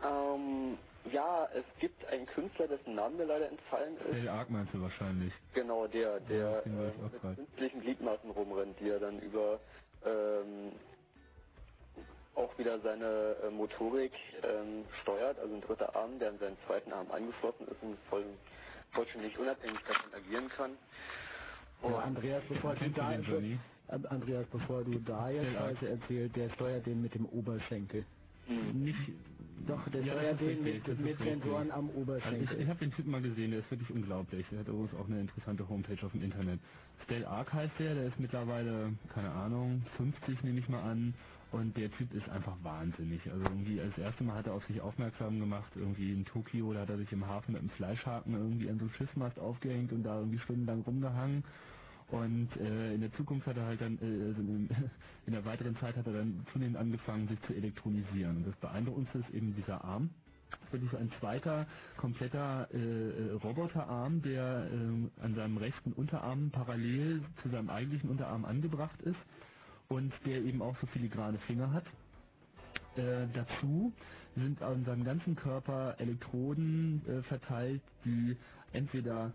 Ähm, ja, es gibt einen Künstler, dessen Name mir leider entfallen ist. Dale Ark meinst du wahrscheinlich. Genau, der, der Ja, äh, mit künstlichen Gliedmaßen rumrennt, die er dann über ähm, auch wieder seine äh, Motorik ähm, steuert, also ein dritter Arm, der an seinen zweiten Arm angeschlossen ist und voll, vollständig unabhängig davon agieren kann. Ja, Andreas, bevor du da Andreas, bevor du da jetzt. Scheiße erzählt, der steuert den mit dem Oberschenkel. Nicht. Doch, der Ja, steuert den mit, mit. Sensoren am Also ich Oberschenkel. ich habe den Typen mal gesehen, der ist wirklich unglaublich. Der hat übrigens auch eine interessante Homepage auf dem Internet. Stell Ark heißt der, der ist mittlerweile, keine Ahnung, 50 nehme ich mal an. Und der Typ ist einfach wahnsinnig. Also irgendwie als erste Mal hat er auf sich aufmerksam gemacht, irgendwie in Tokio, da hat er sich im Hafen mit einem Fleischhaken irgendwie an so einem Schiffsmast aufgehängt und da irgendwie stundenlang rumgehangen. Und äh, in der Zukunft hat er halt dann, äh, also in, in der weiteren Zeit hat er dann zunehmend angefangen, sich zu elektronisieren. Und das Beeindruckendste ist eben dieser Arm. Das ist ein zweiter, kompletter äh, äh, Roboterarm, der äh, an seinem rechten Unterarm parallel zu seinem eigentlichen Unterarm angebracht ist und der eben auch so filigrane Finger hat. Äh, dazu sind an seinem ganzen Körper Elektroden äh, verteilt, die entweder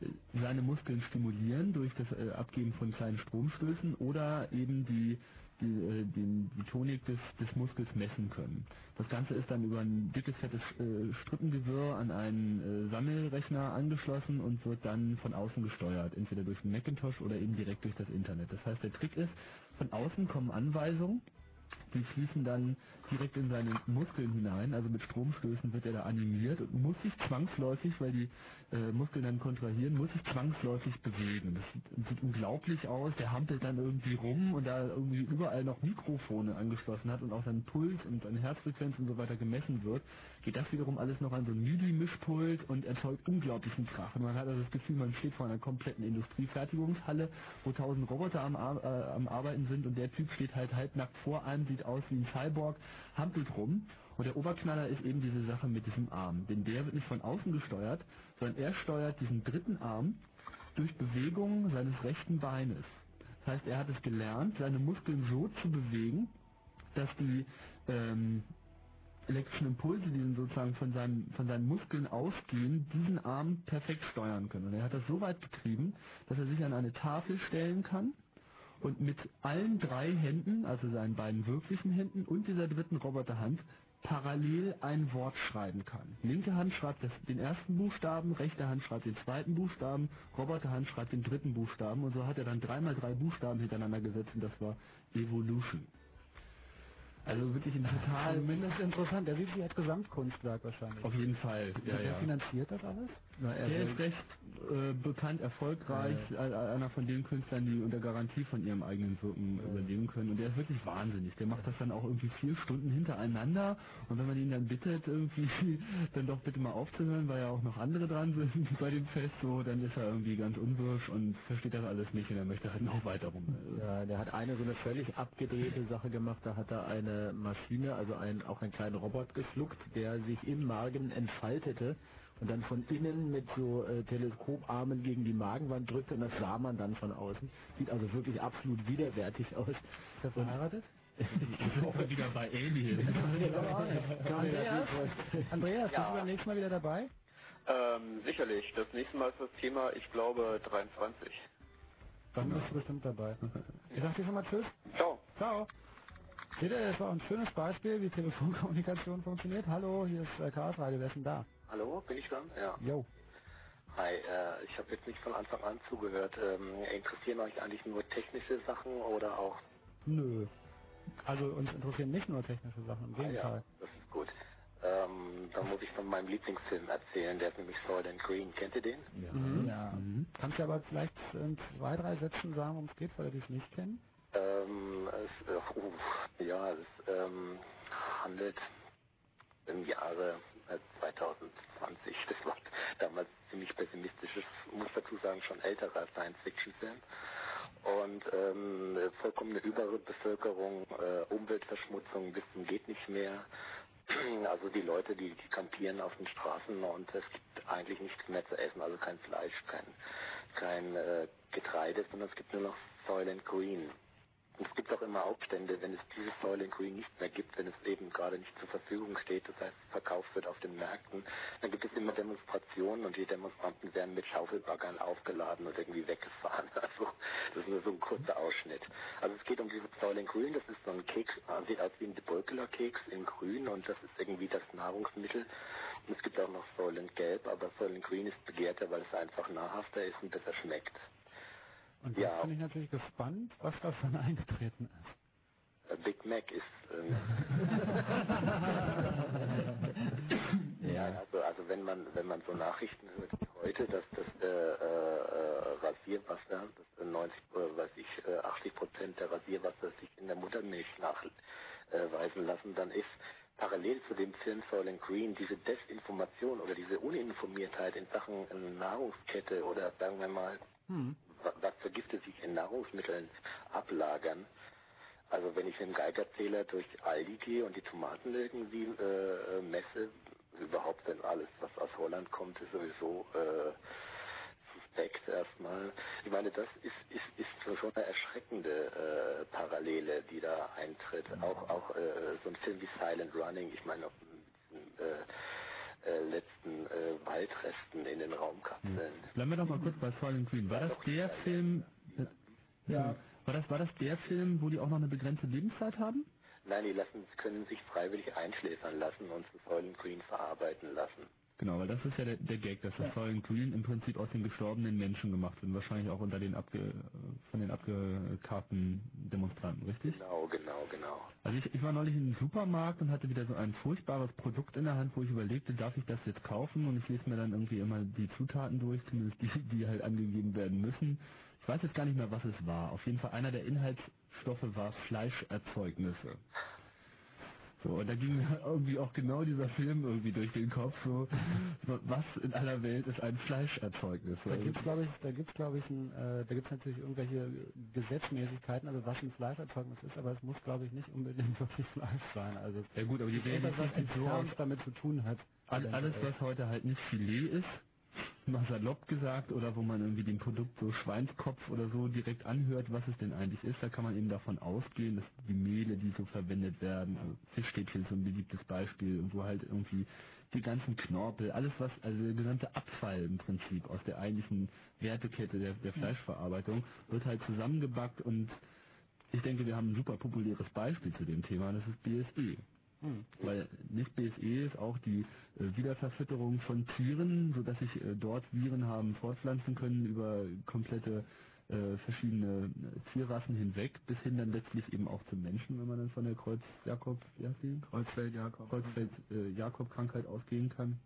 äh, seine Muskeln stimulieren durch das äh, Abgeben von kleinen Stromstößen oder eben die, die, äh, den, die Tonik des, des Muskels messen können. Das Ganze ist dann über ein dickes, fettes äh, Strippengewirr an einen äh, Sammelrechner angeschlossen und wird dann von außen gesteuert, entweder durch einen Macintosh oder eben direkt durch das Internet. Das heißt, der Trick ist, von außen kommen Anweisungen, die fließen dann direkt in seine Muskeln hinein, also mit Stromstößen wird er da animiert und muss sich zwangsläufig, weil die äh, Muskeln dann kontrahieren, muss sich zwangsläufig bewegen. Das sieht, sieht unglaublich aus, der hampelt dann irgendwie rum und da irgendwie überall noch Mikrofone angeschlossen hat und auch sein Puls und seine Herzfrequenz und so weiter gemessen wird, geht das wiederum alles noch an so ein MIDI-Mischpult und erzeugt unglaublichen Krach. Und man hat also das Gefühl, man steht vor einer kompletten Industriefertigungshalle, wo tausend Roboter am, Ar äh, am Arbeiten sind und der Typ steht halt halbnackt vor einem, sieht aus wie ein Cyborg, hampelt rum. Und der Oberknaller ist eben diese Sache mit diesem Arm. Denn der wird nicht von außen gesteuert, sondern er steuert diesen dritten Arm durch Bewegung seines rechten Beines. Das heißt, er hat es gelernt, seine Muskeln so zu bewegen, dass die ähm, elektrischen Impulse, die sozusagen von seinen, von seinen Muskeln ausgehen, diesen Arm perfekt steuern können. Und er hat das so weit getrieben, dass er sich an eine Tafel stellen kann und mit allen drei Händen, also seinen beiden wirklichen Händen und dieser dritten Roboterhand, parallel ein Wort schreiben kann. Linke Hand schreibt den ersten Buchstaben, rechte Hand schreibt den zweiten Buchstaben, Roboterhand schreibt den dritten Buchstaben und so hat er dann dreimal drei Buchstaben hintereinander gesetzt und das war Evolution. Also wirklich ein total... Zumindest interessant. Der sieht sich als Gesamtkunstwerk wahrscheinlich. Auf jeden Fall, ja, Wer ja. finanziert das alles? Na, er Der ist recht äh, bekannt, erfolgreich, äh, einer von den Künstlern, die unter Garantie von ihrem eigenen Wirken überleben können. Und der ist wirklich wahnsinnig. Der macht das dann auch irgendwie vier Stunden hintereinander. Und wenn man ihn dann bittet, irgendwie dann doch bitte mal aufzuhören, weil ja auch noch andere dran sind bei dem Fest, so, dann ist er irgendwie ganz unwirsch und versteht das alles nicht und er möchte halt noch weiter rum. Ja, der hat eine so eine völlig abgedrehte Sache gemacht. Da hat er eine Maschine, also ein, auch einen kleinen Robot geschluckt, der sich im Magen entfaltete und dann von innen mit so äh, Teleskoparmen gegen die Magenwand drückte und das sah man dann von außen. Sieht also wirklich absolut widerwärtig aus. Ist er verheiratet? Ich hoffe wieder bei Alien. Andreas, Andreas bist Ja. du beim nächsten Mal wieder dabei? Ähm, sicherlich. Das nächste Mal ist das Thema, ich glaube, 23. Dann bist du bestimmt dabei. Ich sag dir schon mal Tschüss. Ciao. Ciao. Seht ihr, das war ein schönes Beispiel, wie Telefonkommunikation funktioniert. Hallo, hier ist äh, Chaos Radio, wer ist denn da? Hallo, bin ich dran? Ja. Jo. Hi, äh, ich habe jetzt nicht von Anfang an zugehört. Ähm, interessieren euch eigentlich nur technische Sachen oder auch? Nö. Also uns interessieren nicht nur technische Sachen, im Gegenteil. Ah, ja, das ist gut. Ähm, dann muss ich von meinem Lieblingsfilm erzählen, der ist nämlich Soil and Green. Kennt ihr den? Ja. Mhm. ja. Mhm. Kannst du aber vielleicht in zwei, drei Sätzen sagen, worum es geht, weil die es nicht kennen? Ähm, es, äh, uh, ja, es ähm, handelt im Jahre 2020. Das war damals ziemlich pessimistisches, muss dazu sagen, schon älterer Science-Fiction-Film. Und ähm, vollkommene Überbevölkerung, äh, Umweltverschmutzung bis zum geht nicht mehr. Also die Leute, die, die kampieren auf den Straßen und es gibt eigentlich nichts mehr zu essen, also kein Fleisch, kein, kein äh, Getreide, sondern es gibt nur noch Soil and Green. Es gibt auch immer Aufstände, wenn es dieses Soil Green nicht mehr gibt, wenn es eben gerade nicht zur Verfügung steht, das heißt verkauft wird auf den Märkten, dann gibt es immer Demonstrationen und die Demonstranten werden mit Schaufelbaggern aufgeladen und irgendwie weggefahren. Also das ist nur so ein kurzer Ausschnitt. Also es geht um dieses Soil Green, das ist so ein Keks, sieht aus wie ein Debulkeler Keks in Grün und das ist irgendwie das Nahrungsmittel. Und es gibt auch noch Soil Gelb, aber Soil Green ist begehrter, weil es einfach nahrhafter ist und besser schmeckt. Und jetzt ja. bin ich natürlich gespannt, was da schon eingetreten ist. Big Mac ist. Ähm ja, also also wenn man wenn man so Nachrichten hört wie heute, dass das äh, äh, Rasierwasser, das 90, äh, weiß ich, 80 Prozent der Rasierwasser sich in der Muttermilch nachweisen lassen, dann ist parallel zu dem Film Soil Green diese Desinformation oder diese Uninformiertheit in Sachen Nahrungskette oder sagen wir mal hm was für Gifte sich in Nahrungsmitteln ablagern. Also wenn ich mit dem Geigerzähler durch Aldi gehe und die Tomaten irgendwie äh, messe, überhaupt denn alles, was aus Holland kommt, ist sowieso äh, suspekt erstmal. Ich meine, das ist, ist, ist schon eine erschreckende äh, Parallele, die da eintritt. Auch, auch äh, so ein Film wie Silent Running, ich meine, äh, äh, letzten äh, Waldresten in den Raumkapseln. Hm. Bleiben wir doch mal kurz bei Fallen Green. War das der Film? Ja. War das war das der Film, wo die auch noch eine begrenzte Lebenszeit haben? Nein, die lassen, können sich freiwillig einschläfern lassen und zu Soylent Green verarbeiten lassen. Genau, weil das ist ja der, der Gag, dass das Soylent Green im Prinzip aus den gestorbenen Menschen gemacht wird. Wahrscheinlich auch unter den abge, von den abgekarten Demonstranten, richtig? Genau, genau, genau. Also ich, ich war neulich im Supermarkt und hatte wieder so ein furchtbares Produkt in der Hand, wo ich überlegte, darf ich das jetzt kaufen? Und ich lese mir dann irgendwie immer die Zutaten durch, zumindest die, die halt angegeben werden müssen. Ich weiß jetzt gar nicht mehr, was es war. Auf jeden Fall einer der Inhaltsstoffe war Fleischerzeugnisse. So, und da ging mir irgendwie auch genau dieser Film irgendwie durch den Kopf, so, was in aller Welt ist ein Fleischerzeugnis? Da gibt's glaube ich, da gibt's glaube ich, ein, äh, da gibt's natürlich irgendwelche Gesetzmäßigkeiten, also was ein Fleischerzeugnis ist, aber es muss glaube ich nicht unbedingt wirklich Fleisch sein. Also ja gut, aber die Realität was so damit zu tun hat. Alles, was heute halt nicht Filet ist, mal salopp gesagt, oder wo man irgendwie dem Produkt so Schweinskopf oder so direkt anhört, was es denn eigentlich ist, da kann man eben davon ausgehen, dass die Mehle, die so verwendet werden, also Fischstäbchen ist so ein beliebtes Beispiel, wo halt irgendwie die ganzen Knorpel, alles was, also der gesamte Abfall im Prinzip aus der eigentlichen Wertekette der, der Fleischverarbeitung, wird halt zusammengebackt und ich denke, wir haben ein super populäres Beispiel zu dem Thema, das ist BSE. Hm. Weil nicht BSE ist auch die äh, Wiederverfütterung von Tieren, sodass sich äh, dort Viren haben fortpflanzen können über komplette äh, verschiedene äh, Tierrassen hinweg, bis hin dann letztlich eben auch zum Menschen, wenn man dann von der Kreuz-Jakob, Kreuzfeld-Jakob, Kreuzfeld-Jakob-Krankheit ausgehen kann.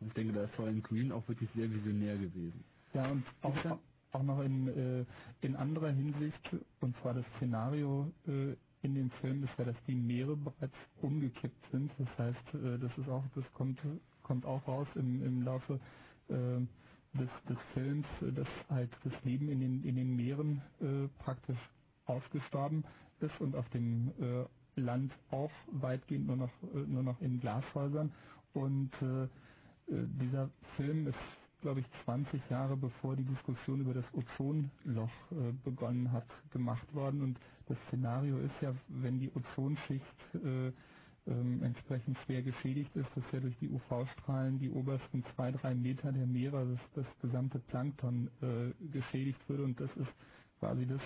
Und ich denke, da ist Soylent Green auch wirklich sehr visionär gewesen. Ja, und auch, auch noch in, äh, in anderer Hinsicht, und zwar das Szenario äh, in dem Film ist ja, dass die Meere bereits umgekippt sind. Das heißt, äh, das ist auch, das kommt, kommt auch raus im, im Laufe äh, des, des Films, dass halt das Leben in den, in den Meeren äh, praktisch ausgestorben ist und auf dem äh, Land auch weitgehend nur noch, äh, nur noch in Glashäusern. Und äh, dieser Film ist glaube ich, 20 Jahre bevor die Diskussion über das Ozonloch äh, begonnen hat, gemacht worden. Und das Szenario ist ja, wenn die Ozonschicht äh, ähm, entsprechend schwer geschädigt ist, dass ja durch die UV-Strahlen die obersten zwei, drei Meter der Meere, das, das gesamte Plankton äh, geschädigt würde. Und das ist quasi das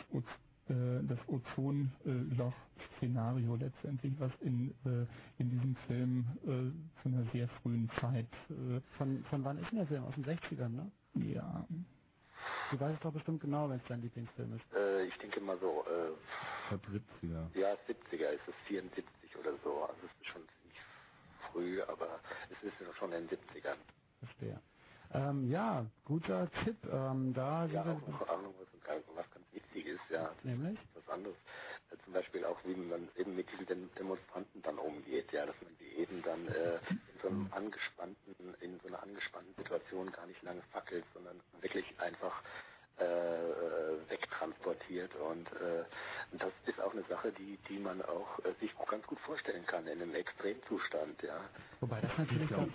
das Ozonloch-Szenario letztendlich, was in, äh, in diesem Film äh, zu einer sehr frühen Zeit. Äh, von, von wann ist denn der Film? Aus den 60ern, ne? Ja. Du weißt es doch bestimmt genau, wenn es dein Lieblingsfilm ist. Äh, ich denke mal so, äh, Ich glaube 70er. ja, 70er ist es 74 oder so. Also es ist schon ziemlich früh, aber es ist ja schon in den 70ern. Verstehe. Ähm, ja, guter Tipp. Ähm, da Ja, wäre auch Ahnung, was, was ganz wichtig ist, ja. Nämlich? Was anderes. Äh, zum Beispiel auch, wie man eben mit diesen Dem- Demonstranten dann umgeht, ja, dass man die eben dann äh, in so einem angespannten, in so einer angespannten Situation gar nicht lange fackelt, sondern wirklich einfach äh, äh, wegtransportiert und äh, das ist auch eine Sache, die die man auch äh, sich auch ganz gut vorstellen kann in einem Extremzustand, ja. Wobei das natürlich, da,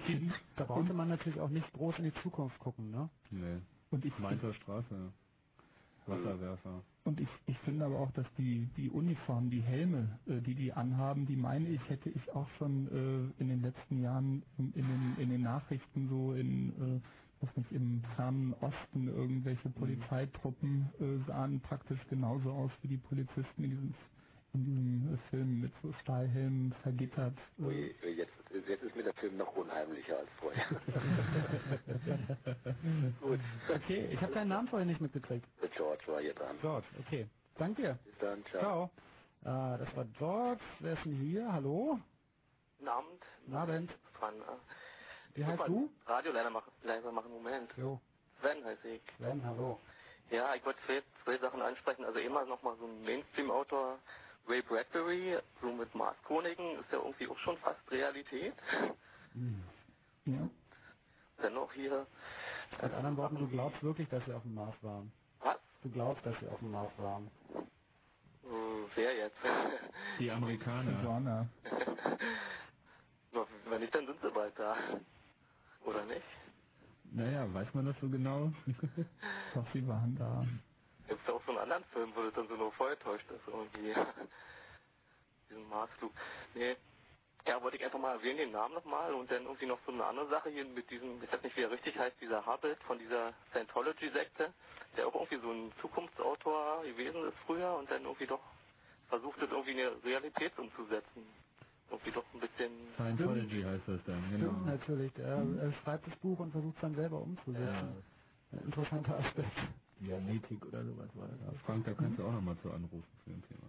da brauchte man natürlich auch nicht groß in die Zukunft gucken, ne? Nee. Und ich Mainzer Straße. Wasserwerfer. Und ich, ich finde aber auch, dass die, die Uniformen, die Helme, äh, die die anhaben, die meine ich, hätte ich auch schon äh, in den letzten Jahren in, in, den, in den Nachrichten so in, äh, was nicht, im fernen Osten irgendwelche Polizeitruppen äh, sahen praktisch genauso aus wie die Polizisten in diesem, in diesem äh, Film mit so Stahlhelmen vergittert. Ui, jetzt, jetzt ist mir der Film noch unheimlicher als vorher. Gut. Okay, ich habe deinen Namen vorher nicht mitgekriegt. Der George war hier dran. George, okay. Danke dir. Bis dann, ciao. Ciao. Äh, das war George. Wer ist denn hier? Hallo? Guten Abend. Guten Abend. Dran, äh, Wie heißt Super, du? Radio leider machen, leiser machen, Moment. Jo. Sven heiße ich. Sven, hallo. Ja, ich wollte zwei, zwei Sachen ansprechen. Also immer nochmal so ein Mainstream-Autor, Ray Bradbury, so mit Mars Chroniken, ist ja irgendwie auch schon fast Realität. Ja. Dennoch hier, Mit anderen Worten, du glaubst wirklich, dass sie auf dem Mars waren. Was? Du glaubst, dass sie auf dem Mars waren. äh, wer jetzt? Die Amerikaner. Wenn nicht, dann sind sie bald da. Oder nicht? Naja, weiß man das so genau? Doch, sie waren da. Gibt es auch so einen anderen Film, wo das dann so nur vorgetäuscht ist irgendwie. Diesen Marsflug. Nee. Ja, wollte ich einfach mal erwähnen, den Namen nochmal und dann irgendwie noch so eine andere Sache hier mit diesem, ich weiß nicht, wie er richtig heißt, dieser Hubble von dieser Scientology-Sekte, der auch irgendwie so ein Zukunftsautor gewesen ist früher und dann irgendwie doch versucht, das irgendwie in eine Realität umzusetzen. Irgendwie doch ein bisschen... Scientology heißt das dann, genau. Stimmt, natürlich. Er, er schreibt das Buch und versucht es dann selber umzusetzen. Ein interessanter Aspekt. Dianetik oder sowas war das. Frank, da kannst du auch nochmal zu anrufen für ein Thema.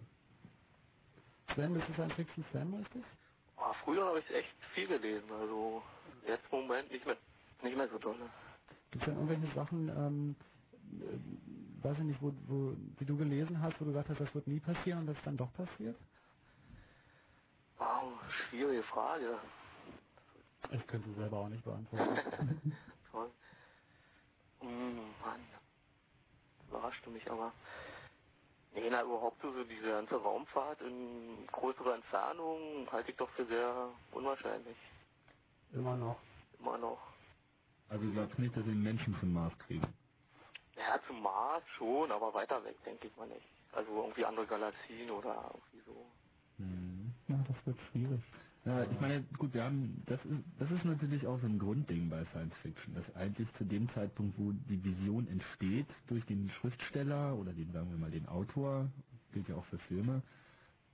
Sven, bist du Science Fiction Fan, richtig? Oh, früher habe ich echt viel gelesen, also jetzt im Moment nicht mehr, nicht mehr so doll. Gibt es denn irgendwelche Sachen, ähm, äh, weiß ich nicht, wo, wo, die du gelesen hast, wo du gesagt hast, das wird nie passieren und das ist dann doch passiert? Wow, schwierige Frage. Ich könnte selber auch nicht beantworten. Toll. Hm, Mann. Überraschte mich aber. Nee, na, überhaupt so, diese ganze Raumfahrt in größerer Entfernung halte ich doch für sehr unwahrscheinlich. Immer noch. Immer noch. Also du glaubst nicht, dass wir den Menschen zum Mars kriegen? Ja, zum Mars schon, aber weiter weg denke ich mal nicht. Also irgendwie andere Galaxien oder irgendwie so. Hm. Ja, das wird schwierig. Ja, ich meine, gut, wir haben, das ist, das ist natürlich auch so ein Grundding bei Science Fiction, dass eigentlich zu dem Zeitpunkt, wo die Vision entsteht, durch den Schriftsteller oder den, sagen wir mal, den Autor, gilt ja auch für Filme,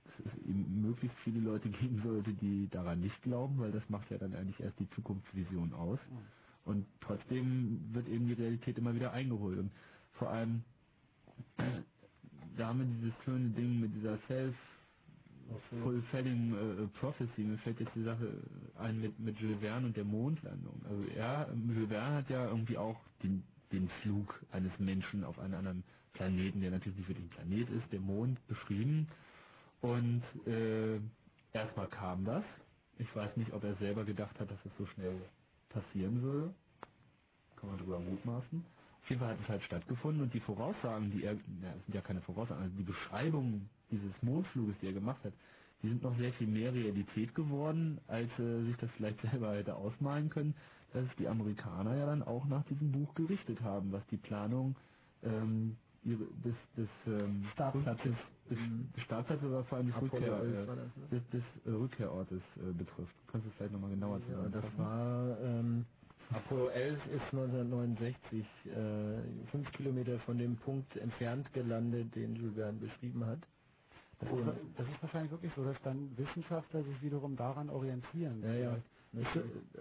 dass es eben möglichst viele Leute geben sollte, die daran nicht glauben, weil das macht ja dann eigentlich erst die Zukunftsvision aus. Und trotzdem wird eben die Realität immer wieder eingeholt. Und vor allem, da haben wir dieses schöne Ding mit dieser Self Fulfilling äh, Prophecy, mir fällt jetzt die Sache ein mit, mit Jules Verne und der Mondlandung. Also er, Jules Verne hat ja irgendwie auch den, den Flug eines Menschen auf einen anderen Planeten, der natürlich nicht wirklich ein Planet ist, der Mond beschrieben. Und äh, erstmal kam das. Ich weiß nicht, ob er selber gedacht hat, dass es so schnell passieren würde. Kann man drüber mutmaßen. Auf jeden Fall hat es halt stattgefunden und die Voraussagen, die er, es sind ja keine Voraussagen, also die Beschreibungen dieses Mondfluges, die er gemacht hat, die sind noch sehr viel mehr Realität geworden, als äh, sich das vielleicht selber hätte ausmalen können, dass die Amerikaner ja dann auch nach diesem Buch gerichtet haben, was die Planung ähm, ihre, des, des ähm, Startplatzes. des, des Startplatzes oder vor allem des, Rückkehr, 11 äh, das, ne? des, des äh, Rückkehrortes äh, betrifft. Kannst du es vielleicht nochmal genauer Ja, das zusammenfassen? war ähm, Apollo 11 ist 1969 äh, fünf Kilometer von dem Punkt entfernt gelandet, den Jules Verne beschrieben hat. Das ist, das ist wahrscheinlich wirklich so, dass dann Wissenschaftler sich wiederum daran orientieren. Ja, ja. Es,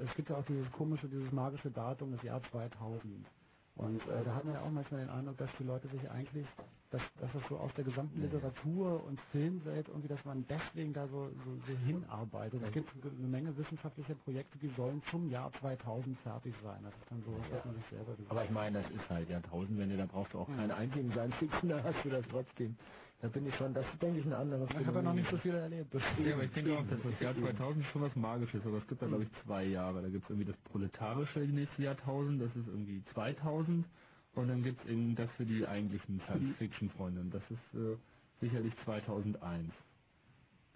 es gibt ja auch dieses komische, dieses magische Datum, das Jahr 2000. Und äh, da hat man ja auch manchmal den Eindruck, dass die Leute sich eigentlich, dass, dass das so aus der gesamten Literatur und Filmwelt irgendwie, dass man deswegen da so, so, so hinarbeitet. Es gibt eine Menge wissenschaftlicher Projekte, die sollen zum Jahr 2000 fertig sein. Das ist dann so, das hat man sich selber gesagt. Aber ich meine, das ist halt Jahrtausendwende, da brauchst du auch keine einzigen Science Fiction, da hast du das trotzdem. Da bin ich schon, das ist, denke ich, ein anderes Ich habe ja noch nicht so viel erlebt. Das Ja, aber ich denke auch, dass das Jahr 2000 ist schon was Magisches, aber es gibt da glaube ich zwei Jahre. Da gibt es irgendwie das proletarische nächste Jahrtausend, das ist irgendwie 2000 und dann gibt es eben das für die eigentlichen Science-Fiction-Freunde und das ist äh, sicherlich 2001.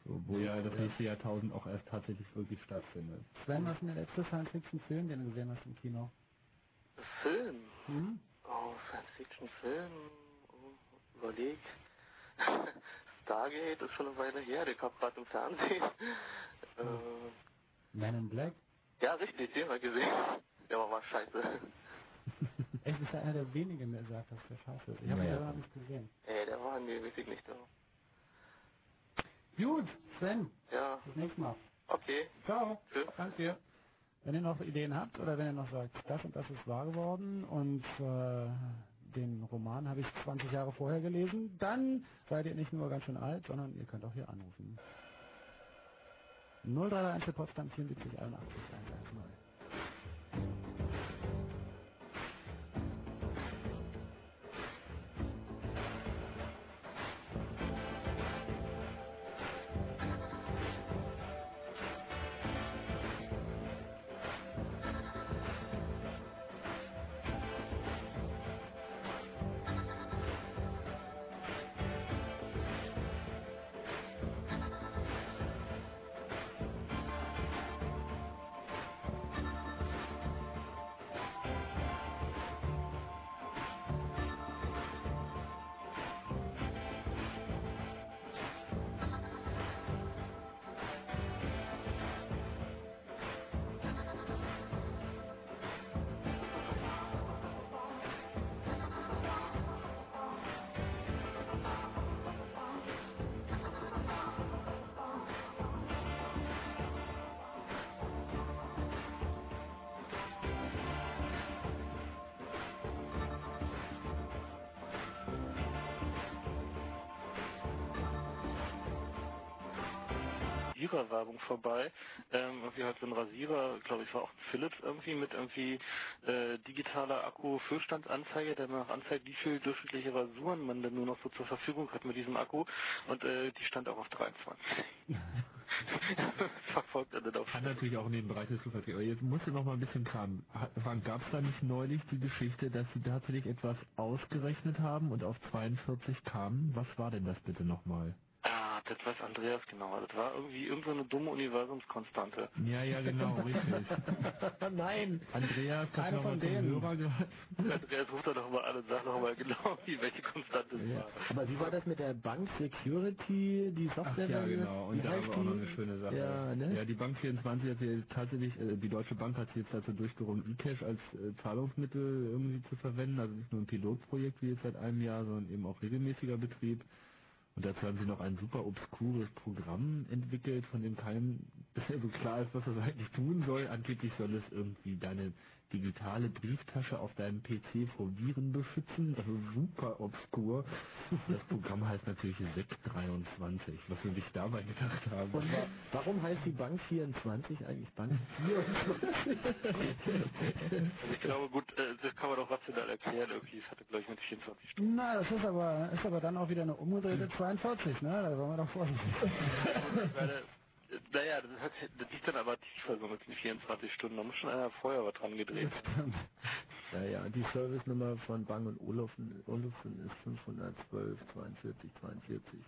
So, wo ja das nächste Jahrtausend auch erst tatsächlich wirklich stattfindet. Sven, was ist denn der letzte Science-Fiction-Film, den du gesehen hast im Kino? Film? Hm? Oh, Science-Fiction-Film. Oh, überleg. Stargate ist schon eine Weile her, der kam gerade im Fernsehen. Äh, Man in Black? ja, richtig, den habe ich gesehen. Der war mal scheiße. Echt, ist ja einer der wenigen, der sagt, dass der scheiße ist. Ich habe ihn selber noch nicht gesehen. Ey, der war, nee, weiß ich nicht. Der. Gut, Sven, Ja, bis nächstes Mal. okay. Ciao. Tschüss. Danke dir. Wenn ihr noch Ideen habt oder wenn ihr noch sagt, das und das ist wahr geworden und äh, den Roman habe ich 20 Jahre vorher gelesen, dann seid ihr nicht nur ganz schön alt, sondern ihr könnt auch hier anrufen. 0331 für Potsdam 74 81 110. vorbei. Ähm, irgendwie halt so ein Rasierer, glaube ich, war auch Philips irgendwie mit irgendwie äh, digitaler Akku-Füllstandsanzeige, der mir noch anzeigt, wie viel durchschnittliche Rasuren man denn nur noch so zur Verfügung hat mit diesem Akku. Und äh, die stand auch auf 23. Verfolgt er dann auf Hat natürlich auch in den Bereich des Zufalls. Aber jetzt musst du noch mal ein bisschen kramen. Gab es da nicht neulich die Geschichte, dass sie tatsächlich etwas ausgerechnet haben und auf 42 kamen? Was war denn das bitte nochmal? Das weiß Andreas genau. Das war irgendwie irgendeine so dumme Universumskonstante. Ja, ja, genau, richtig. Nein! Andreas, Keiner hat noch von denen. Hörer gehört. Andreas ruft da doch mal an und sagt noch mal genau, wie welche Konstante es Ja. war. Aber wie war das mit der Bank Security, die Ach Software? ja, genau. Und da haben wir auch noch eine schöne Sache. Ja, ne? ja, die Bank 24 hat jetzt tatsächlich, äh, die Deutsche Bank hat sich jetzt dazu durchgerungen, eCash als äh, Zahlungsmittel irgendwie zu verwenden. Also nicht nur ein Pilotprojekt wie jetzt seit einem Jahr, sondern eben auch regelmäßiger Betrieb. Und dazu haben sie noch ein super obskures Programm entwickelt, von dem keinem so klar ist, was das eigentlich tun soll. Angeblich soll es irgendwie deine digitale Brieftasche auf deinem PC vor Viren beschützen. Also super obskur. Das Programm heißt natürlich SEC23, was wir sich dabei gedacht haben. Und wa warum heißt die Bank 24 eigentlich Bank 24? Also ich glaube, gut, äh, das kann man doch rational erklären irgendwie. Es hatte, glaube ich, mit 24 Stunden. Na, das ist aber, ist aber dann auch wieder eine umgedrehte 42, ne? Da wollen wir doch vorsichtig. Naja, das, hat, das liegt dann aber tiefer so mit den 24 Stunden. Da muss schon einer vorher was dran gedreht. ja, ja, die Servicenummer von Bang und Olufsen, Olufsen ist 512 42 42.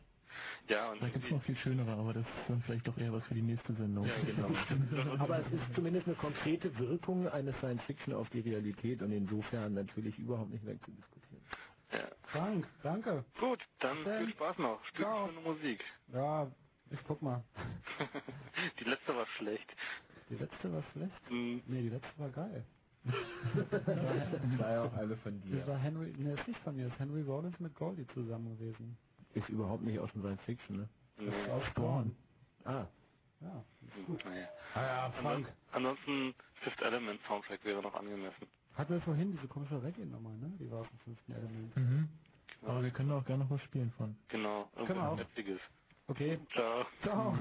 Ja, und Da gibt es noch viel schönere, aber das ist dann vielleicht doch eher was für die nächste Sendung. Ja, genau. Aber es ist zumindest eine konkrete Wirkung eines Science Fiction auf die Realität und insofern natürlich überhaupt nicht wegzudiskutieren. Ja. Frank, danke. Gut, dann Dann- viel Spaß noch. Spielt Ciao. schöne Musik. Ja, ich guck mal. die letzte war schlecht. Die letzte war schlecht? Mhm. Nee, die letzte war geil. Das war ja auch eine von dir. Das war Henry, ne, ist nicht von mir, das ist Henry Rollins mit Goldie zusammen gewesen. Ist überhaupt nicht aus dem Science Fiction, ne? Das ist aus Spawn. Ah. Ja. Gut, naja. Ah ja, Frank. Ansonsten Fifth Element Soundtrack wäre noch angemessen. Hatten wir vorhin diese komische Reggae-Nummer, ne? Die war aus dem fünften Element. Mhm. Aber wir können auch gerne noch was spielen von. Genau, wir auch. Okay. Ciao. Ciao.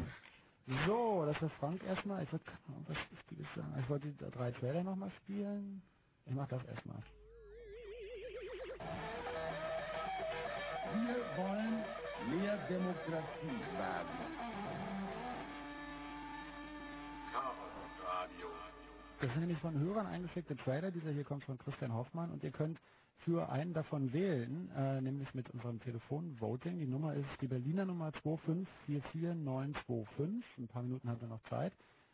So, das war Frank erstmal. Ich wollte noch was Wichtiges sagen. Ich wollte die drei Trailer nochmal spielen. Ich mach das erstmal. Wir wollen mehr Demokratie wagen. Das sind nämlich von Hörern eingeschickte Trailer. Dieser hier kommt von Christian Hoffmann und ihr könnt für einen davon wählen, äh, nämlich mit unserem Telefon-Voting. Die Nummer ist die Berliner Nummer 2544925. Ein paar Minuten habt ihr noch Zeit.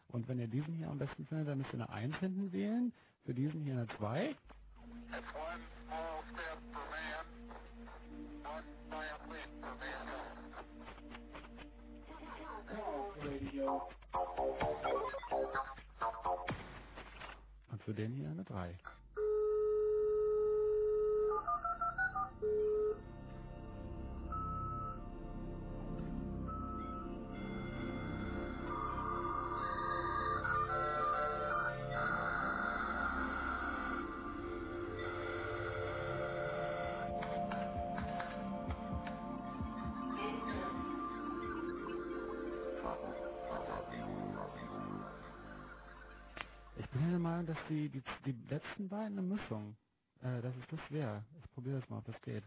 Und wenn ihr diesen hier am besten findet, dann müsst ihr eine 1 hinten wählen. Für diesen hier eine 2. Und für den hier eine 3. die, die, die letzten beiden eine Mischung, äh, dass es das wäre. Ich probiere das mal, ob das geht.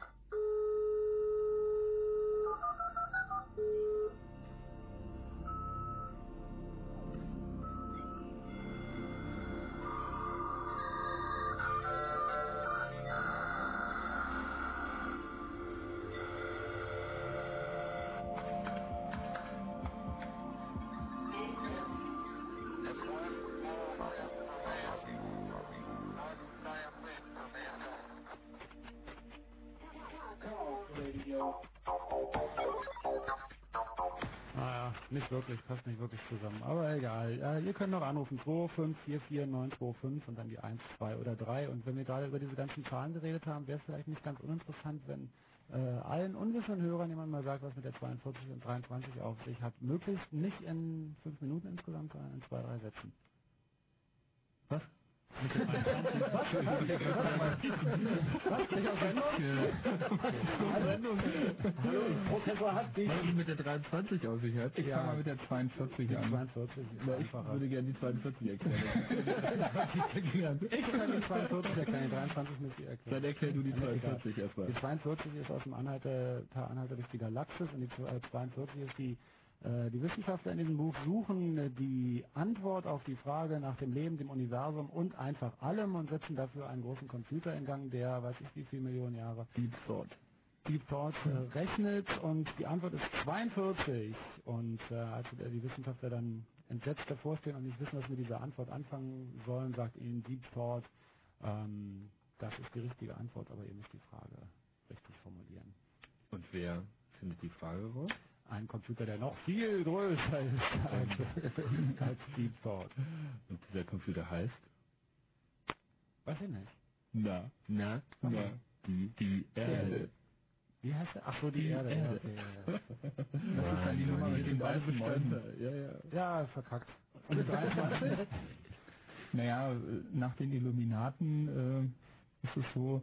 Zusammen. Aber egal. Äh, ihr könnt noch anrufen 2544925 und dann die 1, 2 oder 3. Und wenn wir gerade über diese ganzen Zahlen geredet haben, wäre es vielleicht nicht ganz uninteressant, wenn äh, allen unwissenden Hörern jemand mal sagt, was mit der 42 und 23 auf sich hat. Möglichst nicht in 5 Minuten insgesamt, sondern in 2, 3 Sätzen. Was? Mit der 23? Was? Was? Nicht auf Sendung? Hallo? Professor hat dich. Was mit der 23 auf sich hat? Ich Ja. fange mal mit der 42 Die an. 42 ist Na, ich einfacher. würde gerne die 42 erklären. Ich kann die 42 erklären, die 23 müsst ihr erklären. Dann erklär du die Egal. 42 erstmal. Die 42 ist aus dem Anhalter, Anhalter durch die Galaxis und die 42 ist die, die Wissenschaftler in diesem Buch suchen äh, die Antwort auf die Frage nach dem Leben, dem Universum und einfach allem und setzen dafür einen großen Computer in Gang, der, weiß ich wie viele Millionen Jahre, Deep Thought. Deep Thought äh, rechnet und die Antwort ist 42 und äh, als äh, die Wissenschaftler dann entsetzt davor stehen und nicht wissen, was mit dieser Antwort anfangen sollen, sagt ihnen Deep Thought, ähm, das ist die richtige Antwort, aber ihr müsst die Frage richtig formulieren. Und wer findet die Frage raus? Ein Computer, der noch viel größer ist als, als Deep Thought. Und dieser Computer heißt? Weiß ich nicht. Na, na, na, die, die Erde. Wie heißt der? Ach so, die, Erde. Ja, okay, ja. Das ist dann die Nummer mit den beiden Mäusen. Ja, ja. ja, verkackt. Und die 23? Naja, nach den Illuminaten äh, ist es so,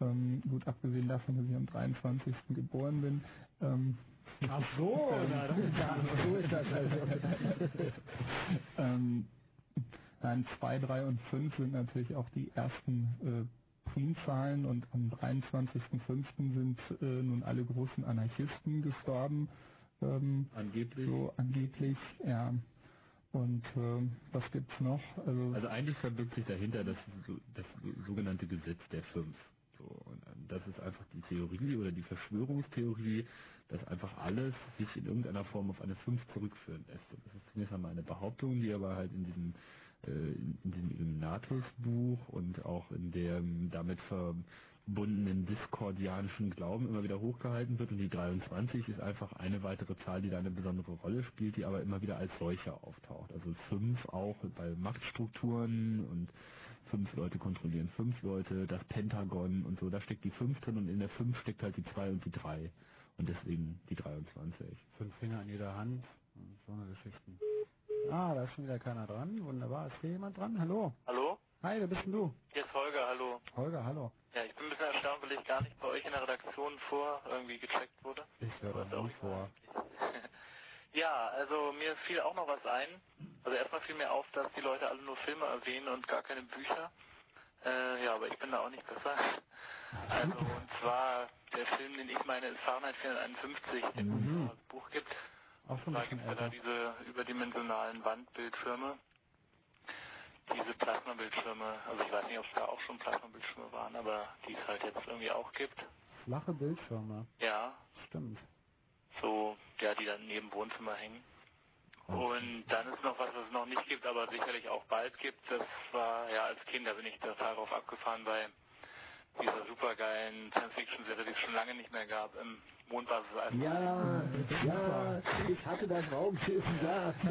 ähm, gut abgesehen davon, dass ich am 23. geboren bin, ähm, Ach so, na, das so ist das also. ähm, nein, 2, 3 und 5 sind natürlich auch die ersten äh, Primzahlen und am 23.05. sind äh, nun alle großen Anarchisten gestorben. Ähm, Angeblich. so angeblich, ja. Und äh, was gibt's noch? Also, Also eigentlich verbirgt sich dahinter das, das sogenannte Gesetz der Fünf. So, und ähm, das ist einfach die Theorie oder die Verschwörungstheorie, dass einfach alles sich in irgendeiner Form auf eine Fünf zurückführen lässt. Und das ist zunächst einmal eine Behauptung, die aber halt in diesem äh, in, diesem Illuminatus-Buch und auch in dem damit verbundenen diskordianischen Glauben immer wieder hochgehalten wird. Und die 23 ist einfach eine weitere Zahl, die da eine besondere Rolle spielt, die aber immer wieder als solche auftaucht. Also fünf auch bei Machtstrukturen und fünf Leute kontrollieren fünf Leute, das Pentagon und so, da steckt die 5 drin und in der 5 steckt halt die 2 und die 3. Und deswegen die 23. Fünf Finger an jeder Hand. und So eine Geschichten. Ah, da ist schon wieder keiner dran. Wunderbar. Ist hier jemand dran? Hallo? Hallo? Hi, wer bist denn du? Hier ist Holger, hallo. Holger, hallo. Ja, ich bin ein bisschen erstaunt, weil ich gar nicht bei euch in der Redaktion vor irgendwie gecheckt wurde. Ich höre doch nicht vor. Ja, also mir fiel auch noch was ein. Also erstmal fiel mir auf, dass die Leute alle nur Filme erwähnen und gar keine Bücher. Äh, ja, aber ich bin da auch nicht besser. Also und zwar der Film, den ich meine, ist Fahrenheit 451, den Mhm. es als Buch gibt. Auch schon Da gibt es ja da diese überdimensionalen Wandbildschirme. Diese Plasmabildschirme, also ich weiß nicht, ob es da auch schon Plasmabildschirme waren, aber die es halt jetzt irgendwie auch gibt. Flache Bildschirme. Ja, Stimmt. so, ja, die dann neben Wohnzimmer hängen. Und dann ist noch was, was es noch nicht gibt, aber sicherlich auch bald gibt. Das war, ja, als Kind, da bin ich total drauf abgefahren bei dieser supergeilen Science-Fiction-Serie, die es schon lange nicht mehr gab, im Mondbasis Ja, ja, ich hatte das Raumschiff da.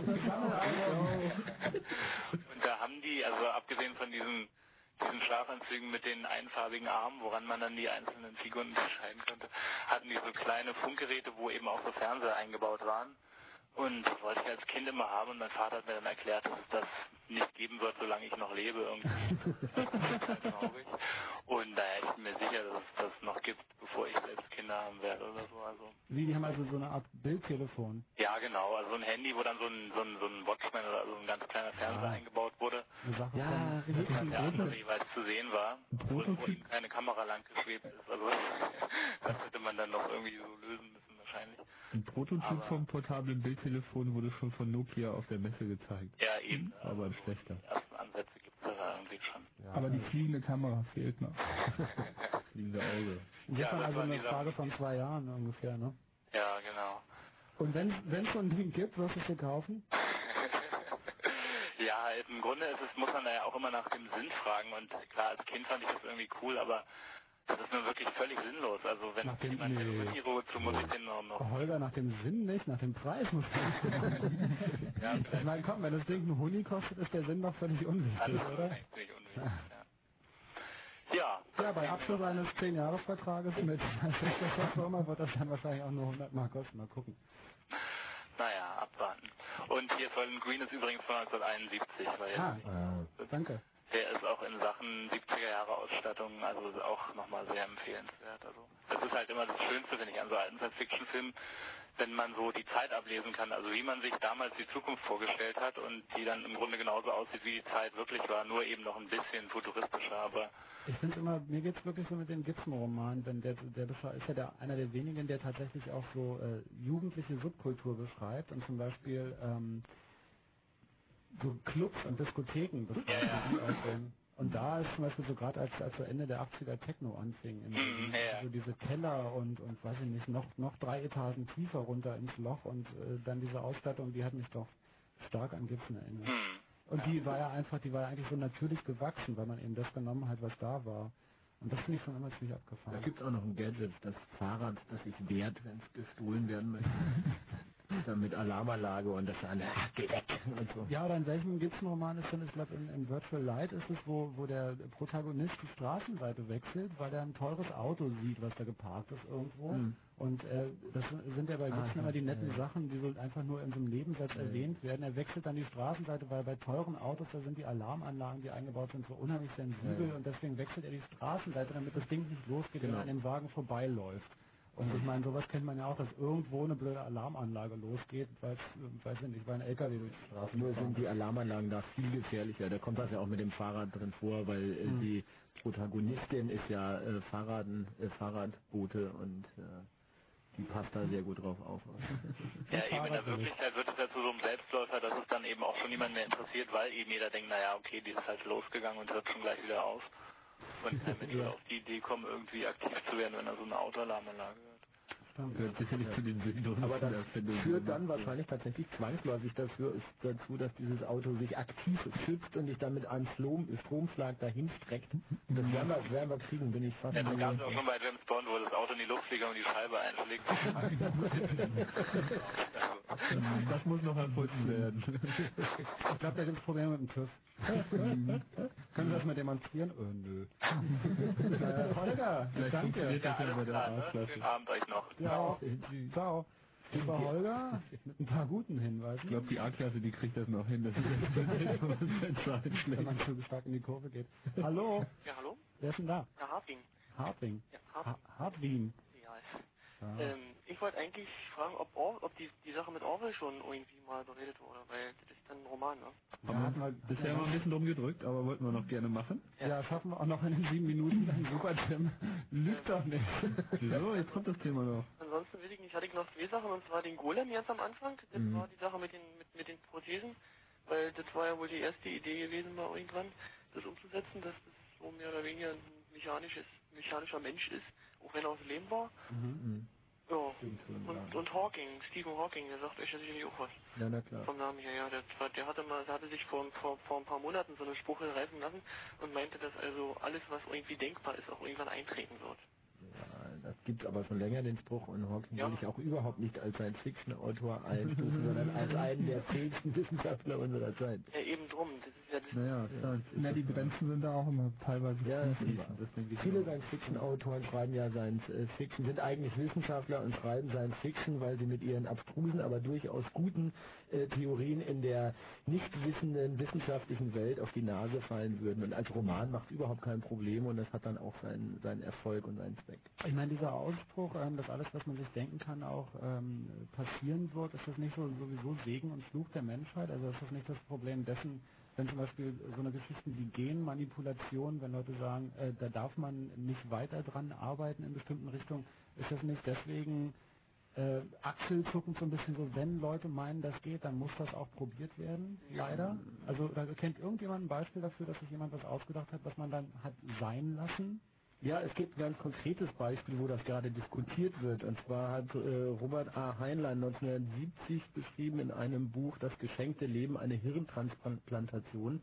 Und da haben die, also abgesehen von diesen, diesen Schlafanzügen mit den einfarbigen Armen, woran man dann die einzelnen Figuren unterscheiden konnte, hatten die so kleine Funkgeräte, wo eben auch so Fernseher eingebaut waren. Und das wollte ich als Kind immer haben und mein Vater hat mir dann erklärt, dass es das nicht geben wird, solange ich noch lebe irgendwie. Das ist total traurig. Und naja, ich bin mir sicher, dass es das noch gibt, bevor ich selbst Kinder haben werde oder so. Also Wie, die haben also so eine Art Bildtelefon. ja, genau. Also so ein Handy, wo dann so ein, so ein, so ein Watchman oder so ein ganz kleiner Fernseher Ah. eingebaut wurde. Sache Ja, von... richtig. dass der andere jeweils zu sehen war, wo, wo keine Kamera lang geschwebt ist. Also das hätte man dann noch irgendwie so lösen müssen wahrscheinlich. Ein Prototyp Aber- vom portablen Bildtelefon wurde schon von Nokia auf der Messe gezeigt. Ja, eben. Aber ein schlechter. Die ersten Ansätze gibt es da irgendwie schon. Aber die fliegende Kamera fehlt noch. Fliegende Auge. Das Ja, ist dann das also eine Frage von zwei Jahren ungefähr, ne? Ja, genau. Und wenn es so ein Ding gibt, wirst du es dir kaufen? Ja, im Grunde ist es, muss man da ja auch immer nach dem Sinn fragen und klar, als Kind fand ich das irgendwie cool, aber das ist nun wirklich völlig sinnlos. Also wenn Nach jemand nee. Hero zu, muss ich den noch, noch Holger, nach dem Sinn nicht, nach dem Preis muss man ja, Ich meine, komm, wenn das Ding ein Huni kostet, ist der Sinn doch völlig unwichtig, alles oder? ziemlich unwichtig, ja. Ja, Ja, bei Abschluss eines 10-Jahres-Vertrages mit der Firma wird das dann wahrscheinlich auch nur 100 Mark kosten. Mal gucken. naja, abwarten. Und hier Soylent Green ist übrigens von 1971, weil Ah, Ah, danke. Der ist auch in Sachen 70er Jahre Ausstattung, also auch nochmal sehr empfehlenswert. Also das ist halt immer das Schönste, finde ich, an so alten Science-Fiction-Filmen, wenn man so die Zeit ablesen kann, also wie man sich damals die Zukunft vorgestellt hat und die dann im Grunde genauso aussieht, wie die Zeit wirklich war, nur eben noch ein bisschen futuristischer, aber Ich finde immer, mir geht's wirklich so mit den Gibson-Romanen, denn der, der ist ja der, einer der wenigen, der tatsächlich auch so äh, jugendliche Subkultur beschreibt und zum Beispiel ähm, so Clubs und Diskotheken die aussehen. Und da ist zum Beispiel so gerade als, als so Ende der 80er Techno anfing, in Mhm, ja. so diese Keller und, und weiß ich nicht, noch, noch drei Etagen tiefer runter ins Loch und äh, dann diese Ausstattung, die hat mich doch stark an Gibson erinnert. hm, Und die war ja einfach, die war ja eigentlich so natürlich gewachsen, weil man eben das genommen hat, was da war. Und das finde ich schon immer ziemlich Da abgefahren. gibt es auch noch ein Gadget, das Fahrrad, das sich wehrt, wenn es gestohlen werden möchte. Mit Alarmanlage und das ach, geh weg und so. Ja, oder in welchem Gibson-Roman ist denn, ich glaube in, in Virtual Light ist es, wo, wo der Protagonist die Straßenseite wechselt, weil er ein teures Auto sieht, was da geparkt ist irgendwo. Hm. Und äh, das sind ja bei Ah, Gibson immer die netten ja. Sachen, die so einfach nur in so einem Nebensatz Ja, ja. erwähnt werden. Er wechselt dann die Straßenseite, weil bei teuren Autos, da sind die Alarmanlagen, die eingebaut sind, so unheimlich sensibel Ja, und deswegen wechselt er die Straßenseite, damit das Ding nicht losgeht, wenn Genau. er an dem Wagen vorbeiläuft. Und ich meine, sowas kennt man ja auch, dass irgendwo eine blöde Alarmanlage losgeht, weil es, weiß ich nicht, weil ein LKW durch die Straße Nur sind die Alarmanlagen da viel gefährlicher. Da kommt das ja auch mit dem Fahrrad drin vor, weil äh, Hm. die Protagonistin ist ja äh, Fahrraden, äh, Fahrradboote und äh, die passt da sehr gut drauf auf. ja eben in der Wirklichkeit wird es ja zu so einem Selbstläufer, dass es dann eben auch schon niemand mehr interessiert, weil eben jeder denkt, naja, okay, die ist halt losgegangen und hört schon gleich wieder auf. Und kein Mensch wird auf die Idee kommen, irgendwie aktiv zu werden, wenn er so eine Autoalarmanlage hört. Gehört sicherlich zu den sinnlosen Aber das führt dann wahrscheinlich tatsächlich zwangsläufig dafür, ist dazu, dass dieses Auto sich aktiv schützt und dich dann mit einem Strom, Stromschlag dahin streckt. Das werden wir, werden wir kriegen, bin ich fast Ja, das gab es auch schon bei James Bond, wo das Auto in die Luft fliegt und die Scheibe einschlägt. Das muss noch erfunden werden. Ich glaube, da gibt es Probleme mit dem TÜV. Können Sie das mal demonstrieren? Oh, nö. äh, Holger, Vielleicht danke. ja der Klar, ne? Schönen Abend euch noch. Ja, ciao. Lieber Holger, mit ein paar guten Hinweisen. Ich glaube, die A-Klasse, die kriegt das noch hin. Das ist wenn man zu stark in die Kurve geht. Hallo, Ja, hallo? wer ist denn da? Ja, Harting. Hartwing. Ja, Harting. Ha Hartwing. Ja. Ja. Ähm, ich wollte eigentlich fragen, ob, Or ob die, die Sache mit Orwell schon irgendwie mal beredet wurde, weil das ist dann ein Roman, ne? Ja, hatten wir Bisher haben wir ein bisschen drum gedrückt, aber wollten wir noch gerne machen. Ja, schaffen wir auch noch in den sieben Minuten. Super, Tim. Lügt doch nicht. So, jetzt kommt das Thema noch. Ansonsten will ich nicht, hatte ich noch zwei Sachen, und zwar den Golem ganz am Anfang. Das Mhm. war die Sache mit den, mit, mit den Prothesen, weil das war ja wohl die erste Idee gewesen, mal irgendwann das umzusetzen, dass das so mehr oder weniger ein mechanisches, mechanischer Mensch ist, auch wenn er aus Leben war. Mhm. Ja. Und, und Hawking, Stephen Hawking, der sagt euch ja sicherlich auch was. Ja, na klar. Vom Namen her, ja. Der, der hatte mal, der hatte sich vor, vor, vor ein paar Monaten so einen Spruch reißen lassen und meinte, dass also alles, was irgendwie denkbar ist, auch irgendwann eintreten wird. Ja, das gibt aber schon länger den Spruch und Hawking Ja. will ich auch überhaupt nicht als Science-Fiction-Autor einstufen, sondern als einen der fähigsten Wissenschaftler unserer Zeit. Ja, eben drum. Ist. Naja, klar. Na, die Grenzen sind da auch immer teilweise Ja, ich Viele Science-Fiction-Autoren schreiben ja Science-Fiction, sind eigentlich Wissenschaftler und schreiben Science-Fiction, weil sie mit ihren abstrusen, aber durchaus guten äh, Theorien in der nicht wissenden wissenschaftlichen Welt auf die Nase fallen würden. Und als Roman macht überhaupt kein Problem und das hat dann auch seinen, seinen Erfolg und seinen Zweck. Ich meine, dieser Ausspruch, ähm, dass alles, was man sich denken kann, auch ähm, passieren wird, ist das nicht so sowieso Segen und Fluch der Menschheit? Also ist das nicht das Problem dessen, wenn zum Beispiel so eine Geschichten wie Genmanipulation, wenn Leute sagen, äh, da darf man nicht weiter dran arbeiten in bestimmten Richtungen, ist das nicht deswegen äh, Achselzucken so ein bisschen so, wenn Leute meinen, das geht, dann muss das auch probiert werden, leider. Also da kennt irgendjemand ein Beispiel dafür, dass sich jemand was ausgedacht hat, was man dann hat sein lassen? Ja, es gibt ein ganz konkretes Beispiel, wo das gerade diskutiert wird. Und zwar hat äh, Robert A. Heinlein 1970 beschrieben in einem Buch Das geschenkte Leben eine Hirntransplantation.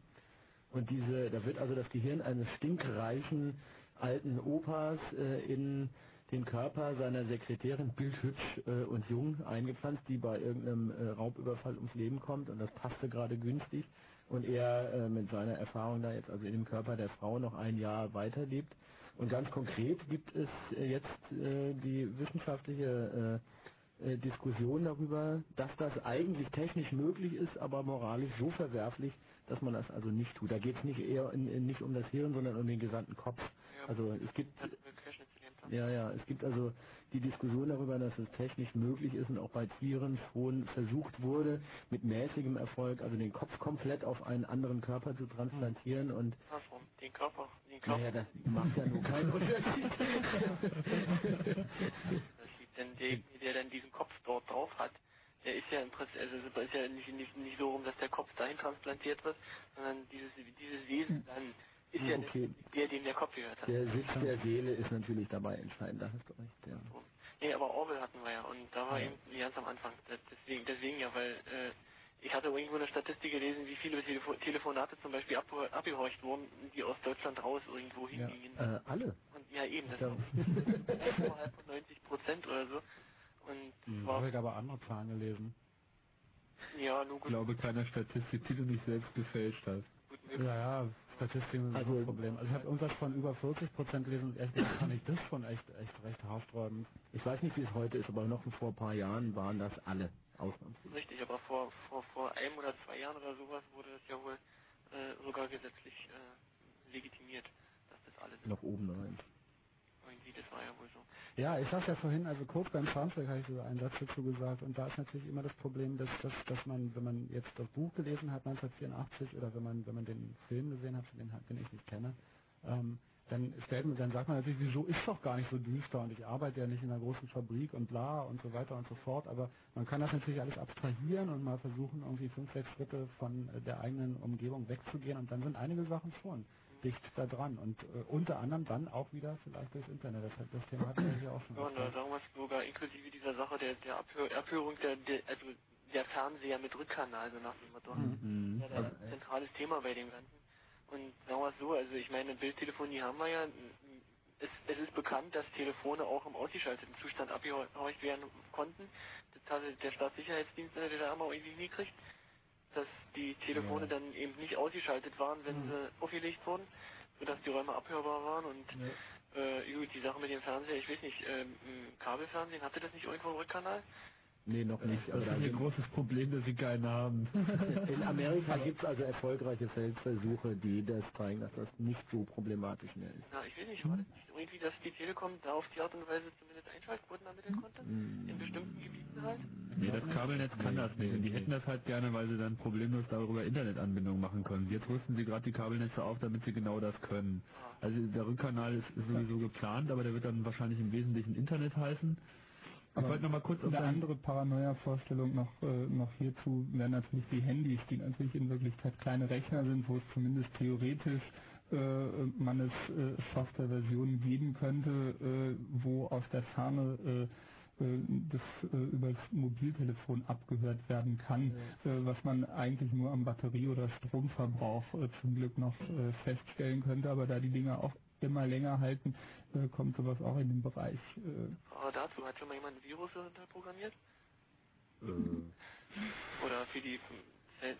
Und diese, da wird also das Gehirn eines stinkreichen alten Opas äh, in den Körper seiner Sekretärin bildhübsch äh, und jung eingepflanzt, die bei irgendeinem äh, Raubüberfall ums Leben kommt und das passte gerade günstig und er äh, mit seiner Erfahrung da jetzt also in dem Körper der Frau noch ein Jahr weiterlebt. Und ganz konkret gibt es äh, jetzt äh, die wissenschaftliche äh, Diskussion darüber, dass das eigentlich technisch möglich ist, aber moralisch so verwerflich, dass man das also nicht tut. Da geht es nicht eher in, in, nicht um das Hirn, sondern um den gesamten Kopf. Also es gibt ja, ja, es gibt also die Diskussion darüber, dass es technisch möglich ist und auch bei Tieren schon versucht wurde, mit mäßigem Erfolg, also den Kopf komplett auf einen anderen Körper zu transplantieren und den Körper, den Körper. naja, das macht ja nur keinen Unterschied. Denn der, der dann diesen Kopf dort drauf hat, der ist ja im Prinzip, also es ist ja nicht, nicht, nicht so rum, dass der Kopf dahin transplantiert wird, sondern dieses, dieses Wesen dann ist ja Okay. der, dem der Kopf gehört hat. Der Sitz der Seele ist natürlich dabei entscheidend, da hast du recht, ja. Nee, aber Orwell hatten wir ja und da war eben ganz am Anfang. Das- Deswegen, deswegen ja, weil äh, ich hatte irgendwo eine Statistik gelesen, wie viele Telefo Telefonate zum Beispiel ab abgehorcht wurden, die aus Deutschland raus irgendwo Ja, hingingen. äh, alle. Und ja eben, das Ja. ist oberhalb von 90 Prozent oder so. Und Hm, war habe ich aber andere Zahlen gelesen. ja, Ich gut. glaube, keiner Statistik, die du nicht selbst gefälscht hast. Ja, ja, Statistiken sind also, ein Problem. Also ich habe irgendwas von über 40 Prozent gelesen und gesagt fand ich das schon echt, echt recht haarsträubend. Ich weiß nicht, wie es heute ist, aber noch vor ein paar Jahren waren das alle ausnahmslos. Richtig, aber vor, vor, vor einem oder zwei Jahren oder sowas wurde es ja wohl äh, sogar gesetzlich äh, legitimiert, dass das alles Noch oben rein. irgendwie, das war ja wohl so. Ja, ich sag's ja vorhin, also kurz beim Soundtrack habe ich so einen Satz dazu gesagt und da ist natürlich immer das Problem, dass, dass, dass man, wenn man jetzt das Buch gelesen hat 1984 oder wenn man, wenn man den Film gesehen hat, den, den ich nicht kenne, ähm, dann stellt man, dann sagt man natürlich, wieso ist doch gar nicht so düster und ich arbeite ja nicht in einer großen Fabrik und bla und so weiter und so fort, aber man kann das natürlich alles abstrahieren und mal versuchen, irgendwie fünf, sechs Schritte von äh, der eigenen Umgebung wegzugehen und dann sind einige Sachen schon dicht da dran und äh, unter anderem dann auch wieder vielleicht durchs Internet. Das, das Thema hatten wir hier auch schon. Ja, und da sagen wir es sogar inklusive dieser Sache der, der Abhör, Abhörung der, der, also der Fernseher mit Rückkanal, so nach dem Motto. Mhm. Ja, ist ein zentrales Thema bei dem Ganzen. Und sagen wir es so, also ich meine, Bildtelefonie haben wir ja, es, es ist bekannt, dass Telefone auch im ausgeschalteten Zustand abgehorcht werden konnten. Das hatte der Staatssicherheitsdienst in der DDR mal irgendwie hingekriegt, dass die Telefone Ja. dann eben nicht ausgeschaltet waren, wenn Mhm. sie aufgelegt wurden, sodass die Räume abhörbar waren und äh, gut, die Sache mit dem Fernseher, ich weiß nicht, ähm, Kabelfernsehen, hatte das nicht irgendwo einen Rückkanal? Nee, noch nicht. Das aber ist da ein großes Problem, dass sie keinen haben. In Amerika gibt es also erfolgreiche Feldversuche, die das zeigen, dass das nicht so problematisch mehr ist. Na, ich weiß nicht, war das nicht irgendwie, dass die Telekom da auf die Art und Weise zumindest Einschaltquoten ermitteln konnte? In bestimmten Gebieten halt? Nee, das Kabelnetz kann das nicht. Und die hätten das halt gerne, weil sie dann problemlos darüber Internetanbindung machen können. Jetzt rüsten sie gerade die Kabelnetze auf, damit sie genau das können. Also der Rückkanal ist, ist sowieso geplant, aber der wird dann wahrscheinlich im Wesentlichen Internet heißen. Ich Aber wollte noch mal kurz eine andere Paranoia-Vorstellung noch, äh, noch hierzu. Wären natürlich die Handys, die natürlich in Wirklichkeit kleine Rechner sind, wo es zumindest theoretisch äh, man es äh, Softwareversionen geben könnte, äh, wo aus der Ferne äh, äh, das äh, über das Mobiltelefon abgehört werden kann, äh, was man eigentlich nur am Batterie- oder Stromverbrauch äh, zum Glück noch feststellen könnte, aber da die Dinger auch immer länger halten, äh, kommt sowas auch in den Bereich. Äh, Aber dazu hat schon mal jemand ein Virus da programmiert? Äh, Oder für die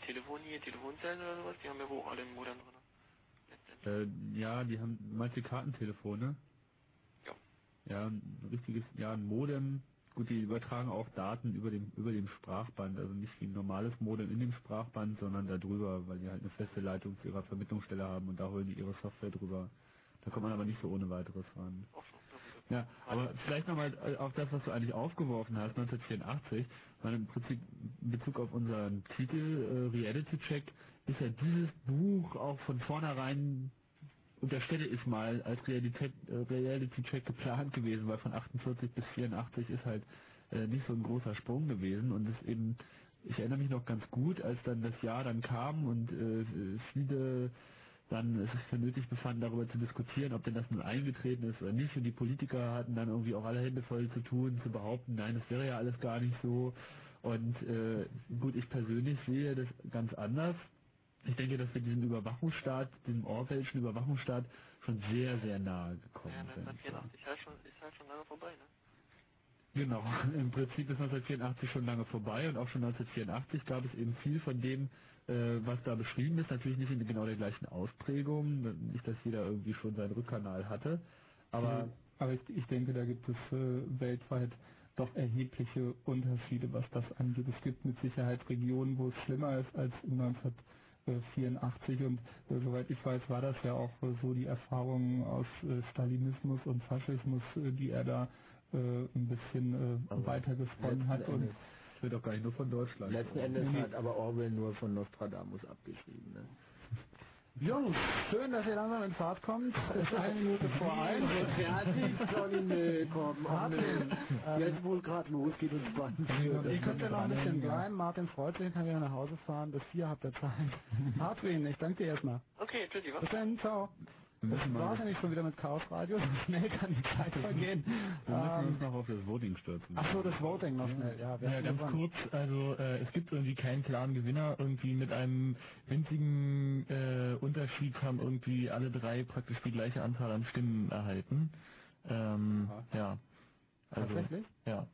Telefonie, Telefonzellen oder sowas? Die haben ja wohl auch alle einen Modem drin. Äh, ja, die haben manche Kartentelefone. Ja. Ja, ein richtiges, ja, ein Modem. Gut, die übertragen auch Daten über dem, über dem Sprachband, also nicht wie ein normales Modem in dem Sprachband, sondern da drüber, weil die halt eine feste Leitung zu ihrer Vermittlungsstelle haben und da holen die ihre Software drüber. Da kommt man aber nicht so ohne weiteres ran. Ja, aber vielleicht nochmal auf das, was du eigentlich aufgeworfen hast, 1984, weil im Prinzip in Bezug auf unseren Titel äh, Reality Check ist ja dieses Buch auch von vornherein unterstelle ich mal als Realität, äh, Reality Check geplant gewesen, weil von 48 bis 84 ist halt äh, nicht so ein großer Sprung gewesen und es eben, ich erinnere mich noch ganz gut, als dann das Jahr dann kam und äh, viele dann es sich für nötig befanden, darüber zu diskutieren, ob denn das nun eingetreten ist oder nicht. Und die Politiker hatten dann irgendwie auch alle Hände voll zu tun, zu behaupten, nein, das wäre ja alles gar nicht so. Und äh, gut, ich persönlich sehe das ganz anders. Ich denke, dass wir diesem Überwachungsstaat, diesem Orwellschen Überwachungsstaat schon sehr, sehr nahe gekommen Ja, sind. 1984 ist halt schon, ist halt schon lange vorbei, ne? Genau, im Prinzip ist 1984 schon lange vorbei und auch schon 1984 gab es eben viel von dem, was da beschrieben ist, natürlich nicht in genau der gleichen Ausprägung, nicht, dass jeder irgendwie schon seinen Rückkanal hatte, aber aber ich, ich denke, da gibt es äh, weltweit doch erhebliche Unterschiede, was das angeht. Es gibt mit Sicherheit Regionen, wo es schlimmer ist als 1984 und äh, soweit ich weiß, war das ja auch äh, so die Erfahrungen aus äh, Stalinismus und Faschismus, äh, die er da äh, ein bisschen äh, weitergesponnen hat. Und wird doch gar nicht nur von Deutschland. Letzten Endes Nee, nee. hat aber Orwell nur von Nostradamus abgeschrieben. Ne? Jungs, schön, dass ihr langsam in Fahrt kommt. Es ist eine Minute vor eins. Fertig, Johnny, nee, komm, Martin, ähm, Jetzt wohl gerade los, geht uns 20 Uhr. Ihr könnt ja noch ein bisschen bleiben. Martin freut sich, kann wieder nach Hause fahren. Bis vier habt ihr Zeit. Hartwin, ich danke dir erstmal. Okay, tschüssi, was? Bis dann, ciao. Wir Das müssen war's mal, ja nicht schon wieder mit Chaos Radio. So schnell kann die Zeit vergehen. wir müssen Ähm, uns noch auf das Voting stürzen. ach so, das Voting noch schnell. Ja, Ja, ganz dran? kurz, also äh, es gibt irgendwie keinen klaren Gewinner, irgendwie mit einem winzigen äh, Unterschied haben irgendwie alle drei praktisch die gleiche Anzahl an Stimmen erhalten. Ähm, ja. Also, Tatsächlich? Ja,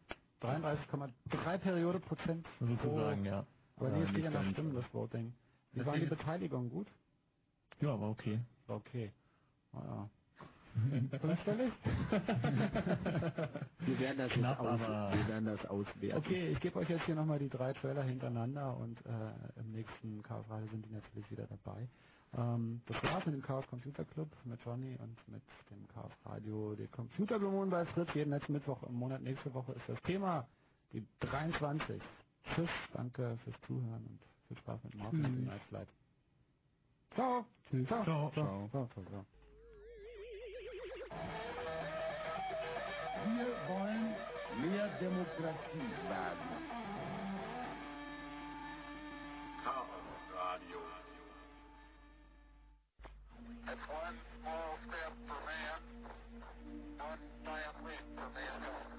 33,3 Periode Prozent sozusagen, ja. Ja, dir steht nicht ja nach. Stimmen das Voting. Wie waren die Beteiligung? Gut? Ja, war okay. Okay. Naja. Fünfstellig? Wir werden das, Knapp, aus, aber- wir werden das auswerten. Okay, ich gebe euch jetzt hier nochmal die drei Trailer hintereinander und äh, im nächsten Chaos Radio sind die natürlich wieder dabei. Ähm, das war's mit dem Chaos Computer Club, mit Johnny und mit dem Chaos Radio, die Computerbemühen bei Fritz. Jeden letzten Mittwoch im Monat, nächste Woche ist das Thema, die 23. Tschüss, danke fürs Zuhören und viel Spaß mit Martin und dem Night Flight. Ciao. Tschüss. Ciao. Ciao. Ciao. Ciao. Ciao. Ciao. Wir wollen mehr Demokratie wagen. Radio. That's one small step for man, one giant leap for mankind.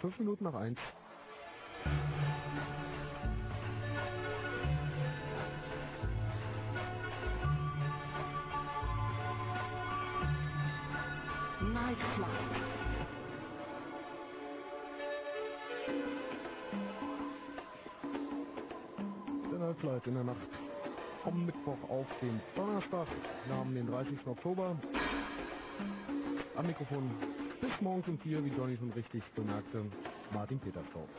Fünf Minuten nach eins. Night Flight. Der Nightflight in der Nacht vom Mittwoch auf den Donnerstag. Wir haben den 30. Oktober. Morgens um vier, wie Johnny schon richtig bemerkte, Martin Petersdorf.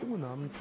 Guten Abend.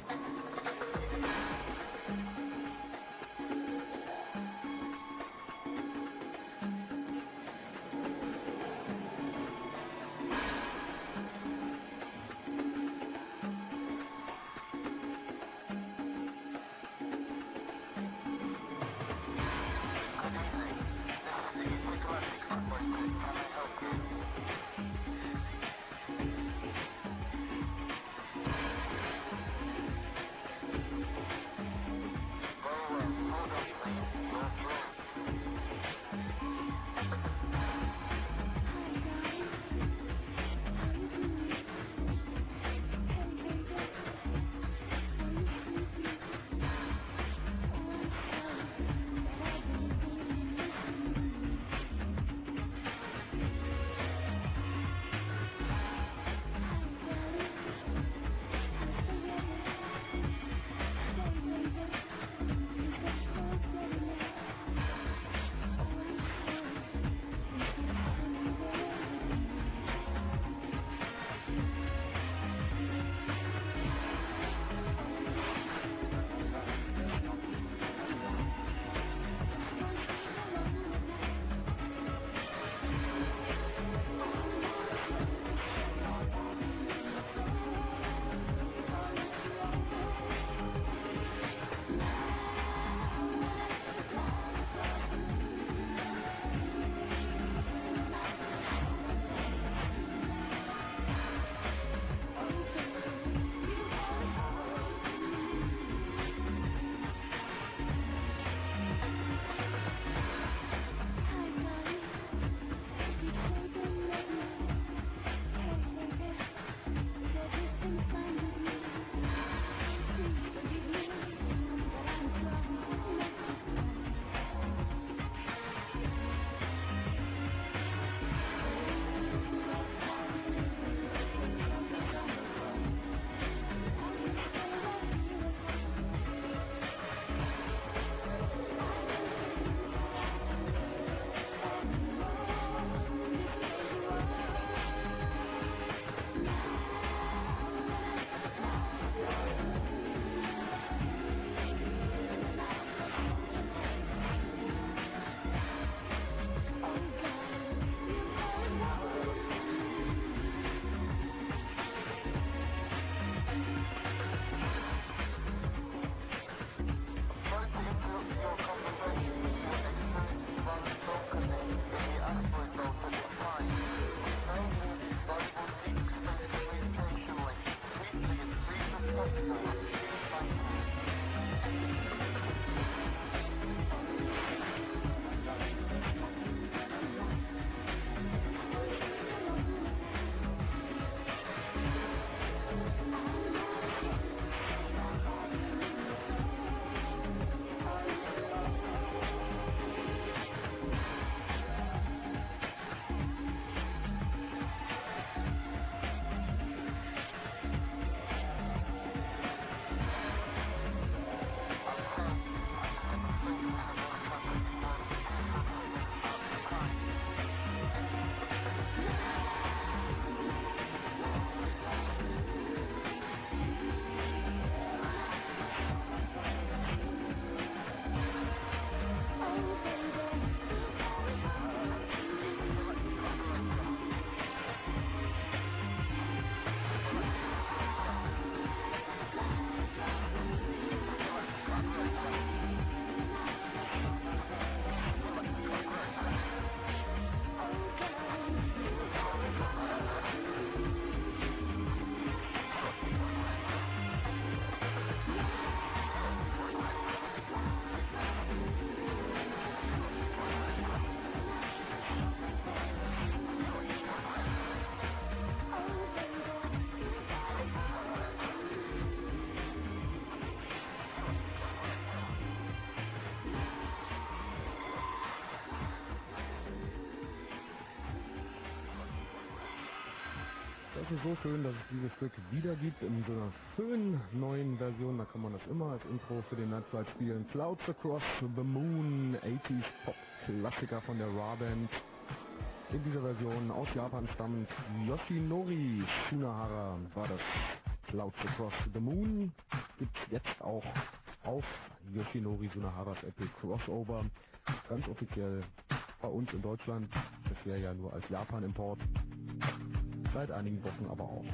Das ist so schön, dass es dieses Stück wieder gibt in so einer schönen neuen Version. Da kann man das immer als Intro für den Nightflight spielen. Clouds Across the Moon, 80s Pop-Klassiker von der Ra Band. In dieser Version aus Japan stammend Yoshinori Shunahara war das Clouds Across the Moon. Gibt jetzt auch auf Yoshinori Sunaharas Epic Crossover. Ganz offiziell bei uns in Deutschland. Bisher ja nur als Japan-Import. Seit einigen Wochen aber auch.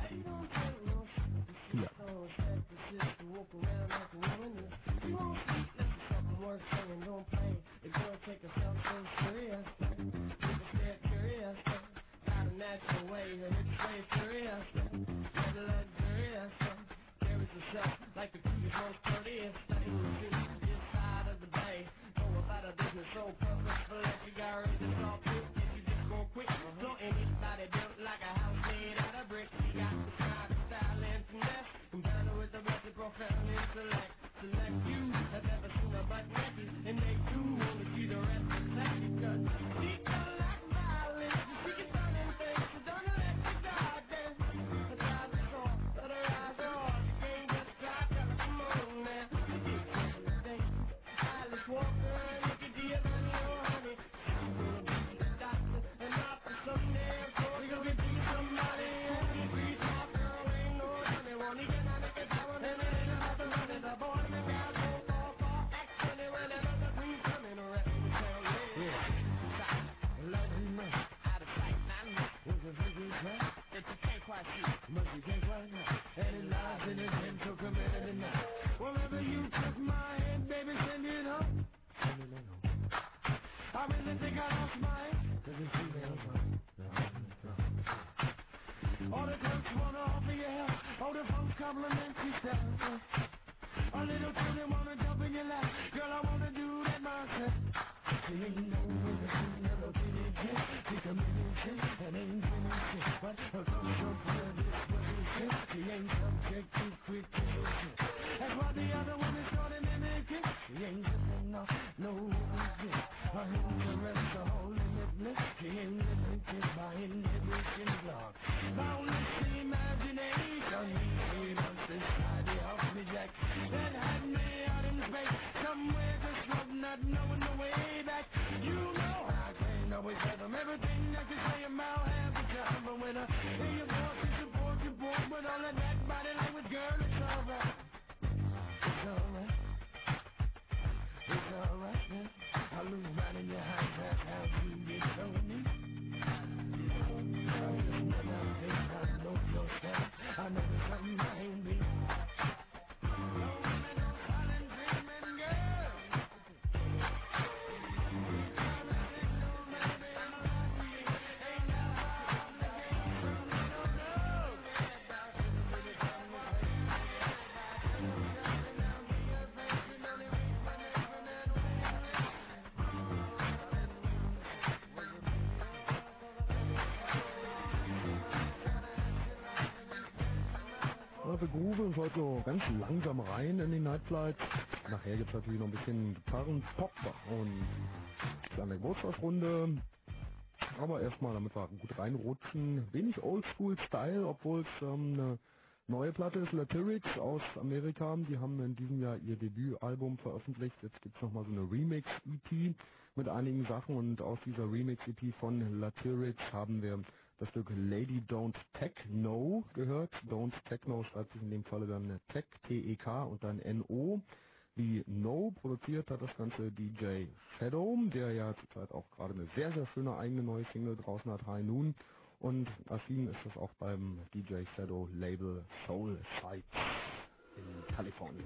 Langsam rein in die Nightflight. Nachher gibt es natürlich noch ein bisschen Gitarren, Pop und kleine Geburtstagsrunde. Aber erstmal, damit wir gut reinrutschen, wenig Oldschool-Style, obwohl es ähm, eine neue Platte ist, Latyrix aus Amerika. Die haben in diesem Jahr ihr Debütalbum veröffentlicht. Jetzt gibt es nochmal so eine Remix-EP mit einigen Sachen und aus dieser Remix-EP von Latyrix haben wir das Stück Lady Don't Techno gehört. Don't Techno schreibt sich in dem Falle dann Tech, T-E-K und dann N-O. Wie No produziert hat das ganze DJ Shadow, der ja zurzeit auch gerade eine sehr, sehr schöne eigene neue Single draußen hat, High Noon. Und erschienen ist das auch beim DJ Shadow Label Soul Sites in Kalifornien.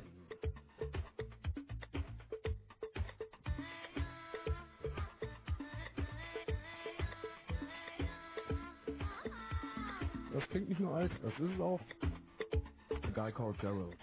Klingt nicht nur alt, das ist es auch. Guy Called Gerald.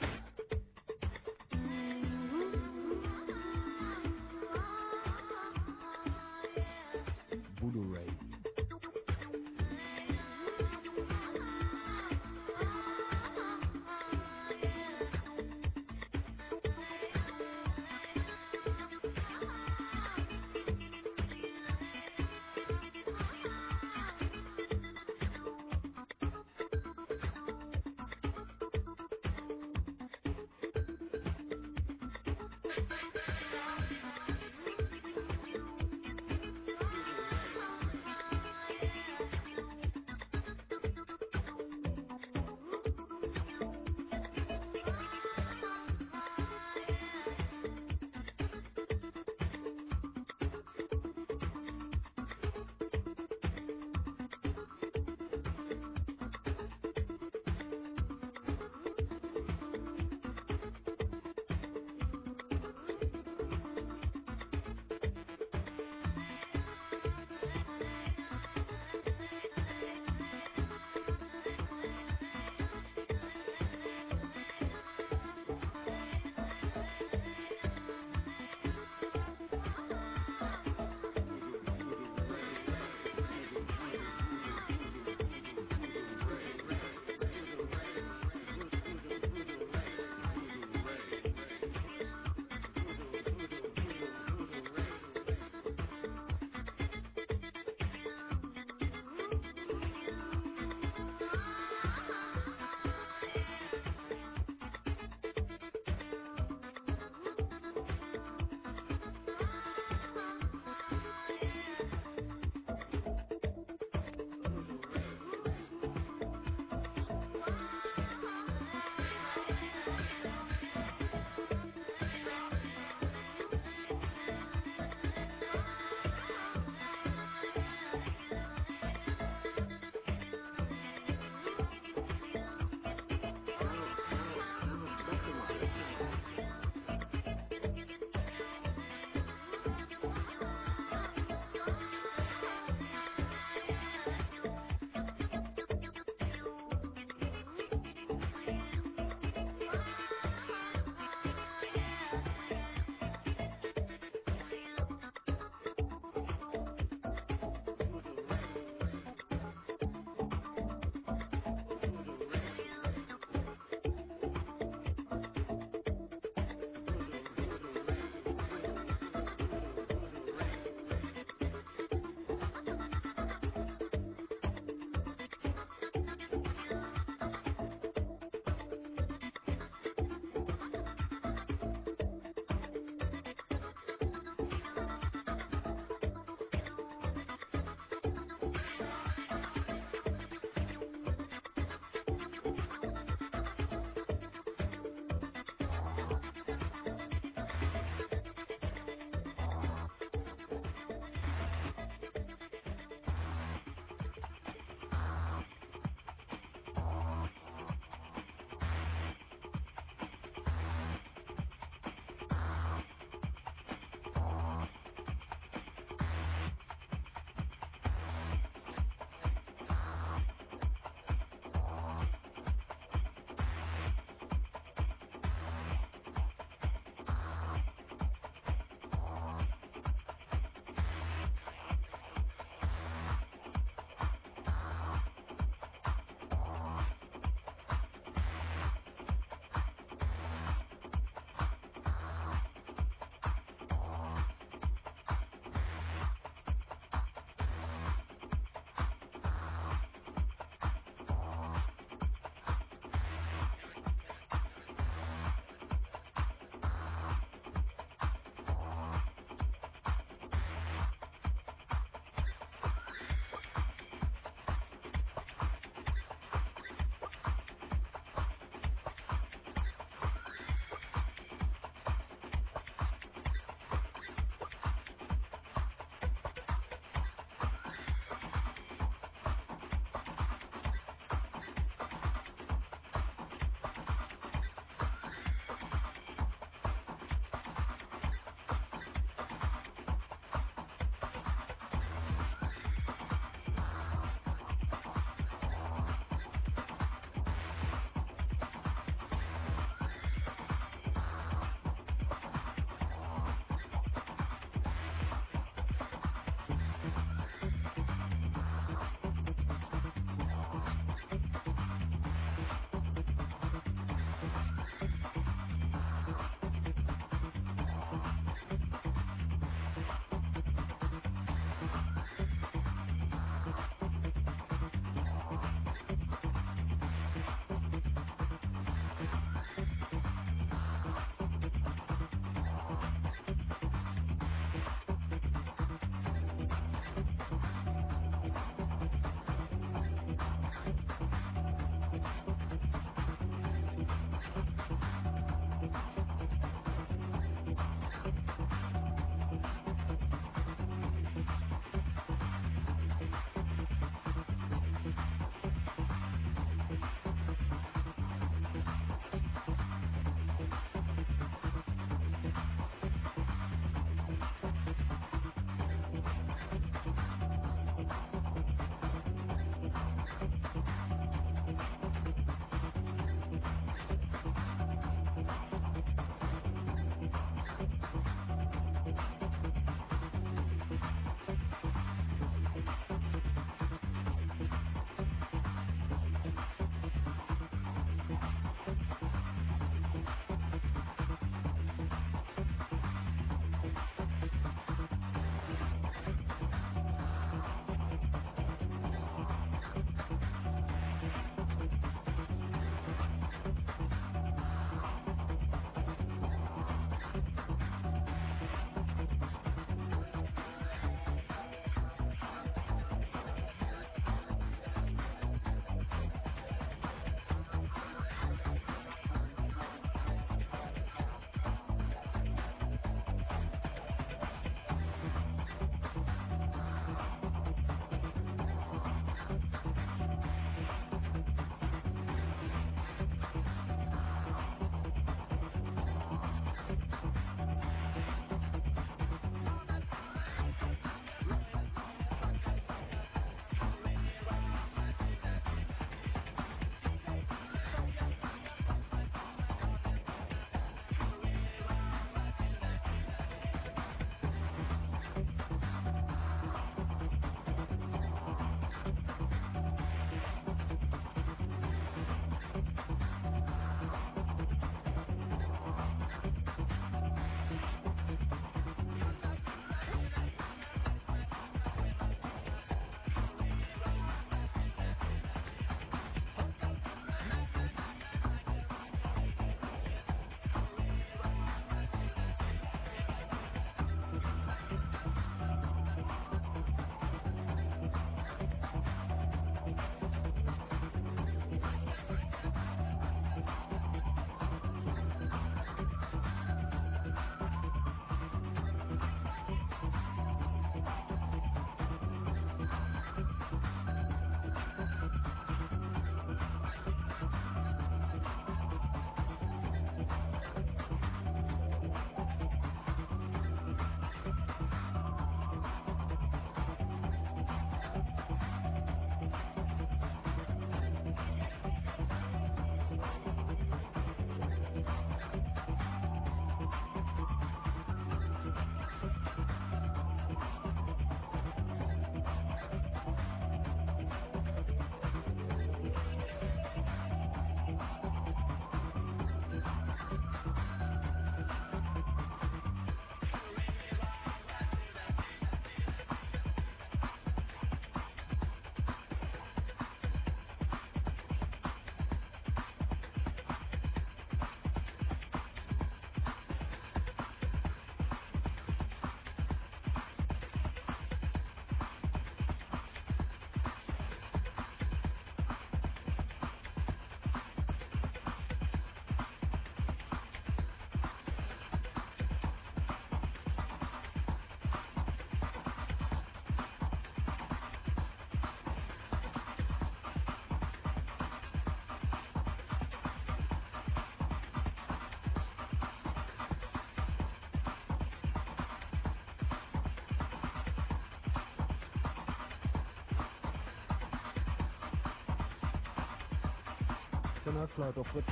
Der Nerdflight auf Fritz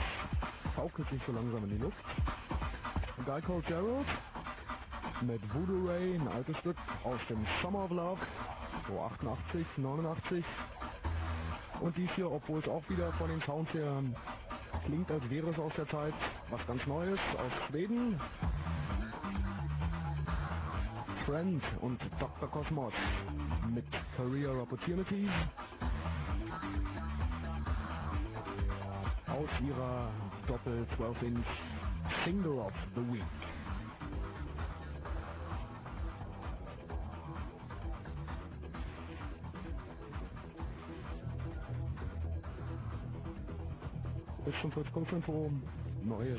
schaukelt sich so langsam in die Luft. Guy Called Gerald mit Voodoo Ray, ein altes Stück aus dem Summer of Love, so 88, 89. Und dies hier, obwohl es auch wieder von den Sounds her klingt, als wäre es aus der Zeit, was ganz Neues aus Schweden. Trent und Dr. Cosmos mit Career Opportunities. Ihrer Doppel 12 Inch Single of the Week. Bis zum Fritz.info Neues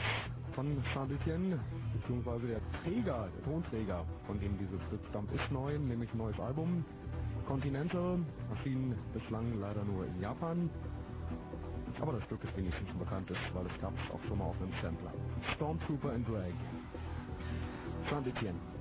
von Saint-Etienne, beziehungsweise der Träger, der Tonträger, von dem dieses Stück stammt, ist neu, nämlich ein neues Album. Continental erschien bislang leider nur in Japan. Aber das Stück ist wenigstens bekannt ist, weil es gab es auch schon mal auf einem Sampler. Stormtrooper and Drag. Saint-Etienne.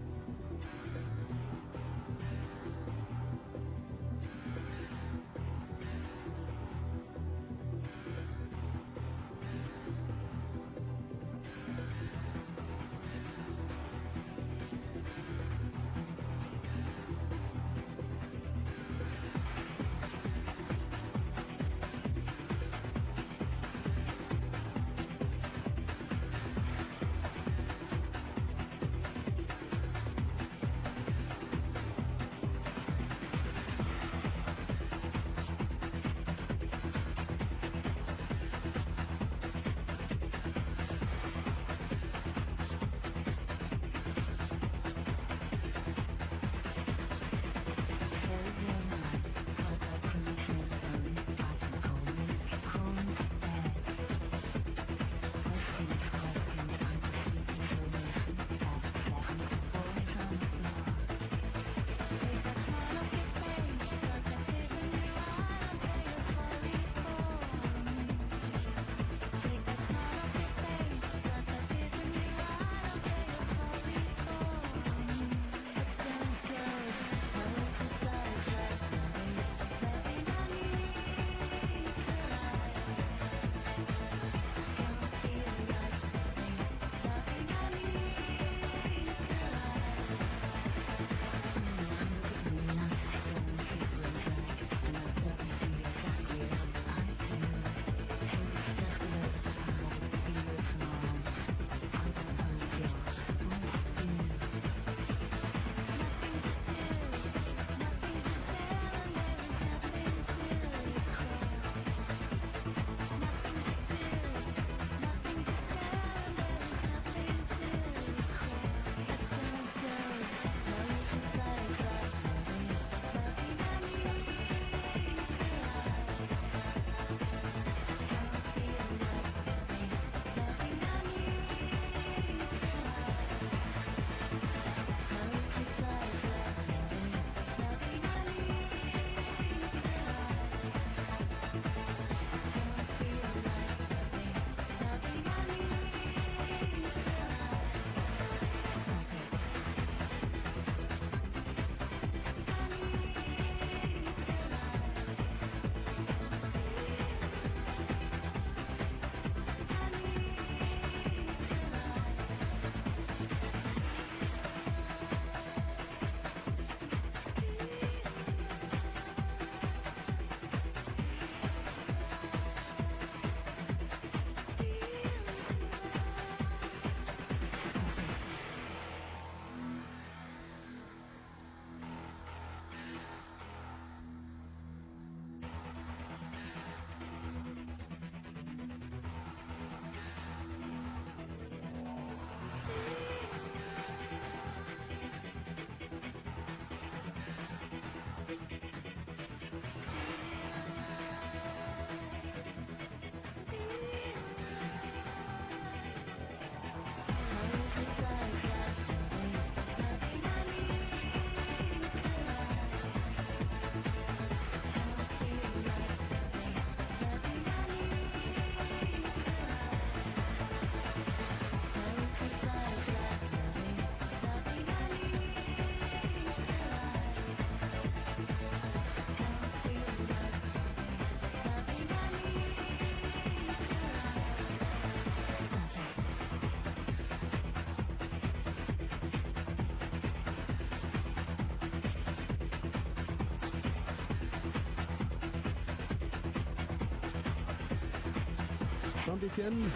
Saint-Etienne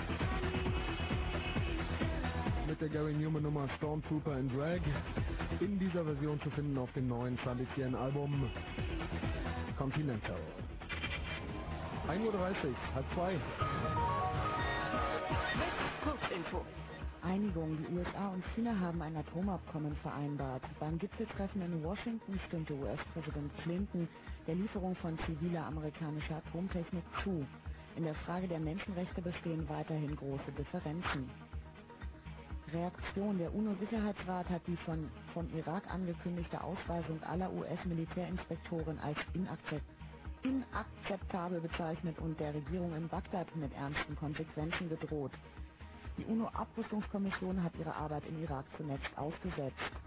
mit der Gary Newman Nummer Stormtrooper in Drag in dieser Version zu finden auf dem neuen Saint-Etienne Album Continental. 1.30 Uhr, halb zwei. Kurzinfo. Einigung. Die USA und China haben ein Atomabkommen vereinbart. Beim Gipfeltreffen in Washington stimmte US-Präsident Clinton der Lieferung von ziviler amerikanischer Atomtechnik zu. In der Frage der Menschenrechte bestehen weiterhin große Differenzen. Reaktion. Der UNO-Sicherheitsrat hat die von, vom Irak angekündigte Ausweisung aller US-Militärinspektoren als inakzept, inakzeptabel bezeichnet und der Regierung in Bagdad mit ernsten Konsequenzen gedroht. Die UNO-Abrüstungskommission hat ihre Arbeit im Irak zunächst ausgesetzt.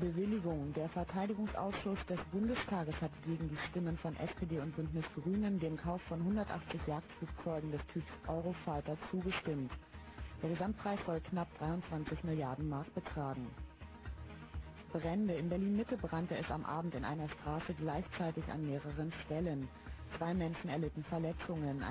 Bewilligung. Der Verteidigungsausschuss des Bundestages hat gegen die Stimmen von SPD und Bündnis Grünen dem Kauf von 180 Jagdflugzeugen des Typs Eurofighter zugestimmt. Der Gesamtpreis soll knapp 23 Milliarden Mark betragen. Brände. In Berlin-Mitte brannte es am Abend in einer Straße gleichzeitig an mehreren Stellen. Zwei Menschen erlitten Verletzungen.